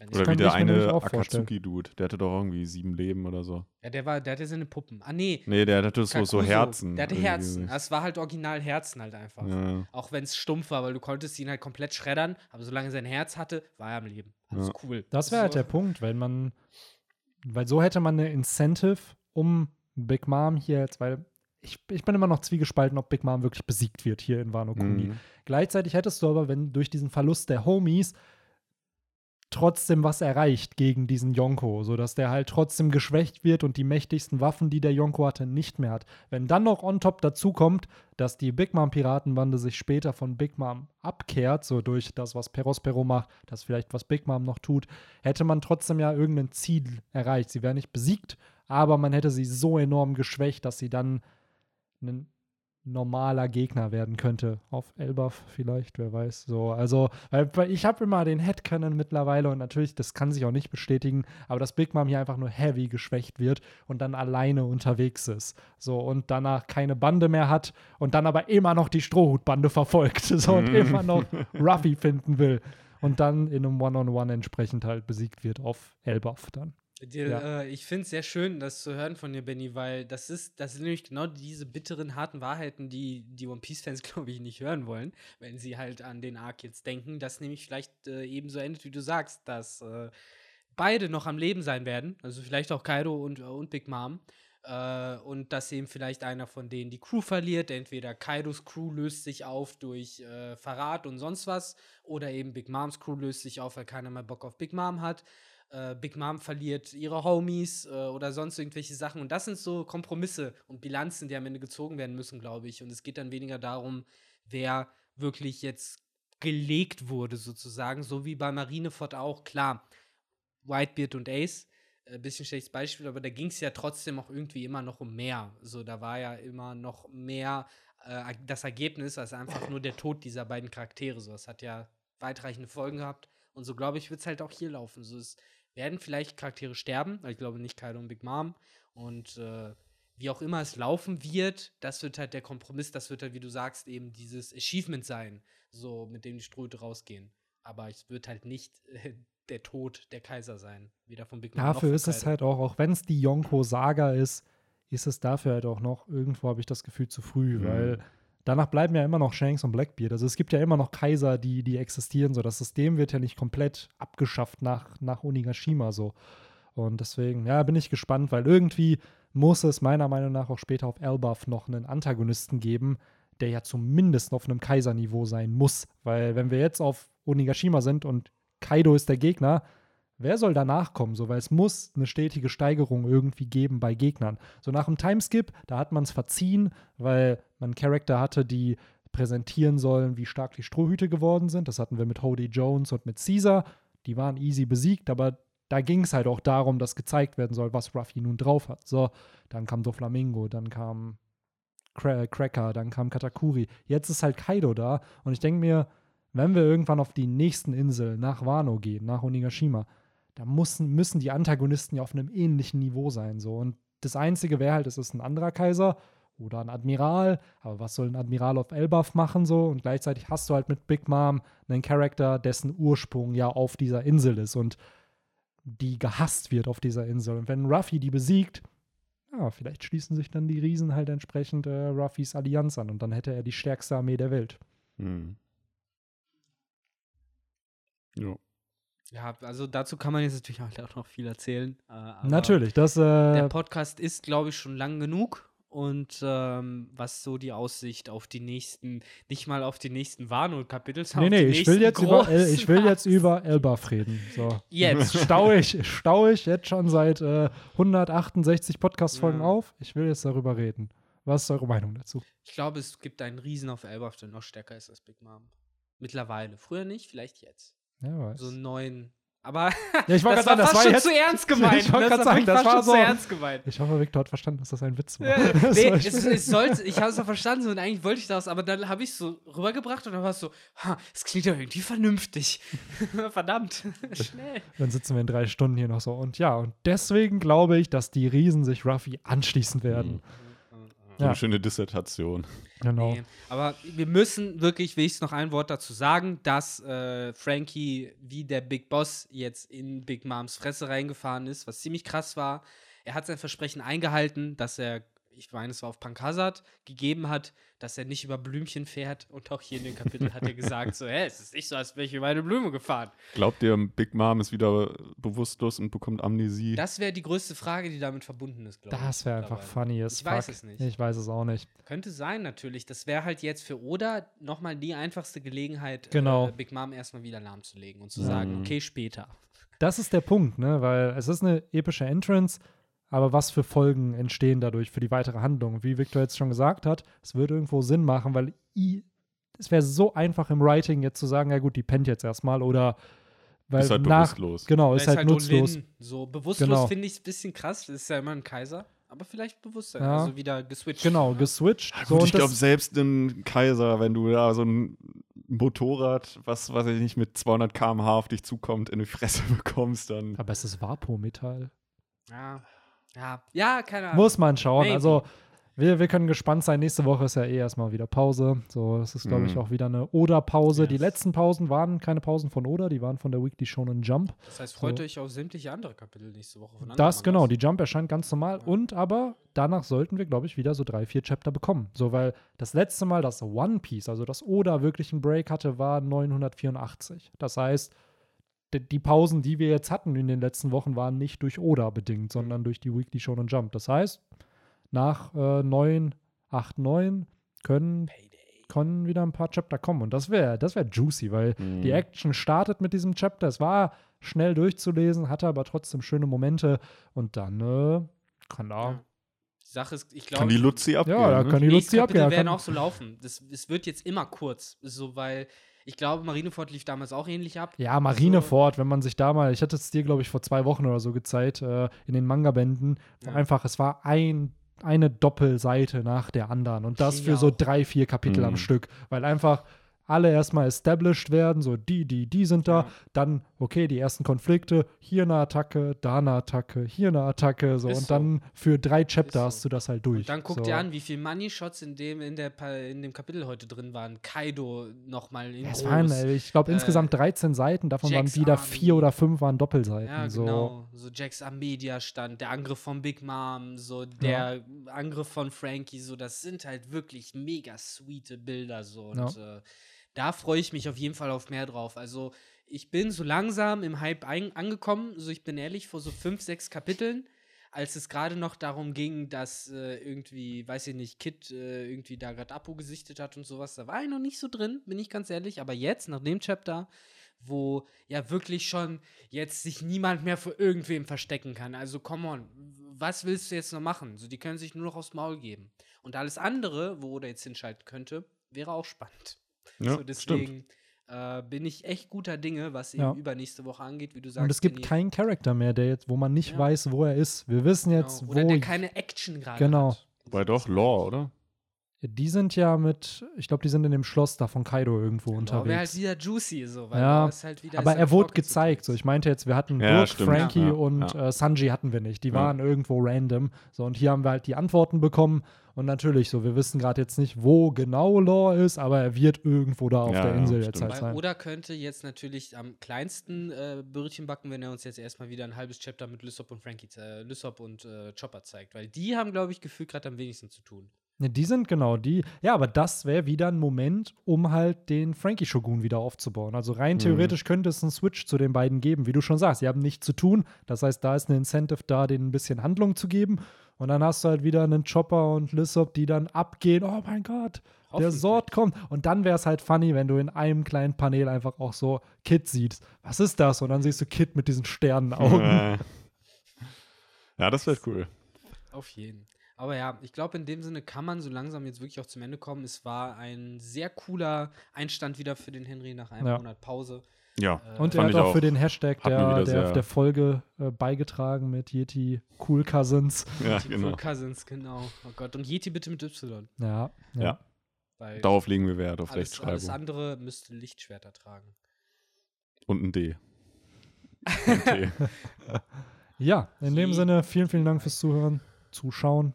Ich Oder wie der eine. Akatsuki-Dude, der hatte doch irgendwie sieben Leben oder so. ja, der war, der hatte seine Puppen. Ah, nee. Nee, der hatte so, so. Herzen. Der hatte irgendwie. Herzen. Das war halt original Herzen halt einfach. Ja. Auch wenn es stumpf war, weil du konntest ihn halt komplett schreddern, aber solange er sein Herz hatte, war er am Leben. Alles Ja. cool. Das wäre halt So. der Punkt, wenn man, weil so hätte man eine Incentive, um Big Mom hier jetzt, weil ich, ich bin immer noch zwiegespalten, ob Big Mom wirklich besiegt wird hier in Wano Kuni. Mhm. Gleichzeitig hättest du aber, wenn durch diesen Verlust der Homies trotzdem was erreicht gegen diesen Yonko, sodass der halt trotzdem geschwächt wird und die mächtigsten Waffen, die der Yonko hatte, nicht mehr hat. Wenn dann noch on top dazu kommt, dass die Big Mom Piratenbande sich später von Big Mom abkehrt, so durch das, was Perospero macht, das vielleicht was Big Mom noch tut, hätte man trotzdem ja irgendein Ziel erreicht. Sie wäre nicht besiegt, aber man hätte sie so enorm geschwächt, dass sie dann ein normaler Gegner werden könnte. Auf Elbaf vielleicht, wer weiß. So, also, ich habe immer den Headcanon mittlerweile und natürlich, das kann sich auch nicht bestätigen, aber dass Big Mom hier einfach nur heavy geschwächt wird und dann alleine unterwegs ist. So, und danach keine Bande mehr hat und dann aber immer noch die Strohhutbande verfolgt. So, und Mhm. immer noch Ruffy finden will. Und dann in einem One-on-One entsprechend halt besiegt wird auf Elbaf dann. Dir, Ja. äh, ich finde es sehr schön, das zu hören von dir, Benny, weil das ist, das sind nämlich genau diese bitteren, harten Wahrheiten, die die One Piece-Fans, glaube ich, nicht hören wollen, wenn sie halt an den Arc jetzt denken, dass nämlich vielleicht äh, eben so endet, wie du sagst, dass äh, beide noch am Leben sein werden, also vielleicht auch Kaido und, äh, und Big Mom. Äh, und dass eben vielleicht einer von denen die Crew verliert. Entweder Kaidos Crew löst sich auf durch äh, Verrat und sonst was, oder eben Big Moms Crew löst sich auf, weil keiner mehr Bock auf Big Mom hat äh, Big Mom verliert ihre Homies äh, oder sonst irgendwelche Sachen. Und das sind so Kompromisse und Bilanzen, die am Ende gezogen werden müssen, glaube ich. Und es geht dann weniger darum, wer wirklich jetzt gelegt wurde, sozusagen. So wie bei Marineford auch. Klar, Whitebeard und Ace, ein bisschen schlechtes Beispiel, aber da ging es ja trotzdem auch irgendwie immer noch um mehr. So, da war ja immer noch mehr äh, das Ergebnis als einfach nur der Tod dieser beiden Charaktere. So, es hat ja weitreichende Folgen gehabt. Und so, glaube ich, wird es halt auch hier laufen. So, es werden vielleicht Charaktere sterben, weil ich glaube nicht Kaido und Big Mom. Und äh, wie auch immer es laufen wird, das wird halt der Kompromiss, das wird halt, wie du sagst, eben dieses Achievement sein, so mit dem die Ströte rausgehen. Aber es wird halt nicht äh, der Tod der Kaiser sein. Weder von Big Mom noch Dafür von ist es Kaido. halt auch, auch wenn es die Yonko-Saga ist, ist es dafür halt auch noch, irgendwo habe ich das Gefühl, zu früh, Mhm. weil danach bleiben ja immer noch Shanks und Blackbeard. Also es gibt ja immer noch Kaiser, die, die existieren. So, das System wird ja nicht komplett abgeschafft nach, nach Onigashima so. Und deswegen, ja, bin ich gespannt, weil irgendwie muss es meiner Meinung nach auch später auf Elbaf noch einen Antagonisten geben, der ja zumindest auf einem Kaiserniveau sein muss. Weil wenn wir jetzt auf Onigashima sind und Kaido ist der Gegner, wer soll danach kommen? So, weil es muss eine stetige Steigerung irgendwie geben bei Gegnern. So nach dem Timeskip, da hat man es verziehen, weil man Charakter hatte, die präsentieren sollen, wie stark die Strohhüte geworden sind. Das hatten wir mit Hody Jones und mit Caesar. Die waren easy besiegt, aber da ging es halt auch darum, dass gezeigt werden soll, was Ruffy nun drauf hat. So, dann kam Doflamingo, dann kam Cra Cracker, dann kam Katakuri. Jetzt ist halt Kaido da und ich denke mir, wenn wir irgendwann auf die nächsten Insel nach Wano gehen, nach Onigashima, da müssen, müssen die Antagonisten ja auf einem ähnlichen Niveau sein. So. Und das Einzige wäre halt, es ist ein anderer Kaiser oder ein Admiral, aber was soll ein Admiral auf Elbaf machen so? Und gleichzeitig hast du halt mit Big Mom einen Charakter, dessen Ursprung ja auf dieser Insel ist. Und die gehasst wird auf dieser Insel. Und wenn Ruffy die besiegt, ja, vielleicht schließen sich dann die Riesen halt entsprechend äh, Ruffys Allianz an und dann hätte er die stärkste Armee der Welt. Hm. Ja. Ja, also dazu kann man jetzt natürlich auch noch viel erzählen. Äh, Natürlich, das Der äh, Podcast ist, glaube ich, schon lang genug. Und ähm, was so die Aussicht auf die nächsten, nicht mal auf die nächsten Wano-Kapitel, Nee, nee, ich will jetzt über El, ich will jetzt über Elbaf reden. So. Jetzt. Stau ich, stau ich jetzt schon seit äh, 168 Podcast-Folgen Ja. auf. Ich will jetzt darüber reden. Was ist eure Meinung dazu? Ich glaube, es gibt einen Riesen auf Elbaf, der noch stärker ist als Big Mom. Mittlerweile. Früher nicht, vielleicht jetzt. Ja, weiß. So einen neuen. Aber Ja, ich wollte das gerade sagen, war das war schon jetzt. zu ernst gemeint. Ich wollte gerade sagen, das war schon so. zu ernst gemeint. Ich hoffe, Victor hat verstanden, dass das ein Witz war. Ja, nee, war- es, es sollte, ich habe es doch verstanden und eigentlich wollte ich das, aber dann habe ich es so rübergebracht und dann war es so, ha, es klingt ja irgendwie vernünftig. Verdammt, schnell. Dann sitzen wir in drei Stunden hier noch so. Und ja, und deswegen glaube ich, dass die Riesen sich Ruffy anschließen werden. So Ja. eine schöne Dissertation. Genau. Nee, aber wir müssen wirklich, will ich noch ein Wort dazu sagen, dass äh, Frankie wie der Big Boss jetzt in Big Moms Fresse reingefahren ist, was ziemlich krass war. Er hat sein Versprechen eingehalten, dass er, ich meine, es war auf Punk Hazard, gegeben hat, dass er nicht über Blümchen fährt. Und auch hier in dem Kapitel hat er gesagt, so, hä, es ist nicht so, als wäre ich über eine Blume gefahren. Glaubt ihr, Big Mom ist wieder bewusstlos und bekommt Amnesie? Das wäre die größte Frage, die damit verbunden ist, glaube ich. Das wäre einfach funny as Ich weiß fuck. es nicht. Ich weiß es auch nicht. Könnte sein, natürlich. Das wäre halt jetzt für Oda nochmal die einfachste Gelegenheit, Genau. äh, Big Mom erstmal wieder lahmzulegen und zu sagen, Mhm. okay, später. Das ist der Punkt, ne? Weil es ist eine epische Entrance, aber was für Folgen entstehen dadurch für die weitere Handlung? Wie Victor jetzt schon gesagt hat, es würde irgendwo Sinn machen, weil i, es wäre so einfach im Writing jetzt zu sagen, ja gut, die pennt jetzt erstmal oder weil Ist halt nach, bewusstlos. genau, Da ist halt nutzlos. Olin so bewusstlos Genau. finde ich es ein bisschen krass. Das ist ja immer ein Kaiser, aber vielleicht Bewusstsein. Ja. Also wieder geswitcht. Genau, Ja. geswitcht. Ja, so, gut, und ich glaube, selbst ein Kaiser, wenn du da so ein Motorrad, was weiß ich nicht, mit 200 km/h auf dich zukommt, in die Fresse bekommst, dann. aber es ist Vapo-Metall. Ja. Ja, ja, keine Ahnung. Muss man schauen. Maybe. Also, wir, wir können gespannt sein. Nächste Woche ist ja eh erstmal wieder Pause. So, das ist, glaube ich, Mhm. auch wieder eine Oda-Pause. Die Yes. letzten Pausen waren keine Pausen von Oda, die waren von der Weekly Shonen Jump. Das heißt, freut So. euch auf sämtliche andere Kapitel nächste Woche von Das, genau, die. Jump erscheint ganz normal. Ja. Und aber danach sollten wir, glaube ich, wieder so drei, vier Chapter bekommen. So, weil das letzte Mal, dass One Piece, also das Oda wirklich einen Break hatte, war 984. Das heißt, die, die Pausen, die wir jetzt hatten in den letzten Wochen, waren nicht durch Oda bedingt, sondern durch die Weekly Shonen Jump. Das heißt, nach äh, 9, 8, 9 können, können wieder ein paar Chapter kommen. Und das wäre das wär juicy, weil Mhm. die Action startet mit diesem Chapter. Es war schnell durchzulesen, hatte aber trotzdem schöne Momente. Und dann äh, kann da. Ja. Die Sache ist, ich Kann glaube, die Luzi abgehen. Ja, da ne? kann die die Luzi abgehen. werden Kann, auch so laufen. Das, es wird jetzt immer kurz. So, weil ich glaube, Marineford lief damals auch ähnlich ab. ja, Marineford, wenn man sich da mal, ich hatte es dir, glaube ich, vor zwei Wochen oder so gezeigt, äh, in den Manga-Bänden, wo Ja. einfach, es war ein, eine Doppelseite nach der anderen. Und das für so auch. drei, vier Kapitel am Mhm. Stück. Weil einfach alle erstmal established werden, so die, die, die sind da, Ja. dann, okay, die ersten Konflikte, hier eine Attacke, da eine Attacke, hier eine Attacke, so, Ist und so. dann für drei Chapter so. hast du das halt durch. Und dann guck so. dir an, wie viel Money Shots in dem, in, der, in dem Kapitel heute drin waren. Kaido nochmal in Ja, es waren, ich glaube, Äh, insgesamt 13 Seiten, davon Jack's waren wieder Army. vier oder fünf waren Doppelseiten. Ja, so. genau. So Jacks Amedia stand, der Angriff von Big Mom, so der Angriff von Frankie, so das sind halt wirklich mega sweete Bilder so und äh, da freue ich mich auf jeden Fall auf mehr drauf. Also ich bin so langsam im Hype angekommen, so ich bin ehrlich, vor so fünf, sechs Kapiteln, als es gerade noch darum ging, dass äh, irgendwie, weiß ich nicht, Kid äh, irgendwie da gerade Apo gesichtet hat und sowas, da war ich noch nicht so drin, bin ich ganz ehrlich, aber jetzt, nach dem Chapter, wo ja wirklich schon jetzt sich niemand mehr vor irgendwem verstecken kann. Also, come on, was willst du jetzt noch machen? So, die können sich nur noch aufs Maul geben. Und alles andere, wo Oda jetzt hinschalten könnte, wäre auch spannend. Ja, so, stimmt. deswegen äh, bin ich echt guter Dinge, was eben Ja. übernächste Woche angeht, wie du sagst. Und es gibt Kenny. keinen Charakter mehr, der jetzt, wo man nicht Ja. weiß, wo er ist. Wir wissen Genau. jetzt, Oder wo. der keine Action gerade Genau. hat. Wobei doch, Law, oder? Die sind ja mit, ich glaube, die sind in dem Schloss da von Kaido irgendwo Genau, unterwegs. wäre halt wieder juicy, so, weil Ja, ist halt wieder Aber er wurde gezeigt. So, ich meinte jetzt, wir hatten Ja, Brooke, stimmt. Frankie Ja, und ja. Äh, Sanji hatten wir nicht. Die Ja. waren irgendwo random. So, und hier haben wir halt die Antworten bekommen. Und natürlich, so, wir wissen gerade jetzt nicht, wo genau Law ist, aber er wird irgendwo da auf Ja, der ja, Insel jetzt halt sein. Oda könnte jetzt natürlich am kleinsten äh, Brötchen backen, wenn er uns jetzt erstmal wieder ein halbes Chapter mit Lysop und Frankie, äh, Lysop und äh, Chopper zeigt. Weil die haben, glaube ich, gefühlt gerade am wenigsten zu tun. Ne, die sind genau die. Ja, aber das wäre wieder ein Moment, um halt den Frankie Shogun wieder aufzubauen. Also rein theoretisch könnte es einen Switch zu den beiden geben. Wie du schon sagst, sie haben nichts zu tun. Das heißt, da ist ein Incentive da, denen ein bisschen Handlung zu geben. Und dann hast du halt wieder einen Chopper und Lissop, die dann abgehen. Oh mein Gott, der. Sort kommt. Und dann wäre es halt funny, wenn du in einem kleinen Panel einfach auch so Kid siehst. Was ist das? Und dann siehst du Kid mit diesen Sternenaugen. Ja, das wäre cool. Auf jeden. Aber ja, ich glaube, in dem Sinne kann man so langsam jetzt wirklich auch zum Ende kommen. Es war ein sehr cooler Einstand wieder für den Henry nach einem Ja. Monat Pause. Ja. Und er hat auch auch. für den Hashtag der, wieder der, der Folge äh, beigetragen mit Yeti Cool Cousins. Ja, Die genau. Cool Cousins, genau. Oh Gott. Und Yeti bitte mit Y. Ja, ja. Ja. Weil Darauf legen wir Wert, auf alles, alles Rechtschreibung. andere müsste Lichtschwerter tragen. Und ein D. Ein T. Ja, in dem Je- Sinne, vielen, vielen Dank fürs Zuhören, Zuschauen.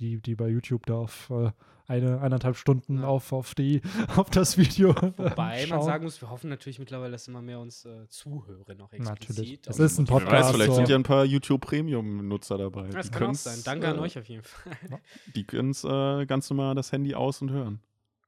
Die, die bei YouTube da auf äh, eine, eineinhalb Stunden Ja. auf, auf, die, auf das Video. Wobei man schauen. sagen muss, wir hoffen natürlich mittlerweile, dass immer mehr uns äh, zuhören, noch explizit. Natürlich. Es ist ein Spotify. Wer weiß, Podcast, vielleicht so. sind ja ein paar YouTube Premium-Nutzer dabei. Das Die kann auch sein. Danke an äh, euch auf jeden Fall. Die können es äh, ganz normal das Handy aus und hören.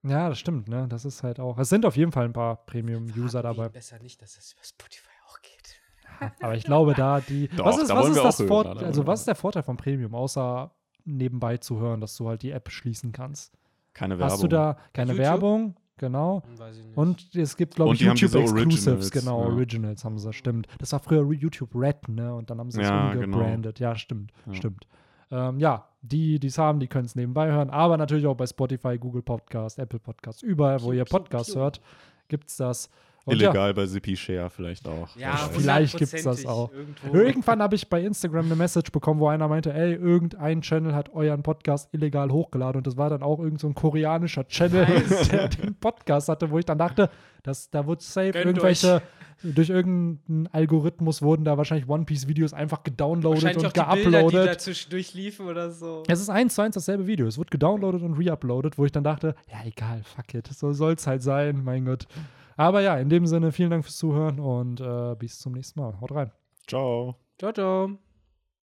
Ja, das stimmt, ne? Das ist halt auch. Es sind auf jeden Fall ein paar Premium-User dabei. Besser nicht, dass das über Spotify auch geht. Aber ich glaube, da die. Doch, was ist, was ist das auch hören, Vor Also, was ist der Vorteil von Premium, außer nebenbei zu hören, dass du halt die App schließen kannst? Keine Werbung. Hast du da keine YouTube? Werbung? Genau. Hm, Weiß ich nicht. Und es gibt, glaube ich, diese YouTube-Exclusives, Originals, genau, ja. Originals haben sie, stimmt. Das war früher YouTube Red, ne? Und dann haben sie es Ja, genau. umgebrandet. Ja, stimmt, Ja. stimmt. Ähm, ja, die, die es haben, die können es nebenbei hören, aber natürlich auch bei Spotify, Google Podcast, Apple Podcast, überall, wo ihr piu. hört, gibt es das. Und ja, Illegal bei Zippy Share vielleicht auch. ja, vielleicht gibt's das hundertprozentig auch. Irgendwo. Irgendwann habe ich bei Instagram eine Message bekommen, wo einer meinte, ey, irgendein Channel hat euren Podcast illegal hochgeladen und das war dann auch irgend so ein koreanischer Channel, Nice. der den Podcast hatte, wo ich dann dachte, dass da wurde safe Gönnt irgendwelche, durch irgendeinen Algorithmus wurden da wahrscheinlich One Piece Videos einfach gedownloadet und auch die Bilder, die geuploadet. zwischendurch liefen oder so. Es ist eins zu eins dasselbe Video. Es wird gedownloadet und reuploadet, wo ich dann dachte, ja egal, fuck it, so soll es halt sein, mein Gott. Aber ja, in dem Sinne, vielen Dank fürs Zuhören und äh, bis zum nächsten Mal. Haut rein. Ciao. Ciao, ciao.